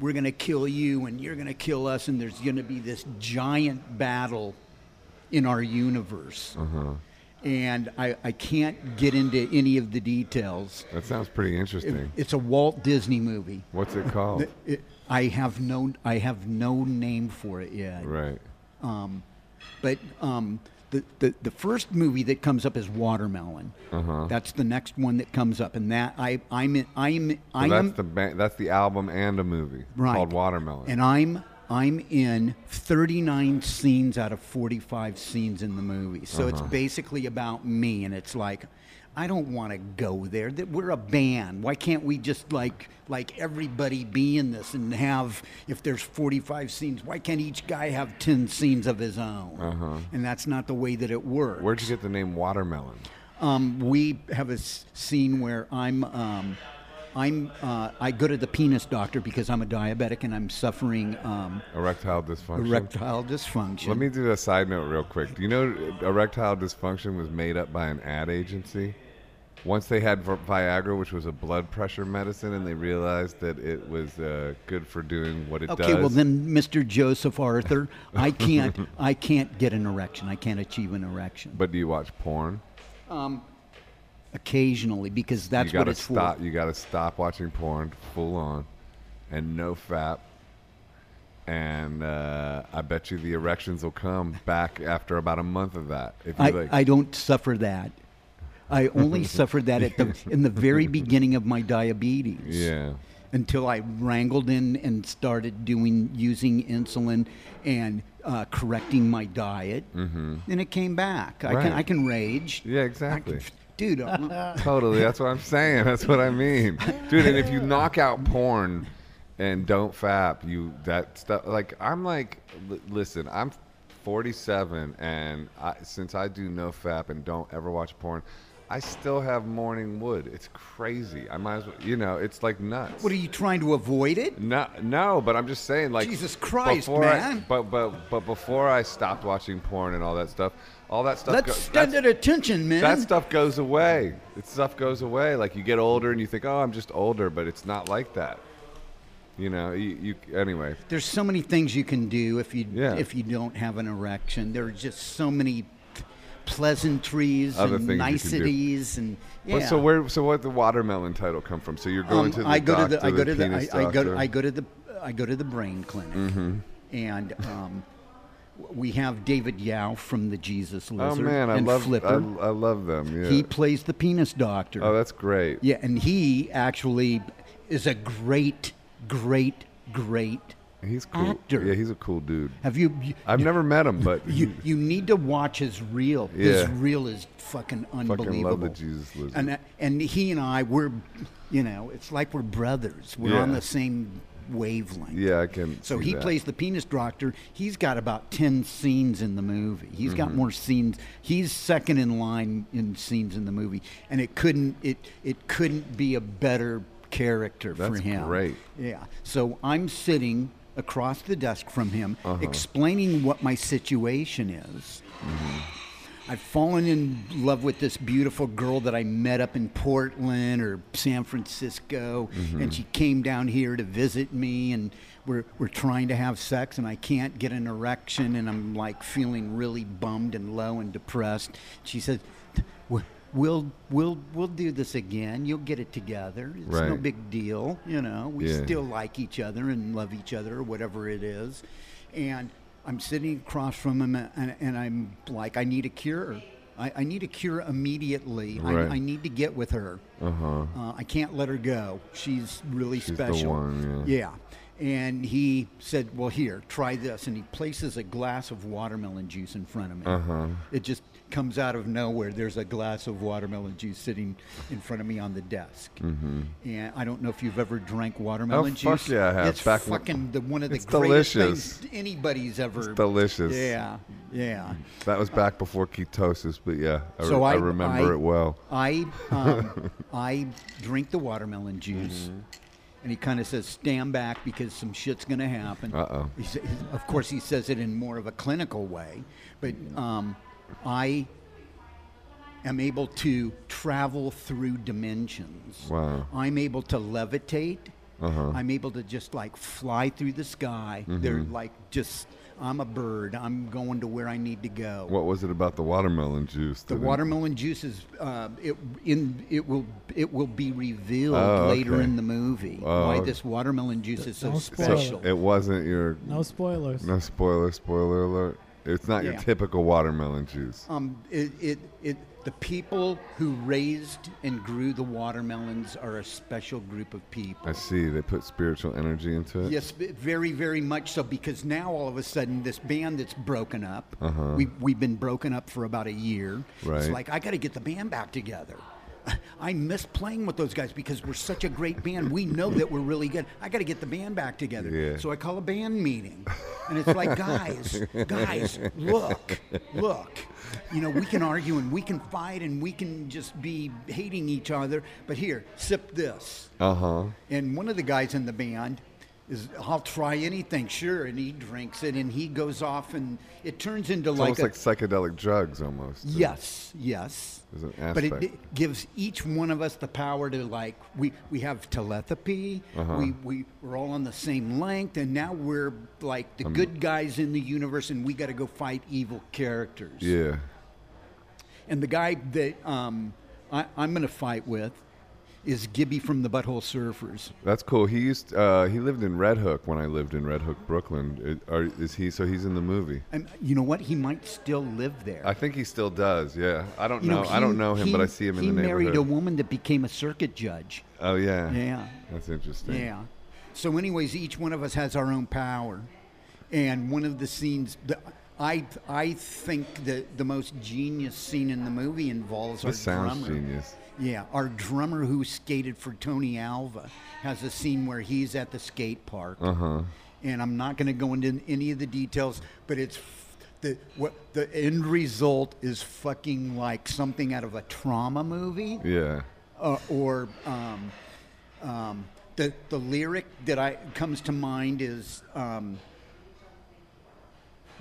we're gonna kill you and you're gonna kill us, and there's gonna be this giant battle in our universe. And I, I can't get into any of the details. That sounds pretty interesting. It's a Walt Disney movie. What's it called? It, I have no I have no name for it yet. right. Um, but um, the, the the first movie that comes up is Watermelon. Uh-huh. That's the next one that comes up, and that I I'm in, I'm So I that's the ba- that's the album and a movie right called Watermelon. and I'm I'm in 39 scenes out of 45 scenes in the movie. So Uh-huh. it's basically about me, and it's like. I don't want to go there. That we're a band. Why can't we just like like everybody be in this and have if there's 45 scenes, why can't each guy have 10 scenes of his own? Uh-huh. And that's not the way that it works. Where'd you get the name Watermelon? Um, we have a s- scene where I'm, um, I'm, uh, I go to the penis doctor because I'm a diabetic and I'm suffering um, Erectile dysfunction. erectile dysfunction. Let me do a side note real quick. Do you know erectile dysfunction was made up by an ad agency? Once they had Viagra, which was a blood pressure medicine, and they realized that it was uh, good for doing what it okay, does. Okay, well then, Mr. Joseph Arthur, I can't, I can't get an erection. I can't achieve an erection. But do you watch porn? Occasionally, because that's you what it's stop. for. You gotta stop watching porn full on, and no fap. And uh, I bet you the erections will come back after about a month of that. If you I, like, I don't suffer that. I only suffered that at the in the very beginning of my diabetes. yeah. until I wrangled in and started doing using insulin and uh, correcting my diet, mm-hmm. and it came back. I Right. can I can rage, Yeah, exactly. dude. Totally. That's what I'm saying. That's what I mean, dude. And if you knock out porn and don't fap, you that stuff. Like I'm like, li- listen, I'm 47, and I, since I do no fap and don't ever watch porn, I still have morning wood. It's crazy. I might as well, you know, it's like nuts. what are you trying to avoid it? No, no, but I'm just saying, like Jesus Christ, before I- man. but but but before I stopped watching porn and all that stuff, all that stuff. Let's go- stand at attention, man. that stuff goes away. That stuff goes away. Like you get older and you think, oh, I'm just older, but it's not like that. You know, you, you anyway. There's so many things you can do if you Yeah. if you don't have an erection. There are just so many pleasantries Other and things you can do. niceties and yeah. But so where? So what the watermelon title come from? So you're going Um, to the I go doctor, to the I go to the I, I go to, I go to the I go to the brain clinic, Mm-hmm. and um, we have David Yow from the Jesus Lizard. oh Lizard man, I and love Flipper. I, I love them. Yeah. He plays the penis doctor. oh, that's great. yeah, and he actually is a great, great, great. He's cool. Actor. Yeah, he's a cool dude. Have you? you I've never met him, but You, he- you need to watch his reel. His Yeah. reel is fucking unbelievable. fucking love the Jesus lizard. and and he and I we're, you know, it's like we're brothers. We're on the same wavelength. yeah, I can. So he that. plays the penis doctor. He's got about ten scenes in the movie. He's Mm-hmm. got more scenes. He's second in line in scenes in the movie, and it couldn't it it couldn't be a better character for That's him. great. Yeah. So I'm sitting across the desk from him, Uh-huh. explaining what my situation is. Mm-hmm. I've fallen in love with this beautiful girl that I met up in Portland or San Francisco, Mm-hmm. and she came down here to visit me, and we're we're trying to have sex, and I can't get an erection, and I'm like feeling really bummed and low and depressed. She said, "W- "We'll we'll we'll do this again. You'll get it together. It's no big deal, you know. We Yeah. still like each other and love each other, or whatever it is." And I'm sitting across from him, and, and I'm like, "I need a cure." I, I need a cure immediately. Right. I, I need to get with her. Uh-huh. Uh, I can't let her go. She's really She's the special. one, yeah. And he said, Well, here, try this. And he places a glass of watermelon juice in front of me. Uh-huh. It just comes out of nowhere. There's a glass of watermelon juice sitting in front of me on the desk. Mm-hmm. And I don't know if you've ever drank watermelon Oh, fuck juice. yeah, I have. It's Back when- fucking the, one of the greatest delicious. things anybody's ever. It's delicious. Yeah, yeah. That was back before ketosis, but yeah, I, re- I I- remember I- it well. I um, I drink the watermelon juice, and he kind of says, "Stand back because some shit's going to happen." Uh-oh. He sa- of course, he says it in more of a clinical way, but um, I am able to travel through dimensions. Wow. I'm able to levitate. Uh-huh. I'm able to just like fly through the sky. They're Mm-hmm. like just. I'm a bird. I'm going to where I need to go. What was it about the watermelon juice? The that it- watermelon juice is uh, it in it will it will be revealed Oh, later okay. in the movie Oh, why this watermelon juice is so Don't spoil it. special. It wasn't your No spoilers. no spoiler spoiler alert. It's not your Yeah. typical watermelon juice. Um, it, it it the people who raised and grew the watermelons are a special group of people. I see. They put spiritual energy into it. Yes, v- very, very much so. Because now all of a sudden, this band that's broken up, Uh-huh. we, we've been broken up for about a year. It's like, I got to get the band back together. I miss playing with those guys because we're such a great band. We know that we're really good. I got to get the band back together. Yeah. So I call a band meeting. And it's like, guys, guys, look, look. You know, we can argue and we can fight and we can just be hating each other. But here, sip this. Uh huh. And one of the guys in the band is, I'll try anything, sure. And he drinks it and he goes off and it turns into It's like, almost a, like psychedelic drugs, almost. yes, yes. But it, it gives each one of us the power to like we we have telepathy. Uh-huh. We we we're all on the same length, and now we're like the good guys in the universe, and we got to go fight evil characters. Yeah. And the guy that um, I, I'm going to fight with is Gibby from the Butthole Surfers. That's cool. He used uh, he lived in Red Hook when I lived in Red Hook, Brooklyn. Are, is he? So he's in the movie. And you know what? He might still live there. I think he still does. Yeah. I don't you know. I he- don't know him, but I see him in the movie. he married a woman that became a circuit judge. oh yeah. Yeah. That's interesting. Yeah. So, anyways, each one of us has our own power, and one of the scenes that I I think that the most genius scene in the movie involves This our sounds drummer. genius. Yeah, our drummer who skated for Tony Alva has a scene where he's at the skate park, Uh huh. and I'm not going to go into any of the details, but it's f- the what the end result is fucking like something out of a Troma movie Yeah. uh, or um, um, the the lyric that I comes to mind is um,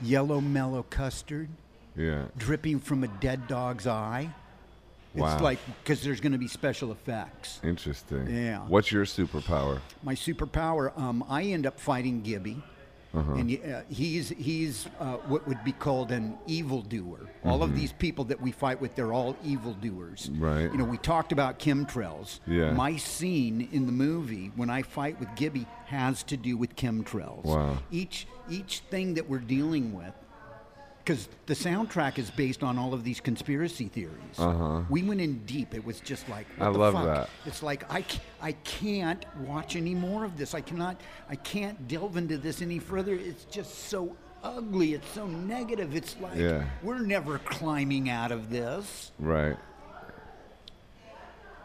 "Yellow mellow custard Yeah. dripping from a dead dog's eye." Wow. It's like because there's going to be special effects. Interesting. Yeah. What's your superpower? My superpower, um, I end up fighting Gibby. Uh-huh. And uh, he's he's uh, what would be called an evildoer. All of these people that we fight with, they're all evildoers. Mm-hmm. Right. You know, we talked about chemtrails. Yeah. My scene in the movie when I fight with Gibby has to do with chemtrails. Wow. Each each thing that we're dealing with because the soundtrack is based on all of these conspiracy theories. Uh-huh. We went in deep. It was just like, what I the love fuck? that. It's like I, I can't watch any more of this. I cannot. I can't delve into this any further. It's just so ugly. It's so negative. It's like Yeah. we're never climbing out of this. Right.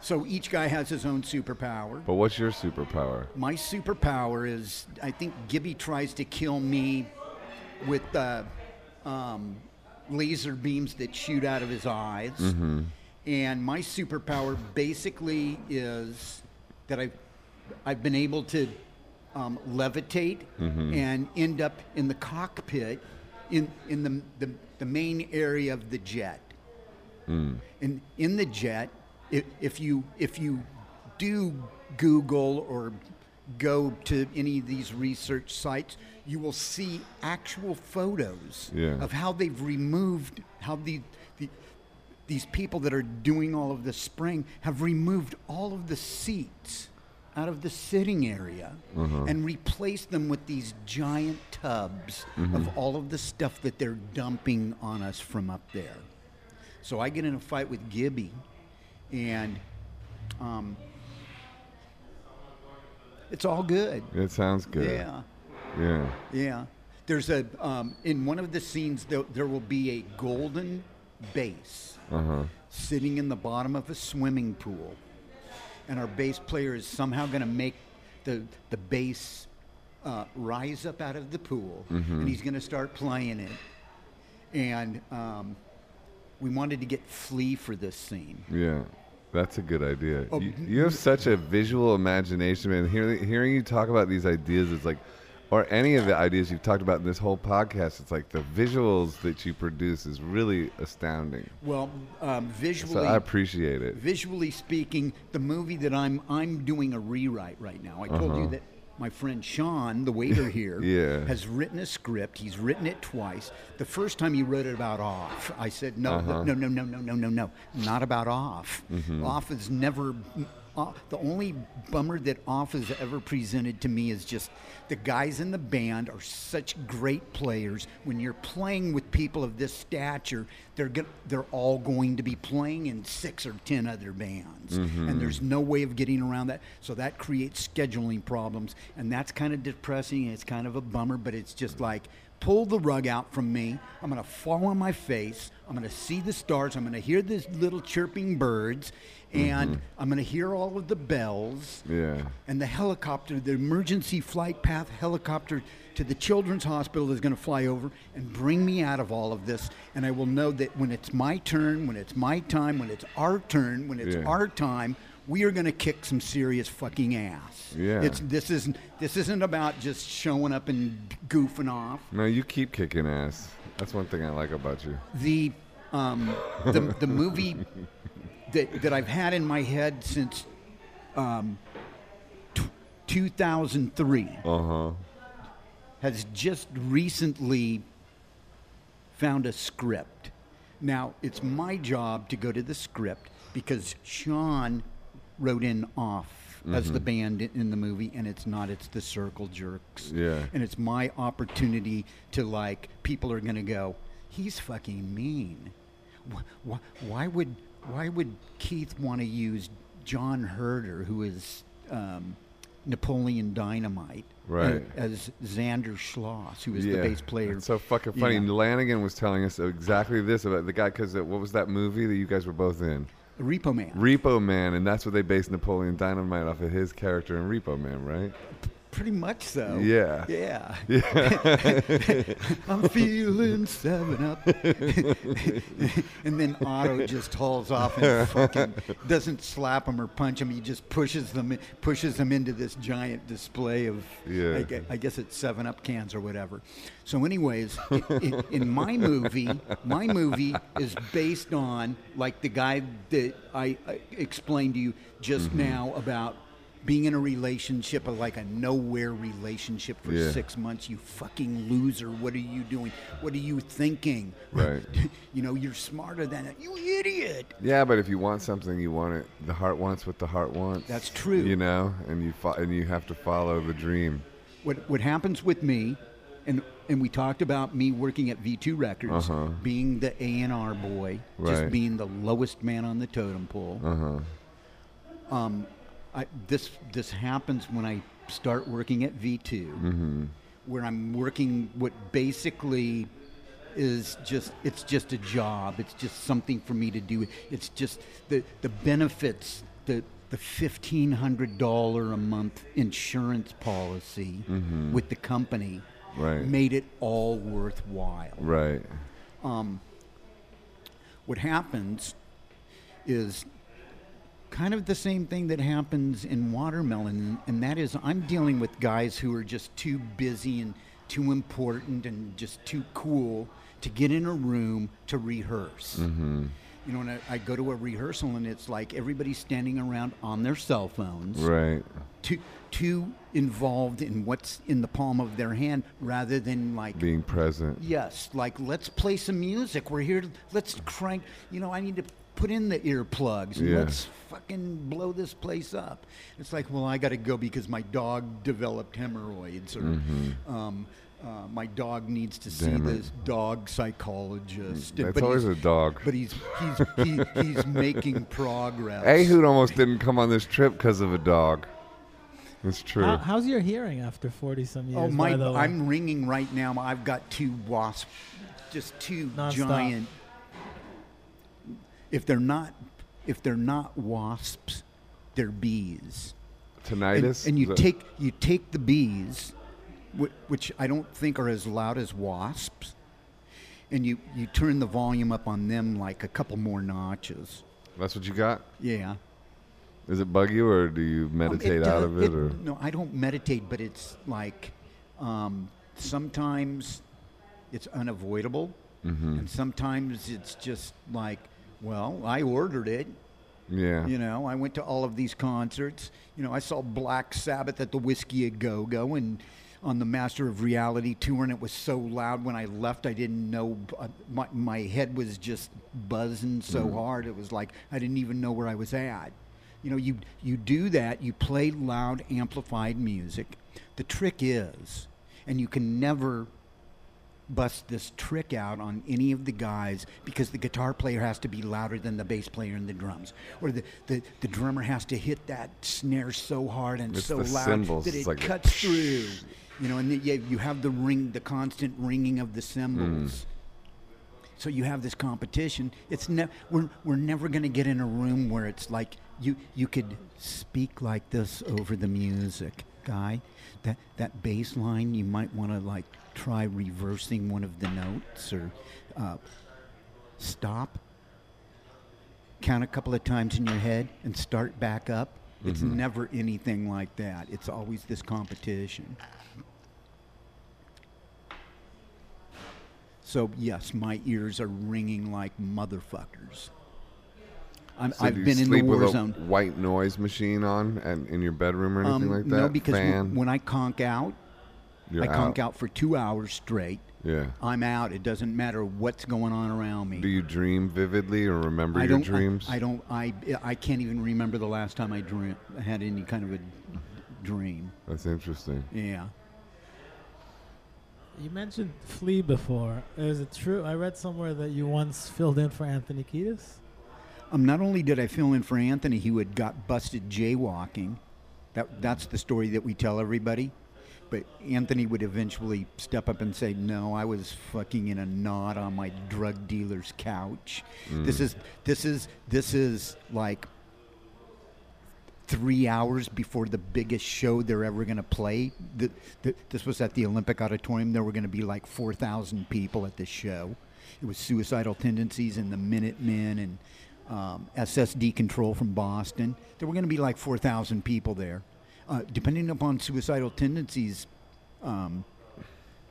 So each guy has his own superpower. But what's your superpower? My superpower is I think Gibby tries to kill me with uh, um, laser beams that shoot out of his eyes. And my superpower basically is that I've, I've been able to um, levitate and end up in the cockpit in, in the, the, the main area of the jet. And in the jet, if, if you if you do Google or go to any of these research sites, you will see actual photos Yeah. of how they've removed how the, the these people that are doing all of the spring have removed all of the seats out of the sitting area and replaced them with these giant tubs of all of the stuff that they're dumping on us from up there. So I get in a fight with Gibby, and um, it's all good. It sounds good. Yeah, Yeah. yeah. There's a um, in one of the scenes there, there will be a golden bass Uh huh. sitting in the bottom of a swimming pool, and our bass player is somehow going to make the the bass uh, rise up out of the pool, and he's going to start playing it. And um, we wanted to get Flea for this scene. Yeah. That's a good idea. Oh, you, you have such a visual imagination, man. Hearing, hearing you talk about these ideas is like, or any of the ideas you've talked about in this whole podcast, it's like the visuals that you produce is really astounding. Well, um, So I appreciate it. visually speaking, the movie that I'm I'm doing a rewrite right now. I told you Uh-huh. that my friend Sean, the waiter here, Yeah. has written a script. He's written it twice. The first time he wrote it about OFF!, I said no, Uh-huh. no, no, no, no, no, no, no, not about off. Mm-hmm. OFF! is never. Uh, the only bummer that OFF! has ever presented to me is just the guys in the band are such great players. When you're playing with people of this stature, they're go- they're all going to be playing in six or ten other bands, and there's no way of getting around that. So that creates scheduling problems, and that's kind of depressing. It's kind of a bummer, but it's just like pull the rug out from me. I'm going to fall on my face. I'm going to see the stars. I'm going to hear the little chirping birds, and I'm going to hear all of the bells Yeah. and the helicopter, the emergency flight path helicopter to the children's hospital is going to fly over and bring me out of all of this. And I will know that when it's my turn, when it's my time, when it's our turn, when it's Yeah. our time, we are going to kick some serious fucking ass. Yeah. It's this isn't this isn't about just showing up and goofing off. No, you keep kicking ass. That's one thing I like about you. the um, the, the movie that, that I've had in my head since um, t- 2003 Uh huh. has just recently found a script. Now, it's my job to go to the script because Sean wrote in OFF! as the band in- the movie, and it's not, it's the Circle Jerks. Yeah. And it's my opportunity to, like, people are going to go, he's fucking mean. Wh- wh- Why would, why would Keith want to use Jon Heder, who is um, Napoleon Dynamite, Right. uh, as Zander Schloss, who is the bass player. It's so fucking funny. Yeah. Lanegan was telling us exactly this about the guy because what was that movie that you guys were both in? Repo Man. Repo Man, and that's what they based Napoleon Dynamite off of his character in Repo Man, right? Pretty much so. Yeah. Yeah. I'm feeling seven up. and then Otto just hauls off and fucking doesn't slap him or punch him. He just pushes them pushes them into this giant display of Yeah. I, gue- I guess it's seven up cans or whatever. So anyways, in, in, in my movie, my movie is based on like the guy that I, I explained to you just Mm-hmm. now about being in a relationship, a, like a nowhere relationship for Yeah. six months. You fucking loser. What are you doing? What are you thinking? Right. you know, you're smarter than it. You idiot. Yeah, but if you want something, you want it. The heart wants what the heart wants. That's true. You know, and you fo- and you have to follow the dream. What what happens with me, and and we talked about me working at V2 Records, Uh-huh. being the A and R boy, Right. just being the lowest man on the totem pole. Uh huh. Um, I, this this happens when I start working at V2, Mm-hmm. where I'm working what basically is just it's just a job. It's just something for me to do. It's just the the benefits the the fifteen hundred dollar a month insurance policy Mhm. with the company Right. made it all worthwhile. Right. Um, what happens is kind of the same thing that happens in watermelon, and that is I'm dealing with guys who are just too busy and too important and just too cool to get in a room to rehearse. Mm-hmm. You know, and I, I go to a rehearsal and it's like everybody's standing around on their cell phones Right. too too involved in what's in the palm of their hand rather than like Being present. Yes, like let's play some music. We're here. To, let's crank. You know, I need to put in the earplugs. And Yeah. Let's fucking blow this place up. It's like, well, I got to go because my dog developed hemorrhoids, or um, uh, my dog needs to see Mm-hmm. It. this dog psychologist. That's but always he's, a dog. But he's he's he, he's making progress. Ehud almost didn't come on this trip because of a dog. It's true. How, how's your hearing after 40 some years? Oh my! by the way? I'm ringing right now. I've got two wasp, just two Nonstop. giant. If they're not, if they're not wasps, they're bees. And, Tinnitus. and you Is that- take you take the bees, whi- which I don't think are as loud as wasps, and you you turn the volume up on them like a couple more notches. That's what you got. Yeah. Does it bug you, or do you Um, meditate does- out of it, or No, I don't meditate, but it's like um, sometimes it's unavoidable, Mhm. and sometimes it's just like, well, I ordered it. yeah? You know, I went to all of these concerts. You know, I saw Black Sabbath at the Whisky a Go Go and on the Master of Reality tour, and it was so loud when I left, I didn't know. Uh, my, my head was just buzzing so hard, it was like I didn't even know where I was at. You know, you, you do that, you play loud, amplified music. The trick is, and you can never bust this trick out on any of the guys because the guitar player has to be louder than the bass player and the drums. Or the, the, the drummer has to hit that snare so hard and It's so loud cymbals. that it like cuts through. You know and then you, you have the ring the constant ringing of the cymbals. Hmm. So you have this competition. It's ne- we're, we're never going to get in a room where it's like you you could speak like this over the music guy. That that bass line you might want to like try reversing one of the notes or uh, stop count a couple of times in your head and start back up? It's never anything like that. It's always this competition. So yes my ears are ringing like motherfuckers. I'm, so i've you been in the war zone. white noise machine on and in your bedroom or anything Um, like that. No, because w- when I conk out, You're I conk out for two hours straight. Yeah. I'm out. It doesn't matter what's going on around me. Do you dream vividly or remember I your don't. dreams? I, I don't. I. I can't even remember the last time I dream, had any kind of a dream. That's interesting. Yeah. You mentioned Flea before. Is it true? I read somewhere that you once filled in for Anthony Kiedis. Um. Not only did I fill in for Anthony, he had got busted jaywalking. That. That's the story that we tell everybody. But Anthony would eventually step up and say, "No, I was fucking in a knot on my drug dealer's couch. This is this is this is like three hours before the biggest show they're ever going to play. The, the, this was at the Olympic Auditorium. There were going to be like 4,000 people at this show. It was Suicidal Tendencies and the Minutemen and um, SS Decontrol from Boston. There were going to be like 4,000 people there. Uh, depending upon Suicidal Tendencies um,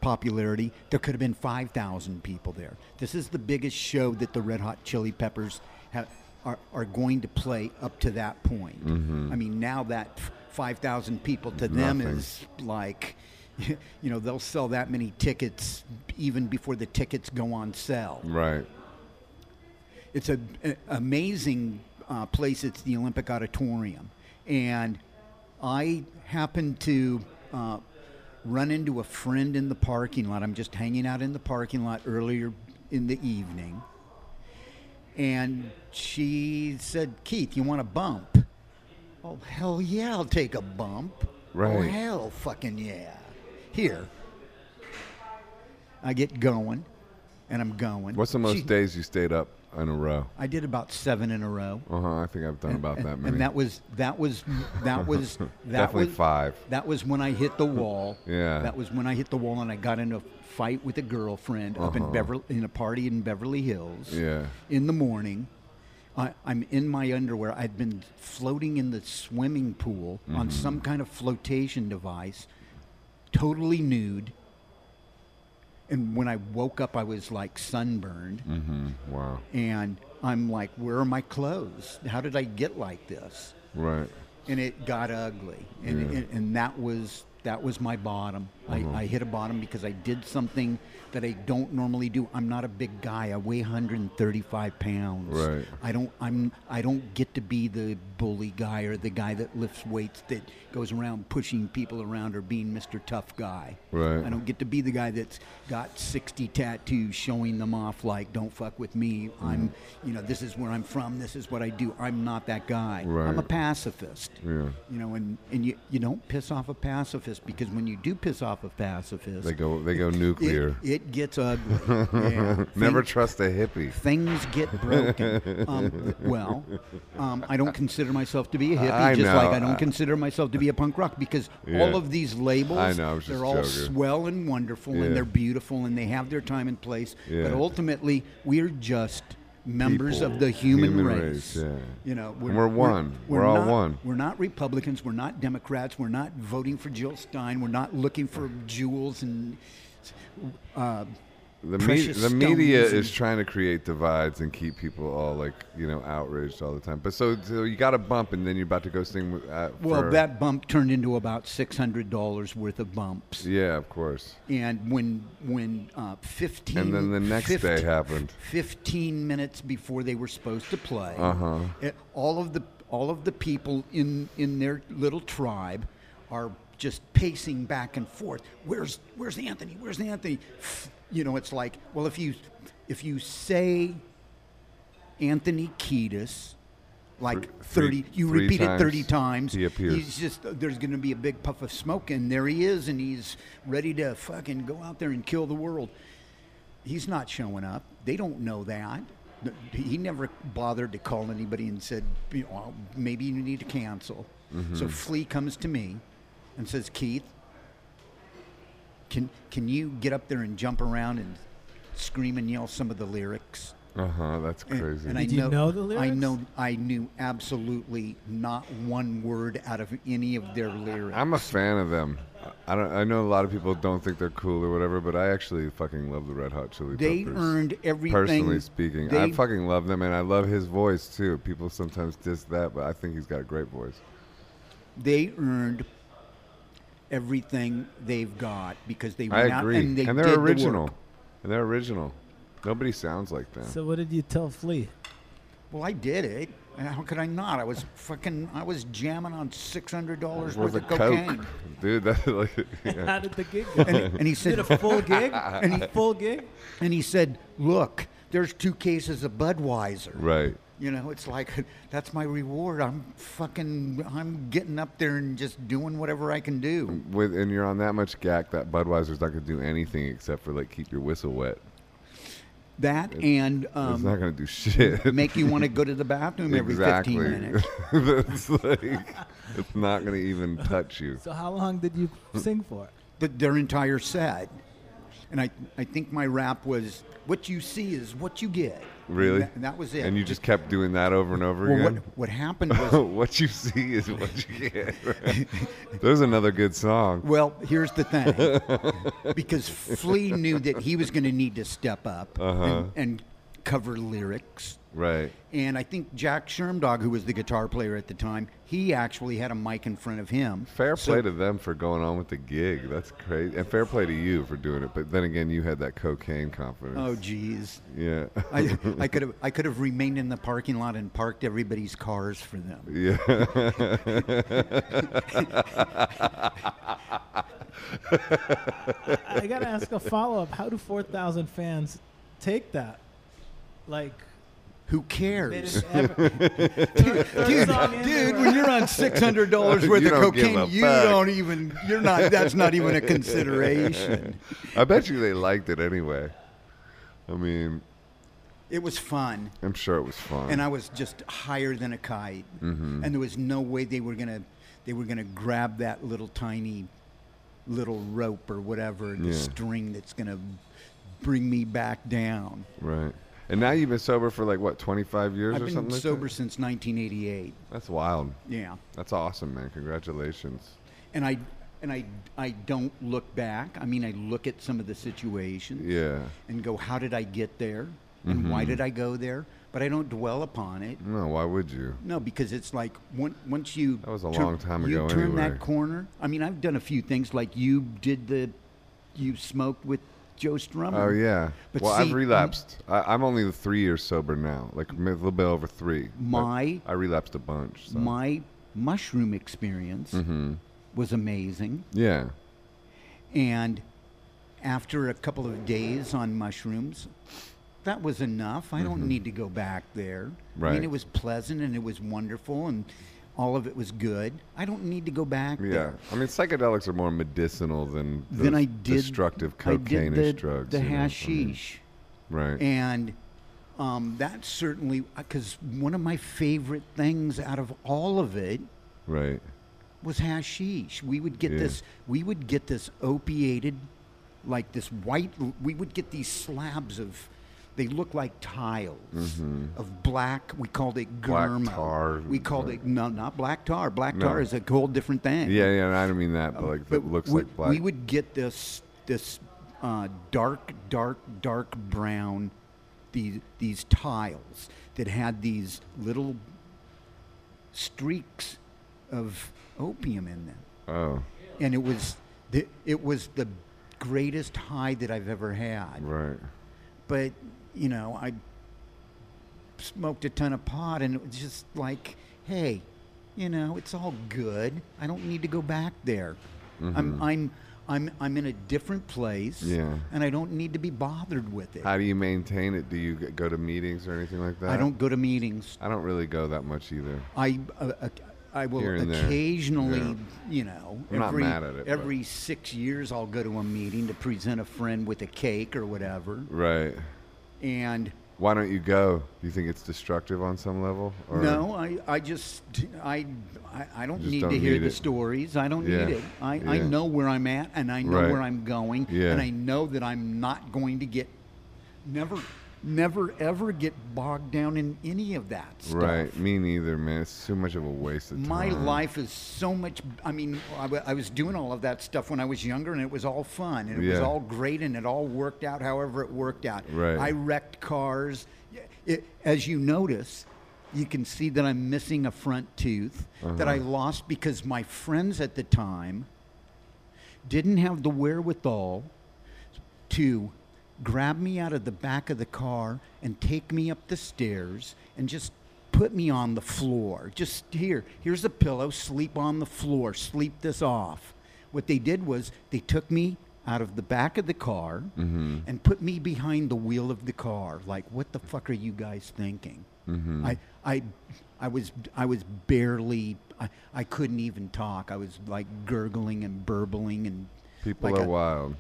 popularity, there could have been 5,000 people there. This is the biggest show that the Red Hot Chili Peppers have, are, are going to play up to that point. I mean, now that 5,000 people to them Nothing. is like, you know, they'll sell that many tickets even before the tickets go on sale. Right. It's a, a amazing uh, place. It's the Olympic Auditorium, and I happened to uh, run into a friend in the parking lot. I'm just hanging out in the parking lot earlier in the evening. And she said, Keith, you want a bump? Oh, hell yeah, I'll take a bump. Right. Oh, Right. hell fucking yeah. Here. I get going, and I'm going. What's the most She- days you stayed up in a row? I did about seven in a row. Uh huh. I think I've done about and, that and- many. And that was that was that was that Definitely was five. That was when I hit the wall. Yeah. That was when I hit the wall and I got in a fight with a girlfriend up in Uh-huh. Beverly in a party in Beverly Hills. Yeah. In the morning. I, I'm in my underwear. I'd been floating in the swimming pool on Mm-hmm. some kind of flotation device, totally nude. And when I woke up, I was like sunburned. Mm-hmm. Wow. And I'm like, where are my clothes? How did I get like this? Right. And it got ugly. And, Yeah. and, and that was that was my bottom. I, I hit a bottom because I did something that I don't normally do. I'm not a big guy. I weigh 135 pounds. Right. I don't. I'm. I don't get to be the bully guy or the guy that lifts weights that goes around pushing people around or being Mr. Tough Guy. Right. I don't get to be the guy that's got 60 tattoos showing them off like "Don't fuck with me." I'm. Mm-hmm. You know, this is where I'm from. This is what I do. I'm not that guy. Right. I'm a pacifist. Yeah. You know, and, and you, you don't piss off a pacifist because when you do piss off a pacifist, They go. They go it, nuclear. it gets ugly. yeah. Never trust a hippie. things get broken. um, well, um, I don't consider myself to be a hippie, I just like. I don't consider myself to be a punk rock because Yeah. all of these labels, know, I was just they're all joking. swell and wonderful Yeah. and they're beautiful and they have their time and place. But ultimately, we're just members People. of the human, Human race. race, yeah. You know, And we're one. We're all not- one. We're not Republicans. We're not Democrats. We're not voting for Jill Stein. We're not looking for jewels and. Uh, The, me- the media is trying to create divides and keep people all like you know outraged all the time. But so, so you got a bump, and then you're about to go sing. with- Uh, Well, that bump turned into about six hundred dollars worth of bumps, Yeah, of course. and when when uh, fifteen And then the next day happened. Fifteen minutes before they were supposed to play, Uh-huh. it- all of the all of the people in in their little tribe are just pacing back and forth. Where's Where's Anthony? Where's Anthony? You know, it's like, well, if you if you say Anthony Kiedis. Like thirty, you three repeat it thirty times, times. he appears. He's just there's going to be a big puff of smoke, and there he is, and he's ready to fucking go out there and kill the world. He's not showing up. They don't know that. He never bothered to call anybody and said, you know, maybe you need to cancel. Mm-hmm. So Flea comes to me and says, Keith, can can you get up there and jump around and scream and yell some of the lyrics? Uh huh. That's And- crazy. And I Did you know the lyrics? I lyrics? know. I knew absolutely not one word out of any of their lyrics. I'm a fan of them. I don't. I know a lot of people don't think they're cool or whatever, but I actually fucking love the Red Hot Chili they Peppers. earned everything. Personally speaking, I fucking love them, and I love his voice too. People sometimes diss that, but I think he's got a great voice. they earned everything they've got because they I went out and they and did they're the original. work. And they're original. Nobody sounds like them. So what did you tell Flea? Well, I did it. How could I not? I was fucking. I was jamming on six hundred dollars Worth worth of of cocaine. coke, dude. That like, How did the gig go? And, and he said, did a full gig? And he- full gig? and he said, "Look, there's two cases of Budweiser." right. You know, it's like that's my reward. I'm fucking. I'm getting up there and just doing whatever I can do. With and you're on that much gack that Budweiser's not gonna do anything except for like keep your whistle wet. That and it's not um, gonna do shit. make you want to go to the bathroom every exactly. 15 minutes. That's like it's not gonna even touch you. So how long did you sing for? the, their entire set. And I, I think my rap was, "What you see is what you get." Really? And that, was it. And you just kept doing that over and over well, what, again. what happened was, what you see is what you get. right? There's another good song. well, here's the thing, because Flea knew that he was going to need to step up Uh-huh. and, and cover lyrics. Right. And I think Jack Shermdog, who was the guitar player at the time, he actually had a mic in front of him. Fair So- play to them for going on with the gig. That's crazy. And fair play to you for doing it. But then again, you had that cocaine confidence. Oh, geez. Yeah. I, I could have I could have remained in the parking lot and parked everybody's cars for them. yeah. I, I gotta ask a follow up. How do four thousand fans take that? Like, Who cares? ever. dude, Third song in, dude, when you're on six hundred dollars worth of cocaine, you fuck. don't even. You're not. That's not even a consideration. I bet you they liked it anyway. I mean, It was fun, I'm sure it was fun. and I was just higher than a kite, Mm-hmm. and there was no way they were gonna. They were gonna grab that little tiny, little rope or whatever, the Yeah. string that's gonna bring me back down. right. And now you've been sober for like what, 25 years or something? I've been like sober that? since 1988. That's wild. Yeah. That's awesome, man. Congratulations. and I and I I don't look back. I mean, I look at some of the situations Yeah. and go, how did I get there, and why Mm-hmm. did I go there? But I don't dwell upon it. No, why would you? No, because it's like on- once you That was a turn- long time ago. you turn anyway. that corner. I mean, I've done a few things like you did the you smoked with Joe Strummer. Oh yeah. But well, see, I've relapsed. I, I'm only three years sober now, like a little bit over three. My- I relapsed a bunch. So. My mushroom experience hmm was amazing, Yeah. and after a couple of days on mushrooms, that was enough. I don't need to go back there. I Mm-hmm. Right. mean, it was pleasant and it was wonderful and all of it was good. I don't need to go back Yeah. there. I mean, psychedelics are more medicinal than those I did destructive I cocaine-ish the, drugs. The know? I mean, hashish, right. and um, that certainly because one of my favorite things out of all of it right. was hashish. We would get Yeah. this. We would get this opiated, like this white. We would get these slabs of. They look like tiles of black. We called it Mm-hmm. Black tar, We called it no, not black tar. Black No. tar is a whole different thing. Yeah, yeah. I don't mean that, but like But it looks we, like black. we would get this this uh, dark, dark, dark brown these these tiles that had these little streaks of opium in them, oh, and it was the, it was the greatest high that I've ever had. right. But you know, I smoked a ton of pot, and it was just like, hey, you know, it's all good. I don't need to go back there. I'm I'm I'm I'm in a different place. Mm-hmm. Yeah. And I don't need to be bothered with it. How do you maintain it? Do you go to meetings or anything like that? I don't go to meetings. I don't really go that much either. I uh, uh, I will Here and there. occasionally, Yeah. you know, I'm every it, but- every six years I'll go to a meeting to present a friend with a cake or whatever, Right. And Why don't you go? Do you think it's destructive on some level? Or No, I, I just I I, I don't need don't to hear need the it. stories. I don't Yeah, need it. I, I know where I'm at and I know Right. where I'm going Yeah. and I know that I'm not going to get never never ever get bogged down in any of that stuff. Right. Me neither, man. It's too much of a waste of time. My life is so much. I mean, I, was doing all of that stuff when I was younger, and it was all fun, and it was all great, and it all worked out however it worked out. Right. I wrecked cars. It, as you notice, you can see that I'm missing a front tooth that I Uh-huh. lost because my friends at the time didn't have the wherewithal to grab me out of the back of the car and take me up the stairs and just put me on the floor. Just here, here's a pillow, sleep on the floor, sleep this off. What they did was they took me out of the back of the car mm-hmm. and put me behind the wheel of the car. Like, what the fuck are you guys thinking? Mm-hmm. I, I, I was, I was barely, I, I couldn't even talk. I was like gurgling and burbling and People like are a- wild.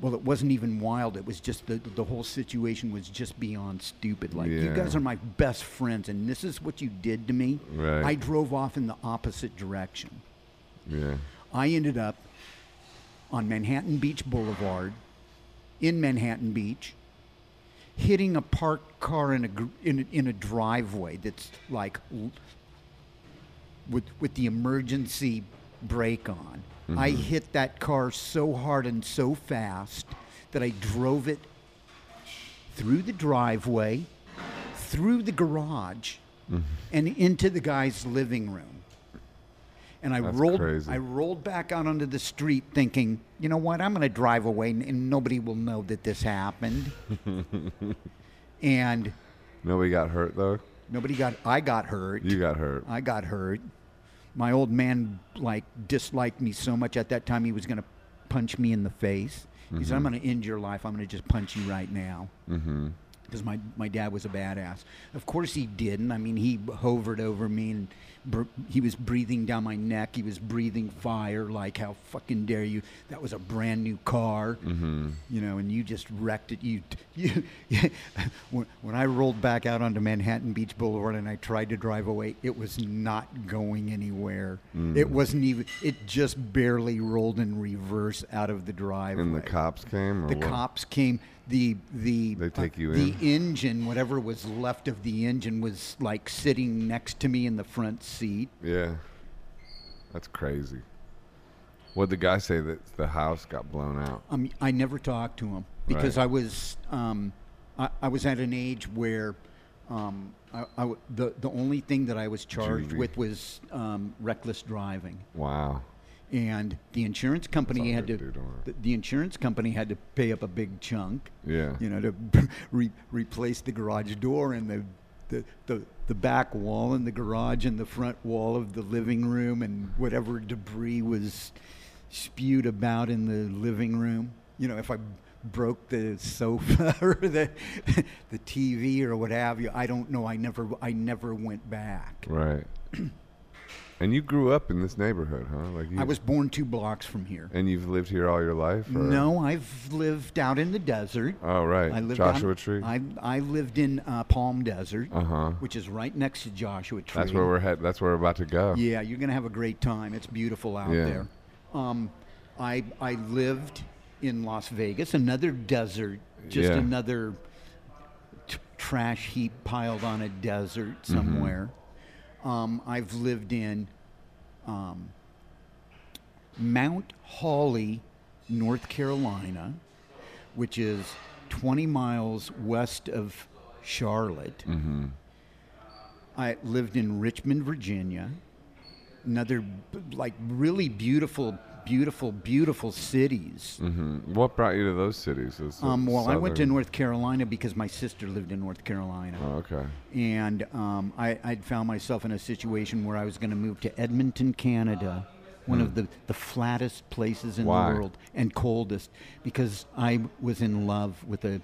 Well, it wasn't even wild. It was just the the whole situation was just beyond stupid. Like you guys are my best friends, and this is what you did to me. Right. I drove off in the opposite direction. Yeah. I ended up on Manhattan Beach Boulevard, in Manhattan Beach, hitting a parked car in a in a, in a driveway that's like with with the emergency brake on. I mm-hmm. hit that car so hard and so fast that I drove it through the driveway, through the garage, mm-hmm. and into the guy's living room. And I That's rolled crazy. I rolled back out onto the street thinking, you know what, I'm going to drive away and, and nobody will know that this happened. and Nobody got hurt though. nobody got I got hurt. You got hurt. I got hurt. My old man like disliked me so much at that time he was going to punch me in the face. He said, I'm going to end your life. I'm going to just punch you right now. Mm-hmm. Because my, my dad was a badass. Of course he didn't. I mean, he hovered over me and br- he was breathing down my neck. He was breathing fire. Like, how fucking dare you? That was a brand new car, Mm-hmm. you know, and you just wrecked it. You, you, when, when I rolled back out onto Manhattan Beach Boulevard and I tried to drive away, it was not going anywhere. Mm. It wasn't even. It just barely rolled in reverse out of the driveway. And the cops came. Or The what? cops came. The the They take you the in? engine, whatever was left of the engine, was like sitting next to me in the front seat. Yeah. That's crazy. What'd the guy say that the house got blown out? Um, I never talked to him because Right. I was um, I, I was at an age where um, I, I the the only thing that I was charged Juvie. with was um, reckless driving, Wow. and the insurance company had to the, the insurance company had to pay up a big chunk. Yeah. you know, to re- replace the garage door and the, the, the, the back wall and the garage and the front wall of the living room and whatever debris was spewed about in the living room. You know, if I broke the sofa or the, the TV or what have you, I don't know. I never, I never went back. Right. and you grew up in this neighborhood, huh? Like you, I was born two blocks from here. And you've lived here all your life? Or? No, I've lived out in the desert. Oh, right. I lived Joshua out, Tree. I, I lived in uh, Palm Desert, Uh huh. which is right next to Joshua Tree. That's where we're head. That's where we're about to go. Yeah, you're gonna have a great time. It's beautiful out Yeah. there. Um, I I lived in Las Vegas, another desert, just Yeah. another t- trash heap piled on a desert Mm-hmm. Um, I've lived in um, Mount Holly, North Carolina, which is 20 miles west of Charlotte. Mm-hmm. I lived in Richmond, Virginia. Another b- like really beautiful, beautiful, beautiful cities. Mm-hmm. What brought you to those cities? Um, well, I went to North Carolina because my sister lived in North Carolina, Oh, okay. and um, I, I'd found myself in a situation where I was going to move to Edmonton, Canada, one of the, the flattest places in Hmm. Why? the world and coldest, because I was in love with a,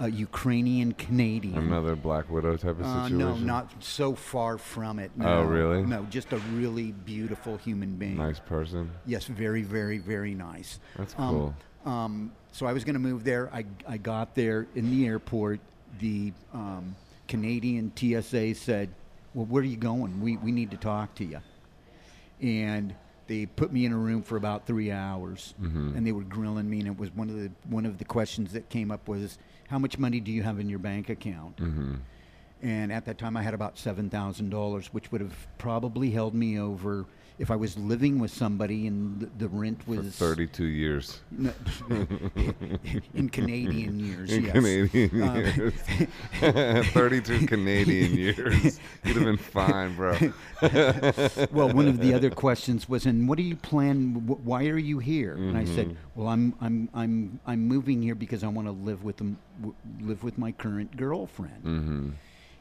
a Ukrainian Canadian. Another Black Widow type of Uh, situation. no, not so far from it. Oh, no. really? No, just a really beautiful human being. Nice person. Yes, very, very, very nice. That's Um, cool. Um, so I was going to move there. I, I got there in the airport. The um, Canadian TSA said, "Well, where are you going? We we need to talk to you." And they put me in a room for about three hours, Mhm. and they were grilling me. And it was one of the one of the questions that came up was, "How much money do you have in your bank account?" Mm-hmm. And at that time, I had about seven thousand dollars, which would have probably held me over if I was living with somebody and the, the rent For was 32 years. in Canadian years. In yes. Canadian Um, years. 32 Canadian years. You'd have been fine, bro. well, one of the other questions was, "And what do you plan? wh- Why are you here?" And I said, Mhm. "Well, I'm I'm I'm I'm moving here because I want to live with them, w- live with my current girlfriend." Mm-hmm.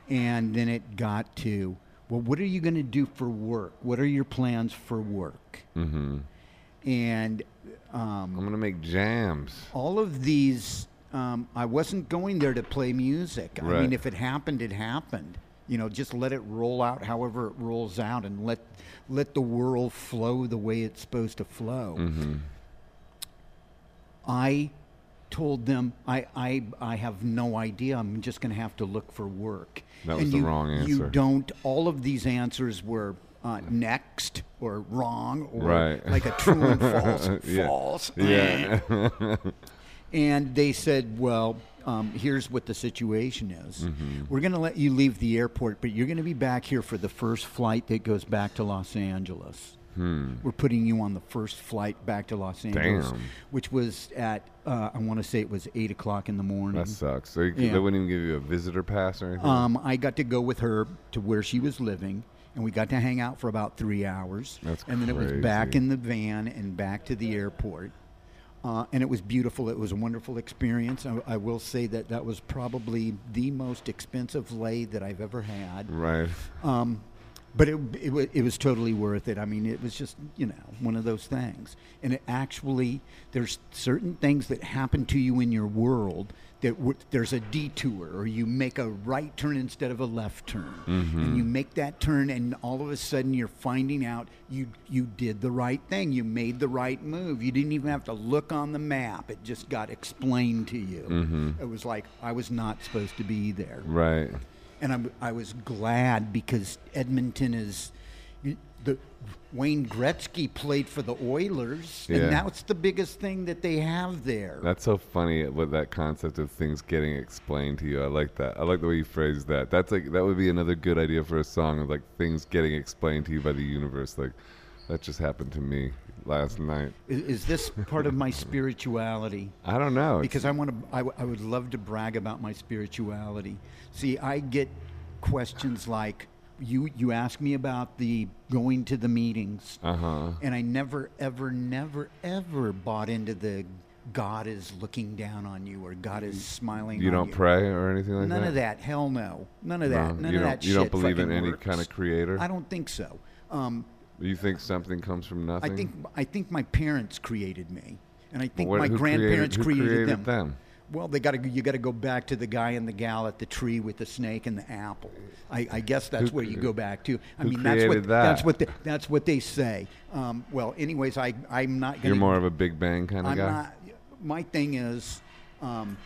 And then it got to, "Well, what are you going to do for work? What are your plans for work?" Mm-hmm. And um, I'm going to make jams. all of these um, i wasn't going there to play music i mean if it happened it happened you know just let it roll out however it rolls out and let let the world flow the way it's supposed to flow Mm-hmm. i told them I, I i have no idea i'm just going to have to look for work That was the you, wrong you don't all of these answers were uh, next or wrong or Right. like a true and false Yeah. false Yeah. And they said, well, um, here's what the situation is. Mm-hmm. We're going to let you leave the airport, but you're going to be back here for the first flight that goes back to Los Angeles. Hmm. We're putting you on the first flight back to Los Angeles, Damn. which was at, uh, I want to say it was 8 o'clock in the morning. That sucks. So you, Yeah. they wouldn't even give you a visitor pass or anything? Um, I got to go with her to where she was living, and we got to hang out for about three hours. That's and then it was back in the van and back to the airport. Uh, and it was beautiful. It was a wonderful experience. I, I will say that that was probably the most expensive lay that I've ever had. right. Um, but it, it, it was totally worth it. I mean, it was just, you know, one of those things. And it actually, there's certain things that happen to you in your world that w- there's a detour or you make a right turn instead of a left turn. Mm-hmm. And you make that turn and all of a sudden you're finding out you, you did the right thing. You made the right move. You didn't even have to look on the map. It just got explained to you. Mm-hmm. It was like, I was not supposed to be there Right. And I'm, I was glad because Edmonton is the Wayne Gretzky played for the Oilers, Yeah. and that's the biggest thing that they have there. That's so funny with that concept of things getting explained to you. I like that. I like the way you phrased that. That's like that would be another good idea for a song of like things getting explained to you by the universe. Like that just happened to me last night. is, is this part of my spirituality? I don't know. Because I want to, I, w- I would love to brag about my spirituality. See, I get questions like you. You ask me about the going to the meetings. uh huh. And I never, ever, never, ever bought into the God is looking down on you or God is smiling You on don't you. pray or anything like None that. None of that. Hell no. None of that. No, None of that you shit don't believe in fucking any works. kind of creator? I don't think so. Um, You think something comes from nothing? I think I think my parents created me, and I think What- my grandparents created, created, created them. them? Well, they got to you got to go back to the guy and the gal at the tree with the snake and the apple. I, I guess that's Who where you go back to. I mean, that's what that? that's what they, that's what they say. Um, well, anyways, I I'm not going You're more of a Big Bang kind of I'm guy. not. My thing is, um,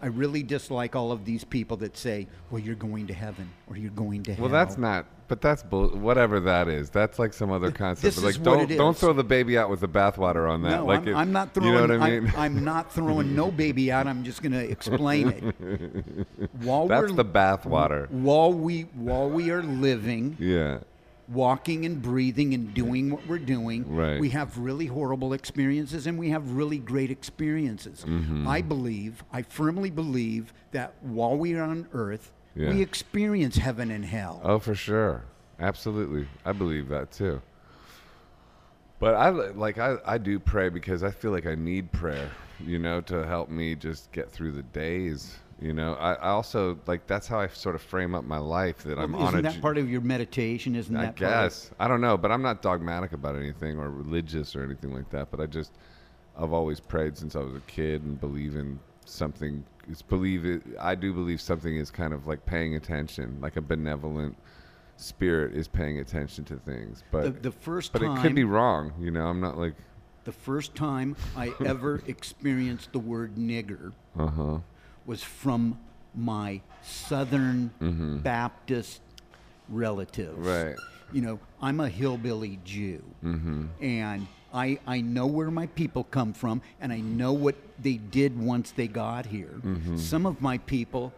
I really dislike all of these people that say, "Well, you're going to heaven or you're going to hell." Well, that's not. But that's bull. Whatever that is, that's like some other concept. this But like, is what don't it don't is. throw the baby out with the bathwater on that. No, like I'm, it- I'm not throwing. You know what I mean? I'm, not throwing no baby out. I'm just going to explain it. While that's the bathwater. while we while we are living, Yeah. Walking and breathing and doing what we're doing, Right. we have really horrible experiences and we have really great experiences. Mm-hmm. I believe, I firmly believe that while we are on earth, Yeah. we experience heaven and hell. Oh, for sure. Absolutely. I believe that too. But I like I, I do pray because I feel like I need prayer, you know, to help me just get through the days. You know, I, I also like that's how I sort of frame up my life that I'm Isn't on a that part of your meditation? Isn't I that part of- guess. I don't know, but I'm not dogmatic about anything or religious or anything like that. But I just, I've always prayed since I was a kid and believe in something. It's believe it. I do believe something is kind of like paying attention, like a benevolent spirit is paying attention to things. But the, the first but time it could be wrong. You know, I'm not like, the first time I ever experienced the word nigger uh huh. Was from my Southern Mm-hmm. Baptist relatives. Right. You know, I'm a hillbilly Jew, Mm-hmm. and I I know where my people come from, and I know what they did once they got here. Mm-hmm. Some of my people.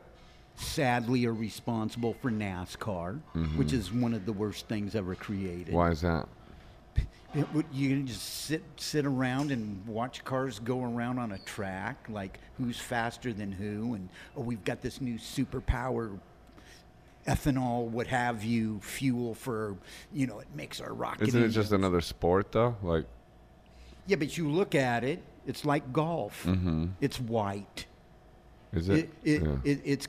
Sadly, are responsible for NASCAR, which is one of the worst things ever created. Mm-hmm. Why is that? It would, you can just sit sit around and watch cars go around on a track, like who's faster than who, and oh, we've got this new superpower ethanol, what have you, fuel for you know, it makes our rocket. Isn't it just engines. another sport though? Like, Yeah, but you look at it, it's like golf. Mm-hmm. It's white. is It, it? it, Yeah. it, it's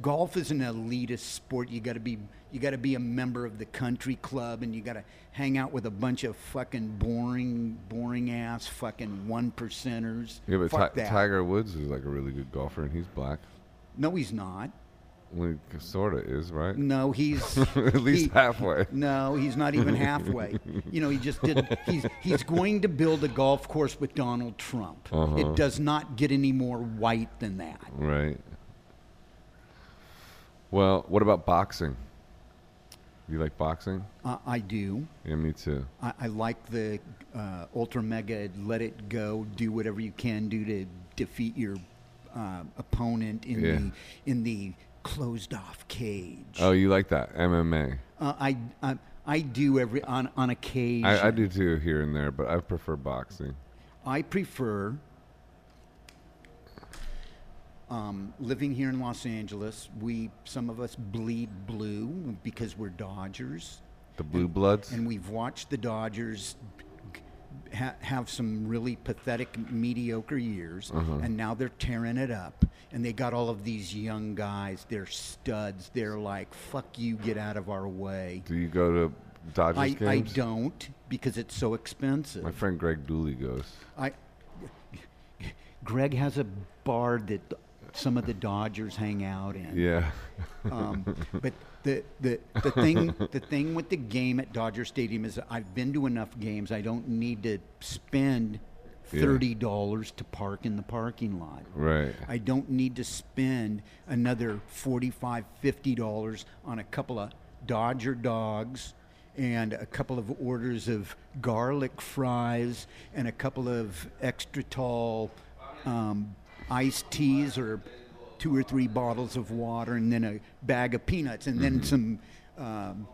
golf is an elitist sport. You got to be you got to be a member of the country club, and you got to hang out with a bunch of fucking boring, boring ass fucking one percenters. yeah, but Fuck Ti- that. Tiger Woods is like a really good golfer, and he's black. No, he's not. Well, he sort of is, right? No, he's At least he- halfway. No, he's not even halfway. you know, he just did. He's he's going to build a golf course with Donald Trump. Uh-huh. It does not get any more white than that. Right. Well, what about boxing? You like boxing? Uh, I do. Yeah, me too. I, I like the uh, ultra mega let it go, do whatever you can do to defeat your uh, opponent in Yeah. the in the closed off cage. Oh, you like that MMA? Uh, I, I I do every on on occasion. I, I do too here and there, but I prefer boxing. I prefer um, living here in Los Angeles. We some of us bleed blue because we're Dodgers. The Blue Bloods. and we've watched the Dodgers ha- have some really pathetic, mediocre years, Uh-huh. and now they're tearing it up. And they got all of these young guys. They're studs. They're like, "Fuck you, get out of our way." Do you go to Dodgers I, games? I don't because it's so expensive. My friend Greg Dooley goes. I Greg has a bar that some of the Dodgers hang out in. Yeah. Um, but the, the the thing the thing with the game at Dodger Stadium is I've been to enough games. I don't need to spend thirty dollars to park in the parking lot. Right. I don't need to spend another 45 50 dollars on a couple of Dodger dogs and a couple of orders of garlic fries and a couple of extra tall um, iced teas or two or three bottles of water and then a bag of peanuts and then some um,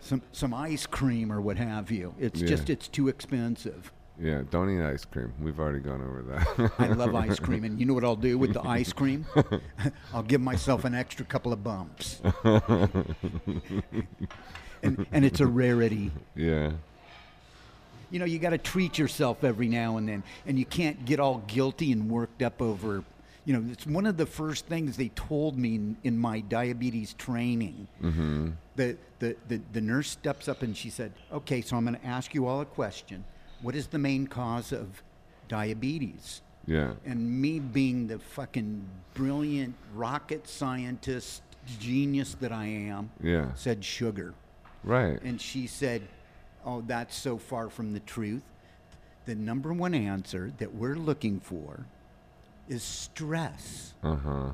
some some ice cream or what have you. It's Yeah. just it's too expensive. Yeah. Don't eat ice cream. We've already gone over that. I love ice cream, and you know what I'll do with the ice cream? I'll give myself an extra couple of bumps. and, and it's a rarity. yeah. You know, you got to treat yourself every now and then, and you can't get all guilty and worked up over. You know, it's one of the first things they told me in, in my diabetes training. Mm-hmm. The, the, the, the nurse steps up and she said, Okay, so I'm going to ask you all a question. What is the main cause of diabetes? Yeah. And me being the fucking brilliant rocket scientist genius that I am, Yeah. said sugar. Right. And she said, Oh, that's so far from the truth. The number one answer that we're looking for is stress. Uh huh.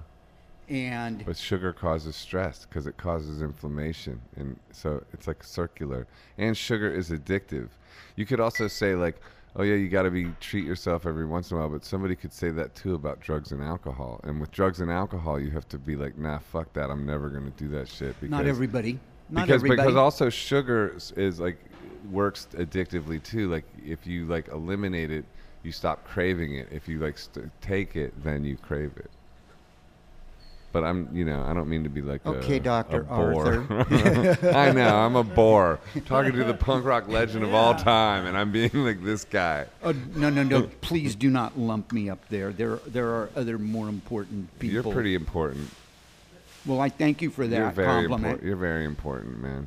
And But sugar causes stress because it causes inflammation, and so it's like circular. And sugar is addictive. You could also say like, "Oh yeah, you got to be treat yourself every once in a while," but somebody could say that too about drugs and alcohol. And with drugs and alcohol, you have to be like, "Nah, fuck that. I'm never gonna do that shit." Because, not everybody. Not because everybody. because also sugar is like works addictively too. Like if you like eliminate it, you stop craving it. If you like st- take it, then you crave it. But I'm, you know, I don't mean to be like Okay, a, bore. Arthur. I know I'm a bore talking to the punk rock legend of all time, and I'm being like this guy. Oh, no, no, no. Please do not lump me up there. There, there are other more important people. You're pretty important. Well, I thank you for that You're very compliment. important. You're very important, man.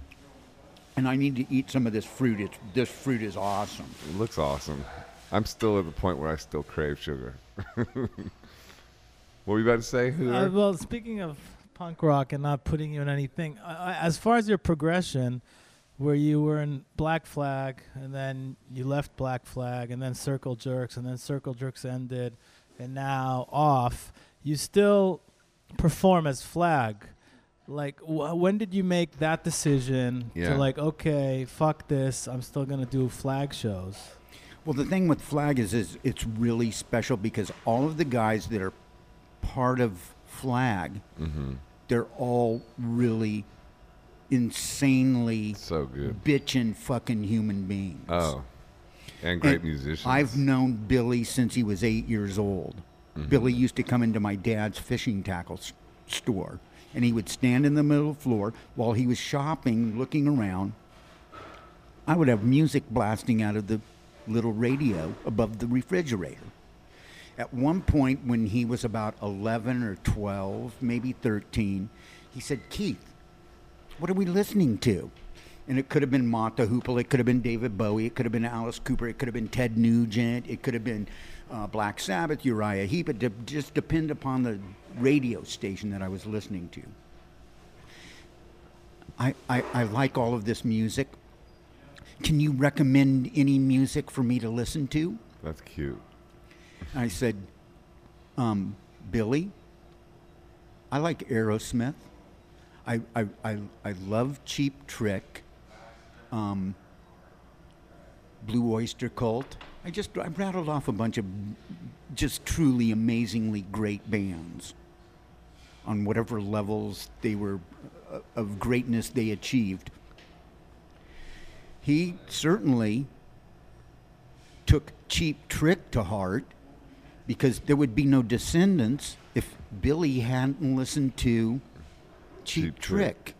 And I need to eat some of this fruit. It's, this fruit is awesome. It looks awesome. I'm still at the point where I still crave sugar. what were you about to say? Uh, well, speaking of punk rock and not putting you in anything, I, I, as far as your progression, where you were in Black Flag and then you left Black Flag and then Circle Jerks and then Circle Jerks ended and now OFF, you still perform as Flag. Like, wh- when did you make that decision Yeah. to like, okay, fuck this, I'm still gonna do Flag shows? Well, the thing with Flag is, is it's really special because all of the guys that are part of Flag, mm-hmm. they're all really insanely So good. bitchin' fucking human beings. Oh, and great And musicians. I've known Billy since he was eight years old. Mm-hmm. Billy used to come into my dad's fishing tackle s- store, and he would stand in the middle floor while he was shopping, looking around. I would have music blasting out of the little radio above the refrigerator. At one point, when he was about 11 or 12, maybe 13, he said, Keith, what are we listening to? And it could have been Mott the Hoople, it could have been David Bowie, it could have been Alice Cooper, it could have been Ted Nugent, it could have been uh, Black Sabbath, Uriah Heep. It de- just depend upon the radio station that I was listening to. I, I, I like all of this music. Can you recommend any music for me to listen to? That's cute. I said, um, Billy, I like Aerosmith. I, I, I, I love Cheap Trick. Um, Blue Oyster Cult. I just I rattled off a bunch of just truly amazingly great bands on whatever levels they were uh, of greatness they achieved. He certainly took Cheap Trick to heart because there would be no descendents if Billy hadn't listened to Cheap, Cheap Trick. Trick.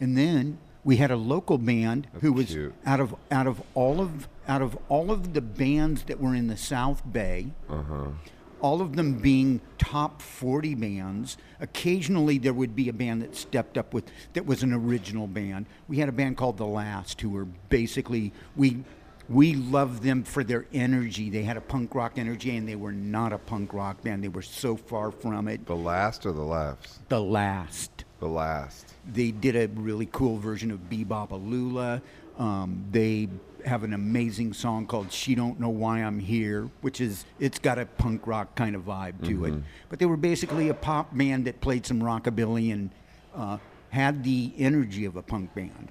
And then we had a local band That's who was cute. out of out of all of out of all of the bands that were in the South Bay, Uh huh. all of them being top 40 bands. Occasionally, there would be a band that stepped up with that was an original band. We had a band called The Last, who were basically we we loved them for their energy. They had a punk rock energy, and they were not a punk rock band. They were so far from it. The last or the laughs? The Last. The last. They did a really cool version of Be-Bop-A-Lula. Um, they have an amazing song called "She Don't Know Why I'm Here," which is it's got a punk rock kind of vibe to it. But they were basically a pop band that played some rockabilly and uh, had the energy of a punk band.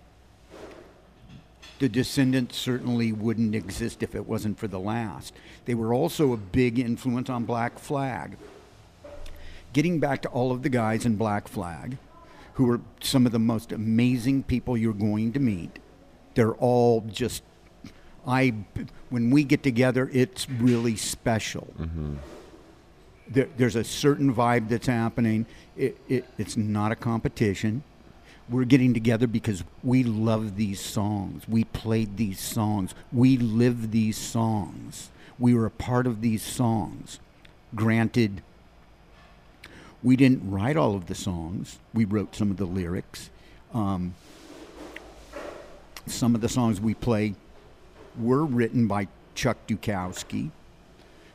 The Descendents certainly wouldn't exist if it wasn't for the last. They were also a big influence on Black Flag getting back to all of the guys in Black Flag, who are some of the most amazing people you're going to meet. They're all just, I, when we get together, it's really special. There, there's a certain vibe that's happening. It, it, it's not a competition. We're getting together because we love these songs. We played these songs. We live these songs. We were a part of these songs. Granted, we didn't write all of the songs. We wrote some of the lyrics. Um, some of the songs we play were written by Chuck Dukowski,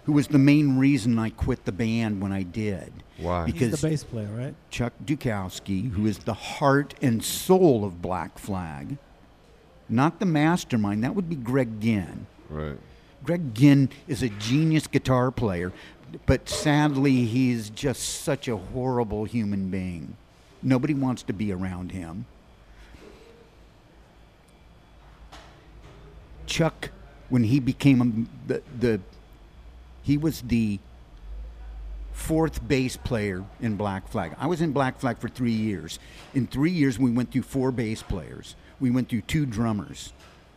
who was the main reason I quit the band when I did. Why? Because He's Because the bass player, right? Chuck Dukowski, mm-hmm. who is the heart and soul of Black Flag, not the mastermind, that would be Greg Ginn. Right. Greg Ginn is a genius guitar player, but sadly, he's just such a horrible human being. Nobody wants to be around him. Chuck, when he became a, the, the, he was the fourth bass player in Black Flag. I was in Black Flag for three years. In three years, we went through four bass players. We went through two drummers.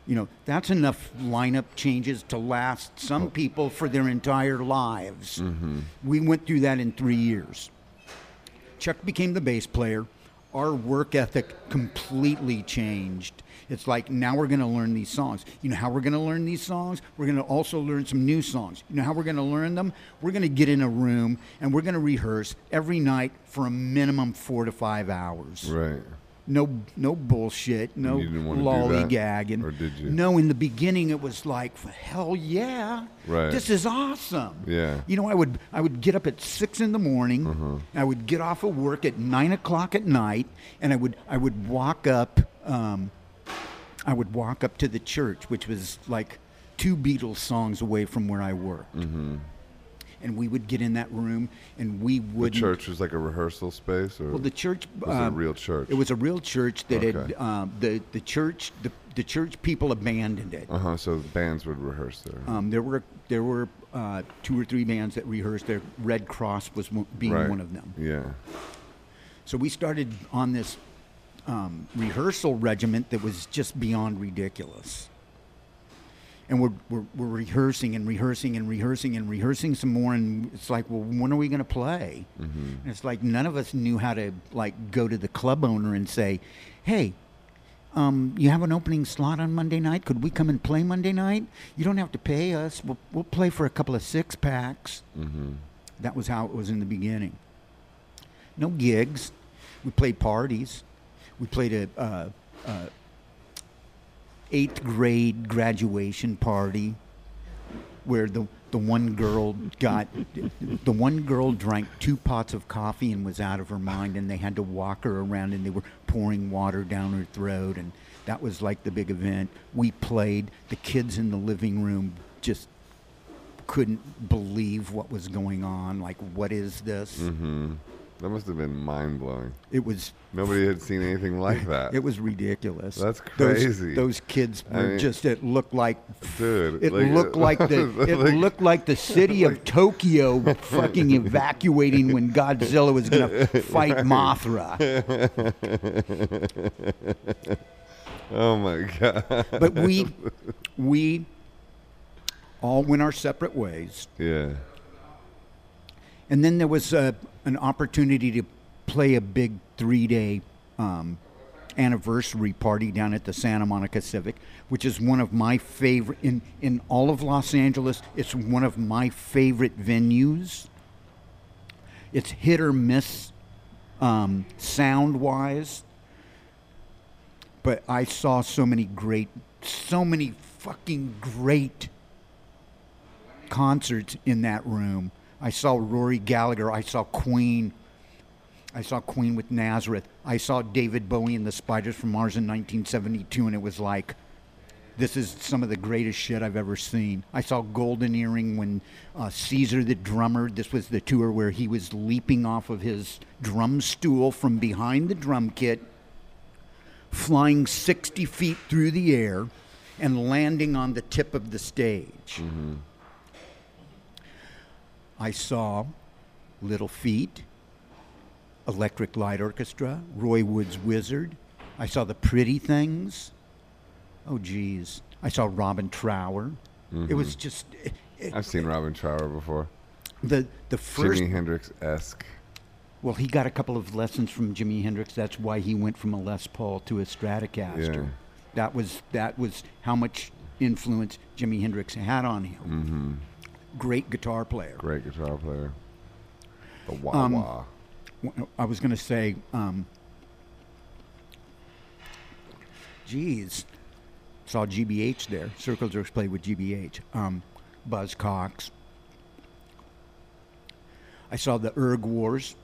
You know, that's enough lineup changes to last some oh. people for their entire lives. Mm-hmm. We went through that in three years. Chuck became the bass player. Our work ethic completely changed. It's like now we're going to learn these songs. You know how we're going to learn these songs? We're going to also learn some new songs. You know how we're going to learn them? We're going to get in a room and we're going to rehearse every night for a minimum four to five hours. Right. No, no bullshit. No you didn't wanna do that? lollygagging. Or did you? No, in the beginning it was like, hell yeah, Right. this is awesome. Yeah. You know, I would I would get up at six in the morning. Uh-huh. I would get off of work at nine o'clock at night, and I would I would walk up. Um, I would walk up to the church, which was like two Beatles songs away from where I worked. Mm-hmm. And we would get in that room, and we would. The church was like a rehearsal space, or Well, the church was it a um, real church? It was a real church that had Okay. um, the the church the the church people abandoned it. Uh huh. So the bands would rehearse there. Um, there were there were uh, two or three bands that rehearsed there. Redd Kross was being right. one of them. Yeah. So we started on this um, rehearsal regiment that was just beyond ridiculous. And we're, we're, we're rehearsing and rehearsing and rehearsing and rehearsing some more. And it's like, well, when are we going to play? Mm-hmm. And it's like none of us knew how to like go to the club owner and say, hey, um, you have an opening slot on Monday night. Could we come and play Monday night? You don't have to pay us. We'll, we'll play for a couple of six packs. Mm-hmm. That was how it was in the beginning. No gigs. We played parties. We played a, uh, uh, eighth grade graduation party where the the one girl got the one girl drank two pots of coffee and was out of her mind and they had to walk her around and they were pouring water down her throat and that was like the big event. We played. The kids in the living room just couldn't believe what was going on. Like what is this? Mm-hmm. That must have been mind blowing. it was Nobody had seen anything like that. it was ridiculous That's Those- crazy. those, kids I mean- just it looked like Dude, It like- looked like the it like- looked like the city of Tokyo fucking evacuating when Godzilla was gonna fight Mothra. Oh my god. But we we all went our separate ways, yeah. and then there was a, an opportunity to play a big three day um, anniversary party down at the Santa Monica Civic, which is one of my favorite in in all of Los Angeles. It's one of my favorite venues. It's hit or miss, um, sound wise, but I saw so many great, so many fucking great concerts in that room. I saw Rory Gallagher. I saw Queen. I saw Queen with Nazareth. I saw David Bowie and the Spiders from Mars in 1972, and it was like, this is some of the greatest shit I've ever seen. I saw Golden Earring when uh, Cesar the drummer, this was the tour where he was leaping off of his drum stool from behind the drum kit, flying 60 feet through the air, and landing on the tip of the stage. I saw Little Feat, Electric Light Orchestra, Roy Wood's Wizzard. I saw the Pretty Things. Oh, geez. I saw Robin Trower. It was mm-hmm. just it- it- I've seen Robin Trower before. the the first. Jimi Hendrix esque. Well, he got a couple of lessons from Jimi Hendrix. That's why he went from a Les Paul to a Stratocaster. Yeah. That was that was how much influence Jimi Hendrix had on him. Mm-hmm. Great guitar player. Great guitar player. The wah Um, wah. I was going to say, um, geez, saw GBH there. Circle Jerks played with GBH. Um, Buzzcocks. I saw the Erg Wars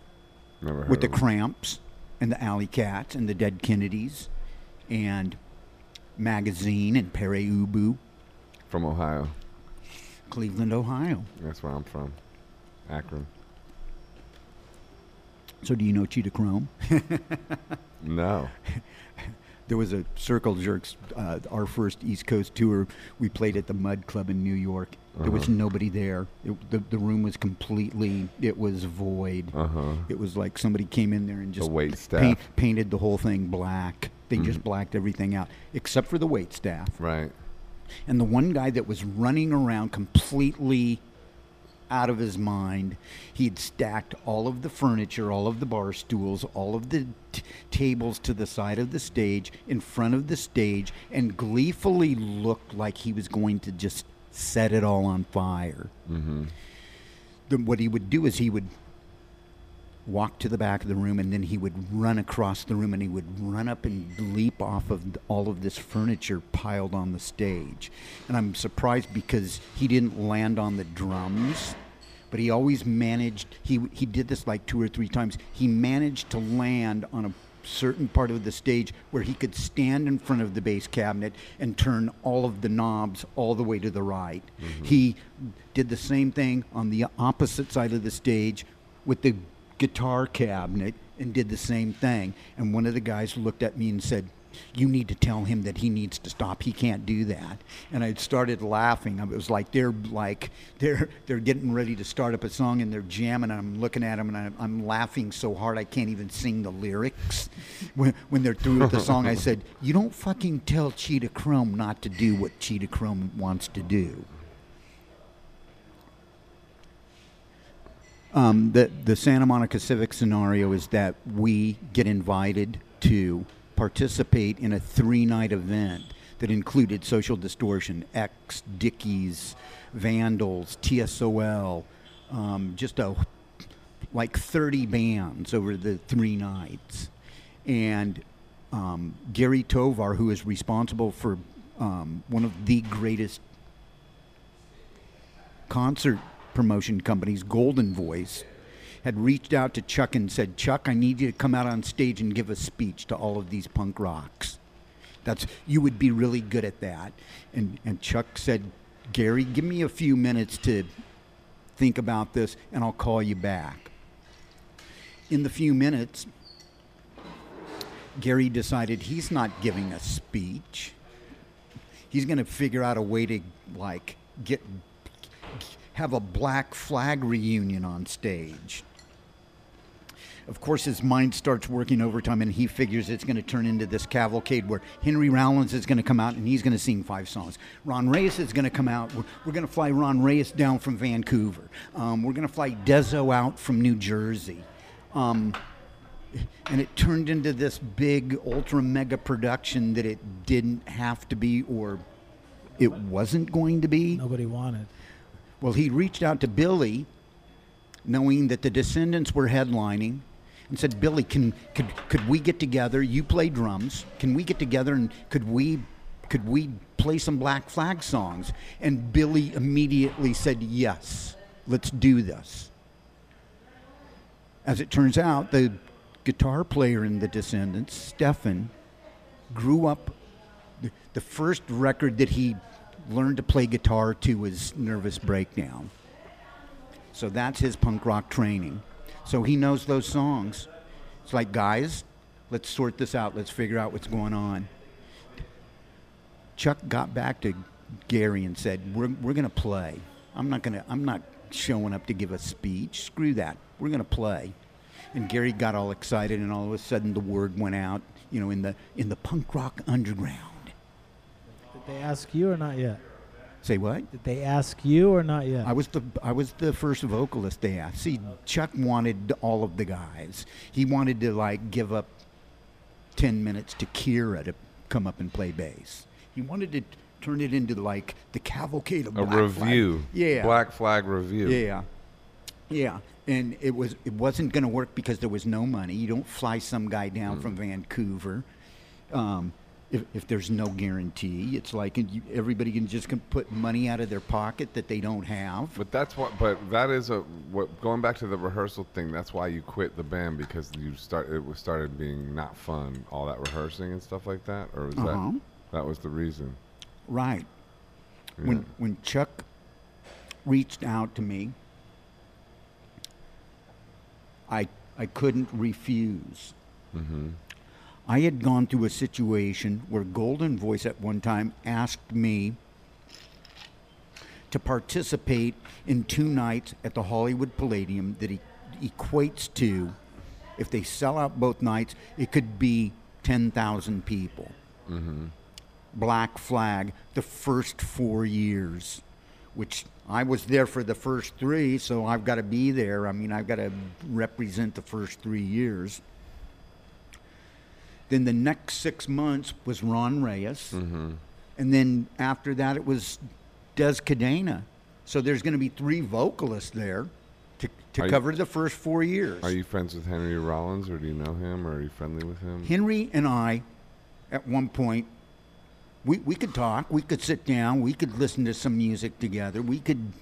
Never with the. Cramps and the Alley Cats and the Dead Kennedys and Magazine and Pere Ubu, from Ohio. Cleveland, Ohio. That's where I'm from. Akron. So do you know Cheetah Chrome? No. There was a Circle Jerks, uh, our first East Coast tour. We played at the Mud Club in New York. There was Uh-huh. nobody there. It, the, the room was completely, it was void. Uh huh. It was like somebody came in there and just wait paint, painted the whole thing black. They just Mhm. blacked everything out, except for the wait staff. Right. And the one guy that was running around completely out of his mind, he'd stacked all of the furniture, all of the bar stools, all of the t- tables to the side of the stage, in front of the stage, and gleefully looked like he was going to just set it all on fire. Mm-hmm. Then what he would do is he would walk to the back of the room and then he would run across the room and he would run up and leap off of all of this furniture piled on the stage. And I'm surprised because he didn't land on the drums, but he always managed he he did this like two or three times. He managed to land on a certain part of the stage where he could stand in front of the bass cabinet and turn all of the knobs all the way to the right. Mm-hmm. He did the same thing on the opposite side of the stage with the guitar cabinet and did the same thing. And one of the guys looked at me and said, you need to tell him that he needs to stop. He can't do that. And I started laughing. It was like they're like they're they're getting ready to start up a song and they're jamming. And I'm looking at them and I'm, I'm laughing so hard I can't even sing the lyrics. When when they're through with the song, I said, "You don't fucking tell Cheetah Chrome not to do what Cheetah Chrome wants to do." Um, the the Santa Monica Civic scenario is that we get invited to participate in a three night event that included Social Distortion, X, Dickies, Vandals, TSOL, um, just a like 30 bands over the three nights. And um, Gary Tovar, who is responsible for um, one of the greatest concert promotion companies, Golden Voice, had reached out to Chuck and said, Chuck, I need you to come out on stage and give a speech to all of these punk rocks. That's you would be really good at that. And and Chuck said, Gary, give me a few minutes to think about this and I'll call you back. In the few minutes, Gary decided he's not giving a speech. He's going to figure out a way to like get have a black flag reunion on stage. Of course, his mind starts working overtime, and he figures it's going to turn into this cavalcade where Henry Rollins is going to come out and he's going to sing five songs. Ron Reyes is going to come out. We're, we're going to fly Ron Reyes down from Vancouver. Um, we're going to fly Dezo out from New Jersey. Um, and it turned into this big ultra mega production that it didn't have to be or it wasn't going to be. Nobody wanted. Well, he reached out to Billy, knowing that the Descendents were headlining, and said, "Billy, can could could we get together? You play drums. Can we get together and could we could we play some Black Flag songs?" And Billy immediately said, "Yes, let's do this." As it turns out, the guitar player in the Descendents, Stefan, grew up. The, the first record that he learned to play guitar to his Nervous Breakdown. So that's his punk rock training. So he knows those songs. It's like, guys, let's sort this out. Let's figure out what's going on. Chuck got back to Gary and said, "We're we're gonna play. I'm not gonna. I'm not showing up to give a speech. Screw that. We're gonna play." And Gary got all excited, and all of a sudden the word went out. You know, in the in the punk rock underground. Did they ask you or not yet? Say what? Did they ask you or not yet? I was the I was the first vocalist they asked. See, Chuck wanted all of the guys. He wanted to like give up ten minutes to Kira to come up and play bass. He wanted to turn it into like the cavalcade of A Black review. Flag. Yeah. Black Flag review. Yeah. Yeah. And it was it wasn't going to work because there was no money. You don't fly some guy down from Vancouver. Um, if, if there's no guarantee, it's like everybody can just can put money out of their pocket that they don't have. But that's what. But that is a. What going back to the rehearsal thing. That's why you quit the band because you start. It was started being not fun. All that rehearsing and stuff like that. Or was Uh-huh. that that was the reason? Right. Yeah. When when Chuck reached out to me, I I couldn't refuse. Mm-hmm. I had gone through a situation where Golden Voice at one time asked me to participate in two nights at the Hollywood Palladium that e- equates to, if they sell out both nights, it could be 10,000 people. Mm-hmm. Black Flag, the first four years, which I was there for the first three, so I've got to be there. I mean, I've got to represent the first three years. Then the next six months was Ron Reyes. Mm-hmm. And then after that, it was Dez Cadena. So there's going to be three vocalists there to, to Are you- cover the first four years. Are you friends with Henry Rollins, or do you know him, or are you friendly with him? Henry and I, at one point, we, we could talk, we could sit down, we could listen to some music together, we could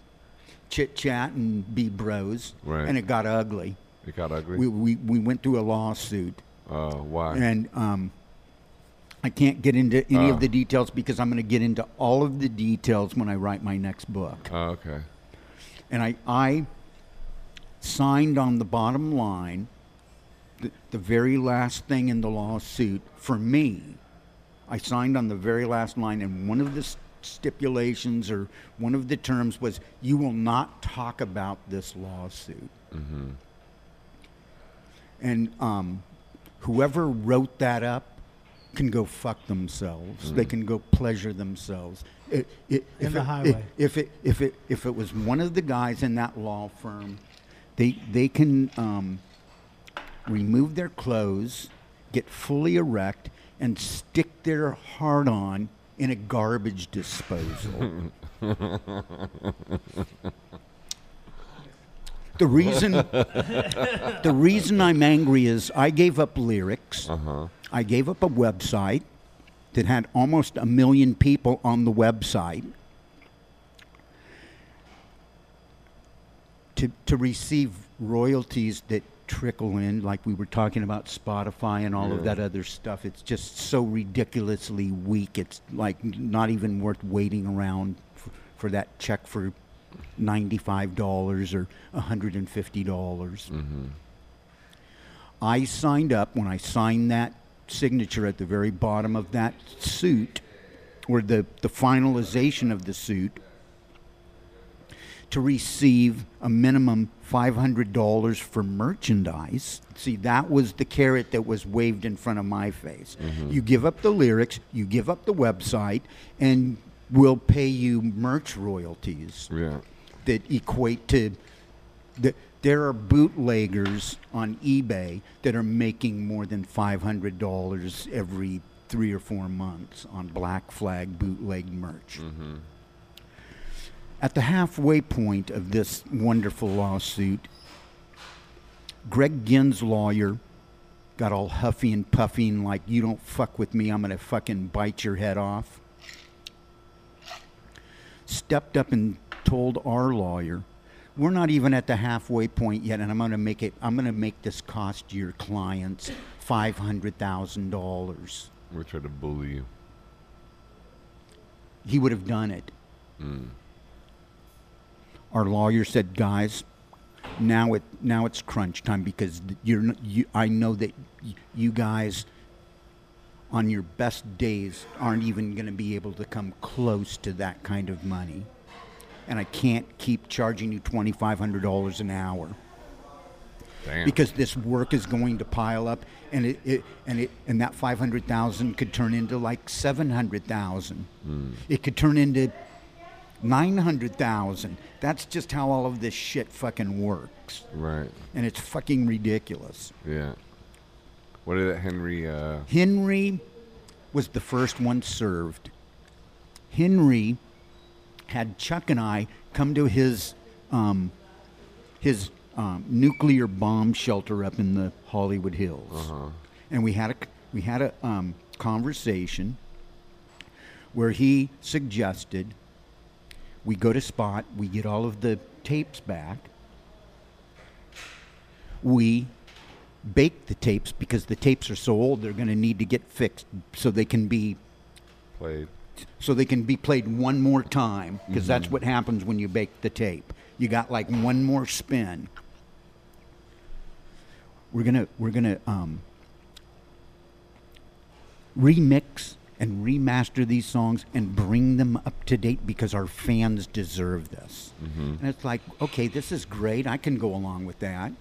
chit chat and be bros. Right. And it got ugly. It got ugly. We, we, we went through a lawsuit. Oh, why? And um, I can't get into any Oh. of the details because I'm going to get into all of the details when I write my next book. oh, okay. And I, I signed on the bottom line, the, the very last thing in the lawsuit for me. I signed on the very last line, and one of the stipulations or one of the terms was you will not talk about this lawsuit. Mm-hmm. And um, whoever wrote that up can go fuck themselves. They can go pleasure themselves. It, it, In if the it- highway. If it if it if it was one of the guys in that law firm, they they can um, remove their clothes, get fully erect, and stick their heart on in a garbage disposal. the reason the reason I'm angry is I gave up lyrics. Uh huh. I gave up a website that had almost a million people on the website to, to receive royalties that trickle in, like we were talking about Spotify and all of that other stuff. It's just so ridiculously weak. It's like not even worth waiting around for, for that check for $95 or $150. Mm-hmm. I signed up when I signed that signature at the very bottom of that suit, or the, the finalization of the suit, to receive a minimum $500 for merchandise. See, that was the carrot that was waved in front of my face. You give up the lyrics, you give up the website, and we'll pay you merch royalties Yeah. that equate to the there are bootleggers on eBay that are making more than $500 every three or four months on Black Flag bootleg merch. Mm-hmm. At the halfway point of this wonderful lawsuit, Greg Ginn's lawyer got all huffy and puffy and like, you don't fuck with me, I'm going to fucking bite your head off. Stepped up and told our lawyer, we're not even at the halfway point yet, and I'm going to make it, I'm going to make this cost your clients $500,000. We're trying to bully you. He would have done it. Hmm. Our lawyer said, guys, now it now it's crunch time because you're you, I know that you guys on your best days aren't even going to be able to come close to that kind of money. And I can't keep charging you $2500 an hour Damn. because this work is going to pile up and it, it and it and that 500,000 could turn into like 700,000 hmm. it could turn into 900,000 that's just how all of this shit fucking works right. and it's fucking ridiculous Yeah. What did Henry? Uh, Henry was the first one served Henry had Chuck and I come to his um, his um, nuclear bomb shelter up in the Hollywood Hills, uh-huh. and we had a we had a um, conversation where he suggested we go to Spot, we get all of the tapes back, we bake the tapes because the tapes are so old they're going to need to get fixed so they can be Played. so they can be played one more time because that's what happens when you bake the tape. You got like one more spin. We're gonna we're gonna um, remix and remaster these songs and bring them up to date because our fans deserve this. And it's like, okay, this is great. I can go along with that.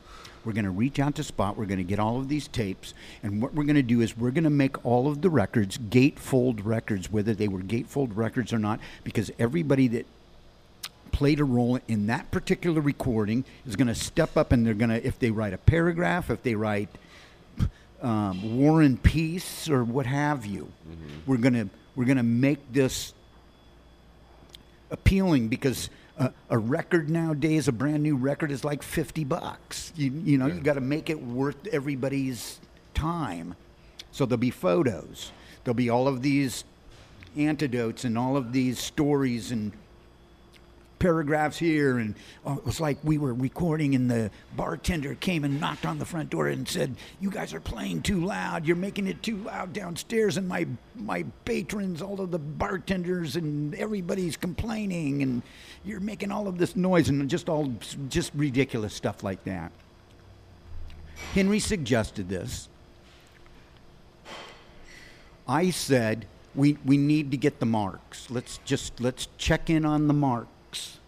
We're going to reach out to Spot. We're going to get all of these tapes. And what we're going to do is we're going to make all of the records gatefold records, whether they were gatefold records or not, because everybody that played a role in that particular recording is going to step up and they're going to, if they write a paragraph, if they write um, War and Peace or what have you, we're going to we're going to make this appealing because a, a record nowadays, a brand new record is like 50 bucks. You, you know, you got to make it worth everybody's time. So there'll be photos. There'll be all of these antidotes and all of these stories and paragraphs here and oh, it was like we were recording and the bartender came and knocked on the front door and said you guys are playing too loud you're making it too loud downstairs and my my patrons all of the bartenders and everybody's complaining and you're making all of this noise and just all just ridiculous stuff like that. Henry suggested this. I said we, we need to get the marks. Let's just let's check in on the marks.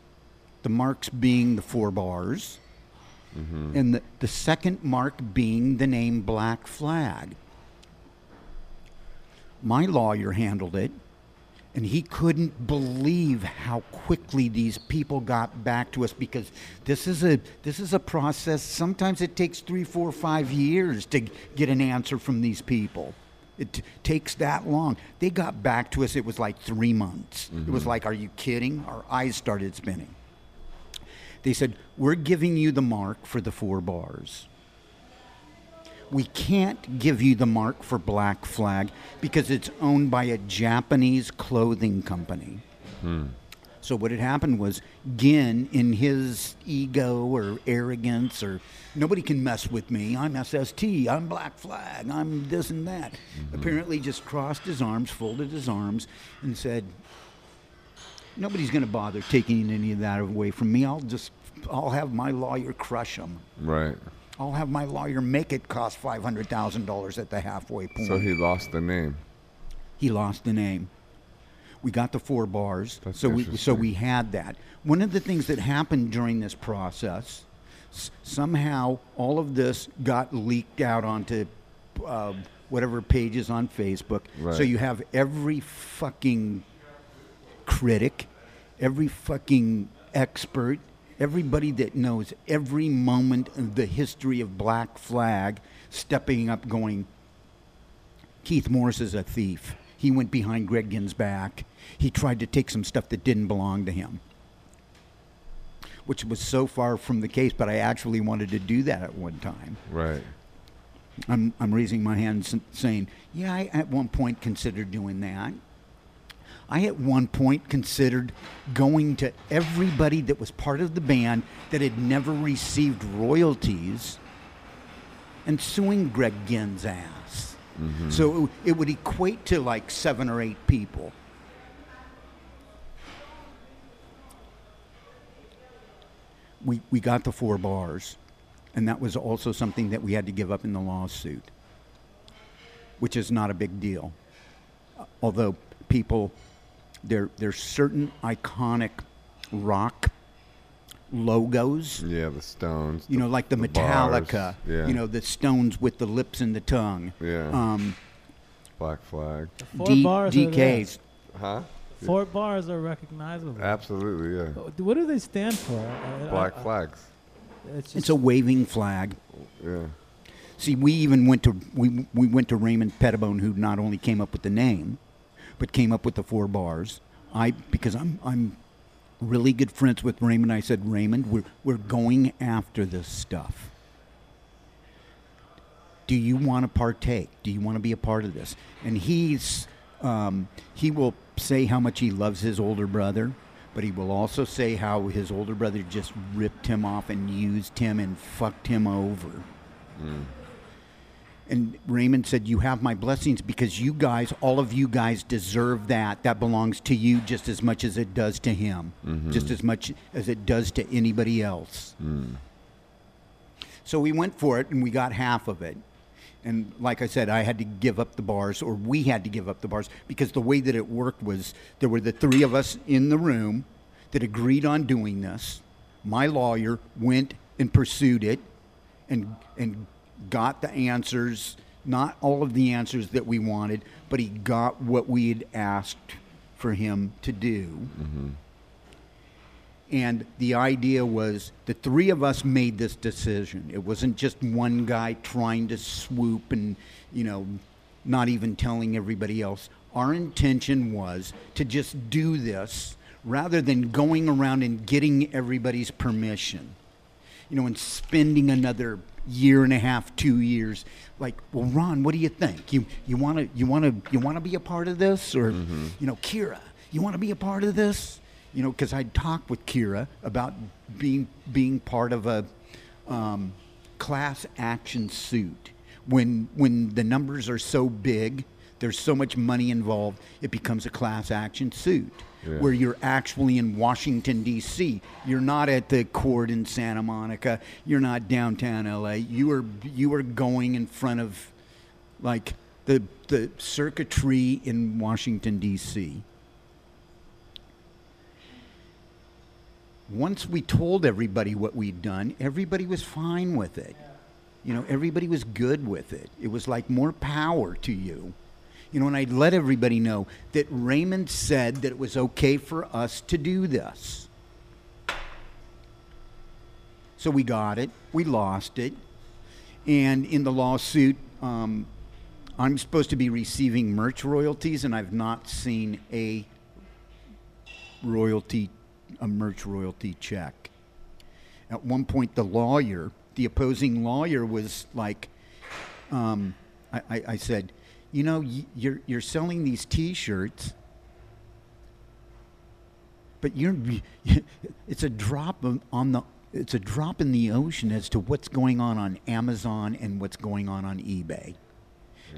The marks being the four bars. Mm-hmm. And the, the second mark being the name black flag. My lawyer handled it and he couldn't believe how quickly these people got back to us because this is a this is a process. Sometimes it takes three four five years to get an answer from these people. It t- takes that long. They got back to us it was like three months. It was mm-hmm. like are you kidding? Our eyes started spinning. They said we're giving you the mark for the four bars we can't give you the mark for Black Flag because it's owned by a Japanese clothing company. Hmm. So what had happened was Ginn, in his ego or arrogance, or nobody can mess with me. I'm SST. I'm Black Flag. I'm this and that. Mm-hmm. Apparently, just crossed his arms, folded his arms, and said, "Nobody's going to bother taking any of that away from me. I'll just, I'll have my lawyer crush them." Right. I'll have my lawyer make it cost five hundred thousand dollars at the halfway point. So he lost the name. He lost the name. We got the four bars, That's so we so we had that. One of the things that happened during this process, s- somehow all of this got leaked out onto uh, whatever pages on Facebook. Right. So you have every fucking critic, every fucking expert, everybody that knows every moment of the history of Black Flag stepping up, going, Keith Morris is a thief. He went behind Greg Ginn's back. He tried to take some stuff that didn't belong to him, which was so far from the case, but I actually wanted to do that at one time. Right. I'm, I'm raising my hand saying, yeah, I at one point considered doing that. I at one point considered going to everybody that was part of the band that had never received royalties and suing Greg Ginn's ass. Mm-hmm. So it, it would equate to like seven or eight people. We, we got the four bars, and that was also something that we had to give up in the lawsuit, which is not a big deal. Although people, there, there's certain iconic rock logos Yeah, the Stones. you know, like the, the Metallica, yeah. you know, the Stones with the lips and the tongue. Yeah. Um, Black Flag. Four D- bars. are there. DKs. Huh? Four bars are recognizable. Absolutely, yeah. Uh, What do they stand for? I- I- Black I- flags. It's, just, It's a waving flag. Yeah. See, we even went to we we went to Raymond Pettibon, who not only came up with the name, but came up with the four bars. I because I'm I'm really good friends with Raymond. I said, Raymond, we're we're going after this stuff. Do you want to partake? Do you want to be a part of this? And he's um, he will say how much he loves his older brother, but he will also say how his older brother just ripped him off and used him and fucked him over. And Raymond said, You have my blessings because you guys, all of you guys, deserve that. That belongs to you just as much as it does to him, mm-hmm. just as much as it does to anybody else. Mm. So we went for it and we got half of it. And like I said, I had to give up the bars, or we had to give up the bars, because the way that it worked was there were the three of us in the room that agreed on doing this. My lawyer went and pursued it and, and got the answers, not all of the answers that we wanted, but he got what we had asked for him to do. Mm-hmm. And the idea was the three of us made this decision. It wasn't just one guy trying to swoop and, you know, not even telling everybody else. Our intention was to just do this rather than going around and getting everybody's permission. You know, and spending another year and a half, two years. Like, well, Ron, what do you think? You you want to you want to you want to be a part of this, or you know, Kira, you want to be a part of this? You know, because I'd talked with Kira about being being part of a um, class action suit. When when the numbers are so big, there's so much money involved, it becomes a class action suit Yeah. where you're actually in Washington D.C. You're not at the court in Santa Monica. You're not downtown L.A. You are you are going in front of like the the circuitry in Washington D.C. Once we told everybody what we'd done, everybody was fine with it. You know, everybody was good with it. It was like more power to you. You know, and I let everybody know that Raymond said that it was okay for us to do this. So we got it, we lost it, and in the lawsuit, um, I'm supposed to be receiving merch royalties, and I've not seen a royalty, a merch royalty check. At one point, the lawyer, the opposing lawyer, was like, um, I, I, I said, you know, you're you're selling these T-shirts, but you're it's a drop on the it's a drop in the ocean as to what's going on on Amazon and what's going on on eBay.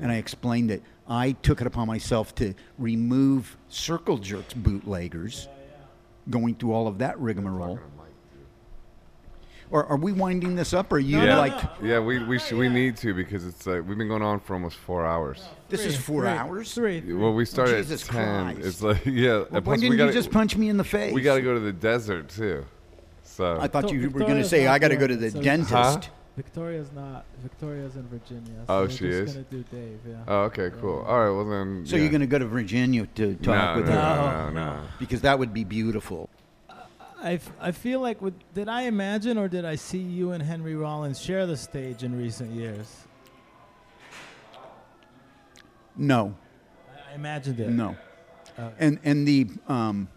And I explained that I took it upon myself to remove Circle Jerks bootleggers, going through all of that rigmarole. Or are we winding this up? Or are you No, no, like no. Yeah, we we sh- we need to because it's like we've been going on for almost four hours. this is Three, four three, hours? Three. Well, we started Jesus at ten. Christ. It's like yeah. Well, and why didn't gotta, you just punch me in the face? We got to go to the desert too. So I thought Victor- you were going to say I got to go to the so- dentist. Huh? Victoria's not. Victoria's in Virginia. So Oh, we're she just is? gonna do Dave. Yeah. oh, okay, cool. All right, well then. So yeah. you're going to go to Virginia to talk no, with no, her no, her? no, no. because that would be beautiful. I, f- I feel like with, did I imagine or did I see you and Henry Rollins share the stage in recent years? No, I, imagined it. no. Uh, And and the um,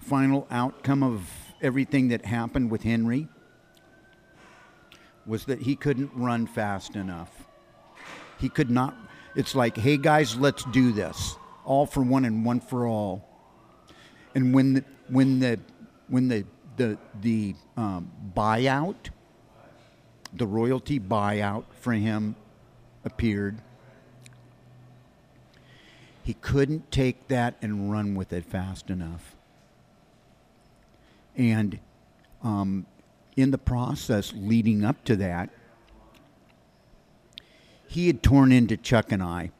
final outcome of everything that happened with Henry was that he couldn't run fast enough. He could not. It's like, hey guys, let's do this, all for one and one for all. And when the, when the when the the the um, buyout, the royalty buyout for him appeared, he couldn't take that and run with it fast enough. And um, in the process leading up to that, he had torn into Chuck and I.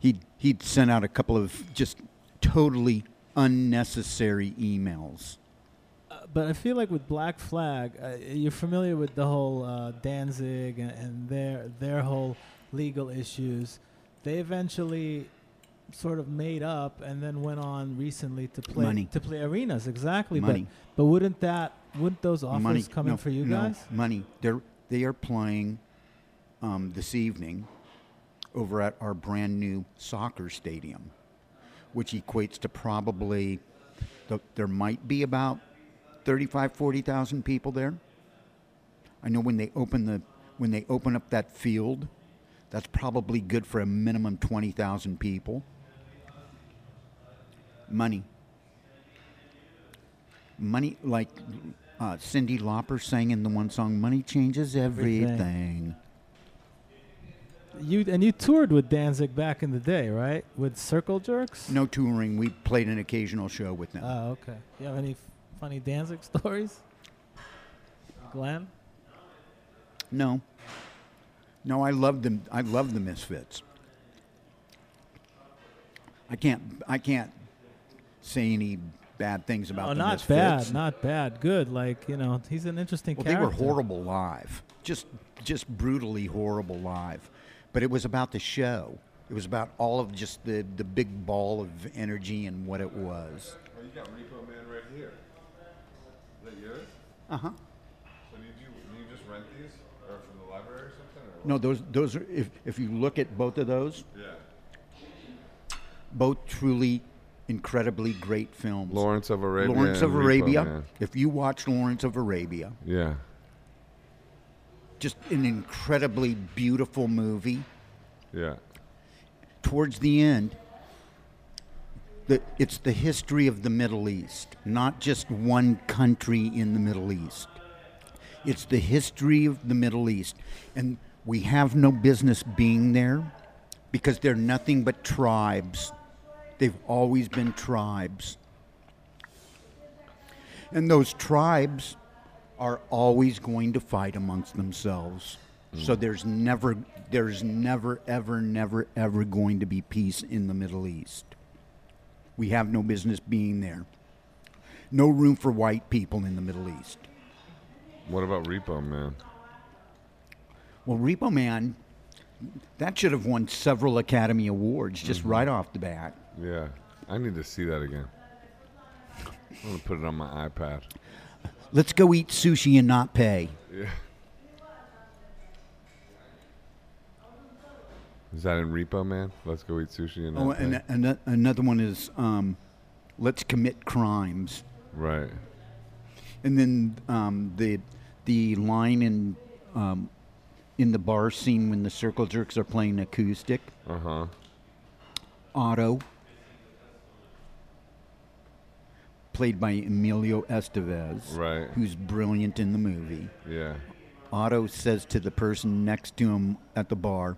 He'd, he'd sent out a couple of just totally unnecessary emails. Uh, but I feel like with Black Flag, uh, you're familiar with the whole uh, Danzig and, and their their whole legal issues. They eventually sort of made up and then went on recently to play Money. to play arenas exactly. Money. But but wouldn't that wouldn't those offers money come no, in for you no, guys? Money. They're they are playing um, this evening over at our brand new soccer stadium, which equates to probably th- there might be about 35, 40,000 people there. I know when they open the when they open up that field, that's probably good for a minimum 20,000 people. Money money like uh, Cyndi Lauper sang in the one song "Money Changes Everything. Everything." You and you toured with Danzig back in the day, right? With Circle Jerks. No touring. We played an occasional show with them. Oh, okay. You have any f- funny Danzig stories, Glenn? no, no. I love them. I love the Misfits. I can't. I can't say any bad things about oh, the not Misfits. bad, not bad. Good. Like you know, he's an interesting Well, they were horrible live, just just brutally horrible live. But it was about the show. It was about all of just the the big ball of energy and what it was. Oh, you got Repo Man right here. Is that yours? Uh huh. So did you did you just rent these, or from the library or something? Or No, those those are if if you look at both of those, Yeah. both truly incredibly great films. Lawrence of Arabia. Lawrence and of Repo Arabia. Man. If you watch Lawrence of Arabia, Yeah. Just an incredibly beautiful movie. Yeah. Towards the end, the, it's the history of the Middle East, not just one country in the Middle East. It's the history of the Middle East. And we have no business being there because they're nothing but tribes. They've always been tribes. And those tribes are always going to fight amongst themselves. So mm. there's never there's never ever never ever going to be peace in the Middle East. We have no business being there. No room for white people in the Middle East. What about Repo Man? Well, Repo Man, that should have won several Academy Awards just mm-hmm. right off the bat. Yeah. I need to see that again. I'm gonna put it on my iPad. Let's go eat sushi and not pay. Yeah. Is that in Repo Man? Let's go eat sushi and Oh, not and, pay? and another one is um, Let's Commit Crimes. right. And then um, the the line in um, in the bar scene when the Circle Jerks are playing acoustic, Uh huh. Otto, played by Emilio Estevez, Right. who's brilliant in the movie. Yeah. Otto says to the person next to him at the bar,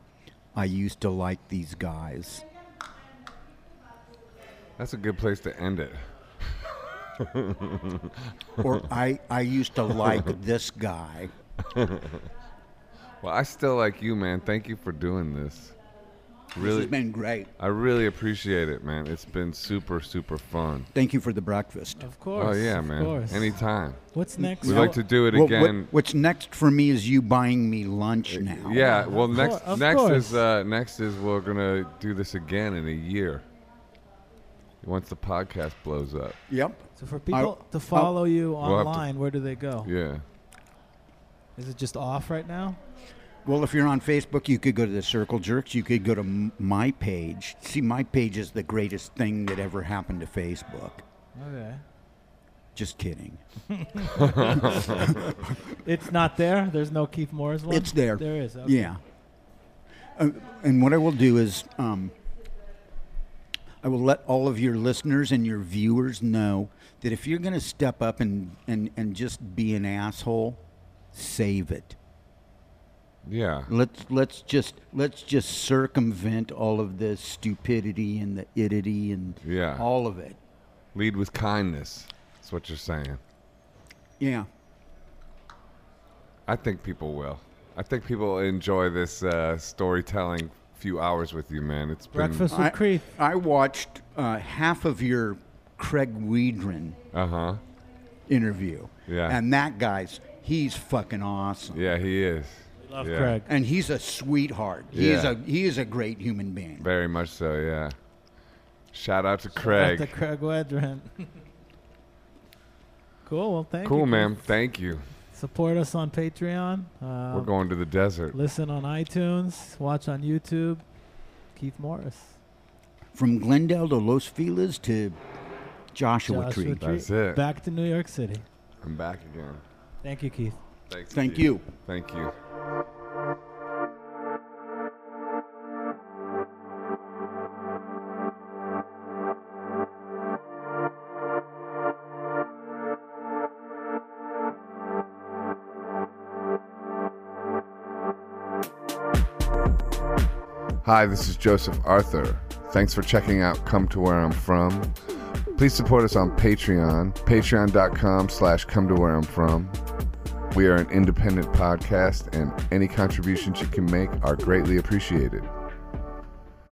"I used to like these guys." That's a good place to end it. or I, I used to like this guy. Well, I still like you, man. Thank you for doing this. This Really, has been great. I really appreciate it, man. It's been super, super fun. Thank you for the breakfast. Of course. Oh yeah, of man. course. Anytime. What's next? We'd No. like to do it Well, what- again. what's next for me is you buying me lunch now. Yeah. Well, cour- next of next is uh, next is we're gonna do this again in a year. once the podcast blows up. Yep. So for people to follow you We'll to- online, where do they go? Yeah. Is it just off right now? Well, if you're on Facebook, you could go to the Circle Jerks. You could go to my page. See, my page is the greatest thing that ever happened to Facebook. Okay. Just kidding. It's not there. There's no Keith Morris one. It's there. There is. Okay. Yeah. Uh, and what I will do is, um, I will let all of your listeners and your viewers know that if you're going to step up and, and, and just be an asshole, save it. Yeah. Let's let's just let's just circumvent all of the stupidity and the idity and Yeah. all of it. Lead with kindness. That's what you're saying. Yeah. I think people will. I think people enjoy this uh, storytelling few hours with you, man. It's been Breakfast with I, I watched uh, half of your Craig Wedren Uh huh. interview. Yeah. And that guy's he's fucking awesome. Yeah, he is. Love yeah. Craig. And he's a sweetheart. He is a he is a great human being. Very much so. Yeah. Shout out to Shout out Craig. to Craig Wedren. cool. Well, thank you. Cool, man. Thank you. Support us on Patreon. Uh, We're going to the desert. Listen on iTunes. Watch on YouTube. Keith Morris. From Glendale to Los Feliz to Joshua, Joshua Tree. Tree. That's it. Back to New York City. I'm back again. Thank you, Keith. Thanks. Thank Steve. you. Thank you. Hi, this is Joseph Arthur. Thanks for checking out Come to Where I'm From. Please support us on Patreon, patreon.com slash come to where I'm from. We are an independent podcast, and any contributions you can make are greatly appreciated.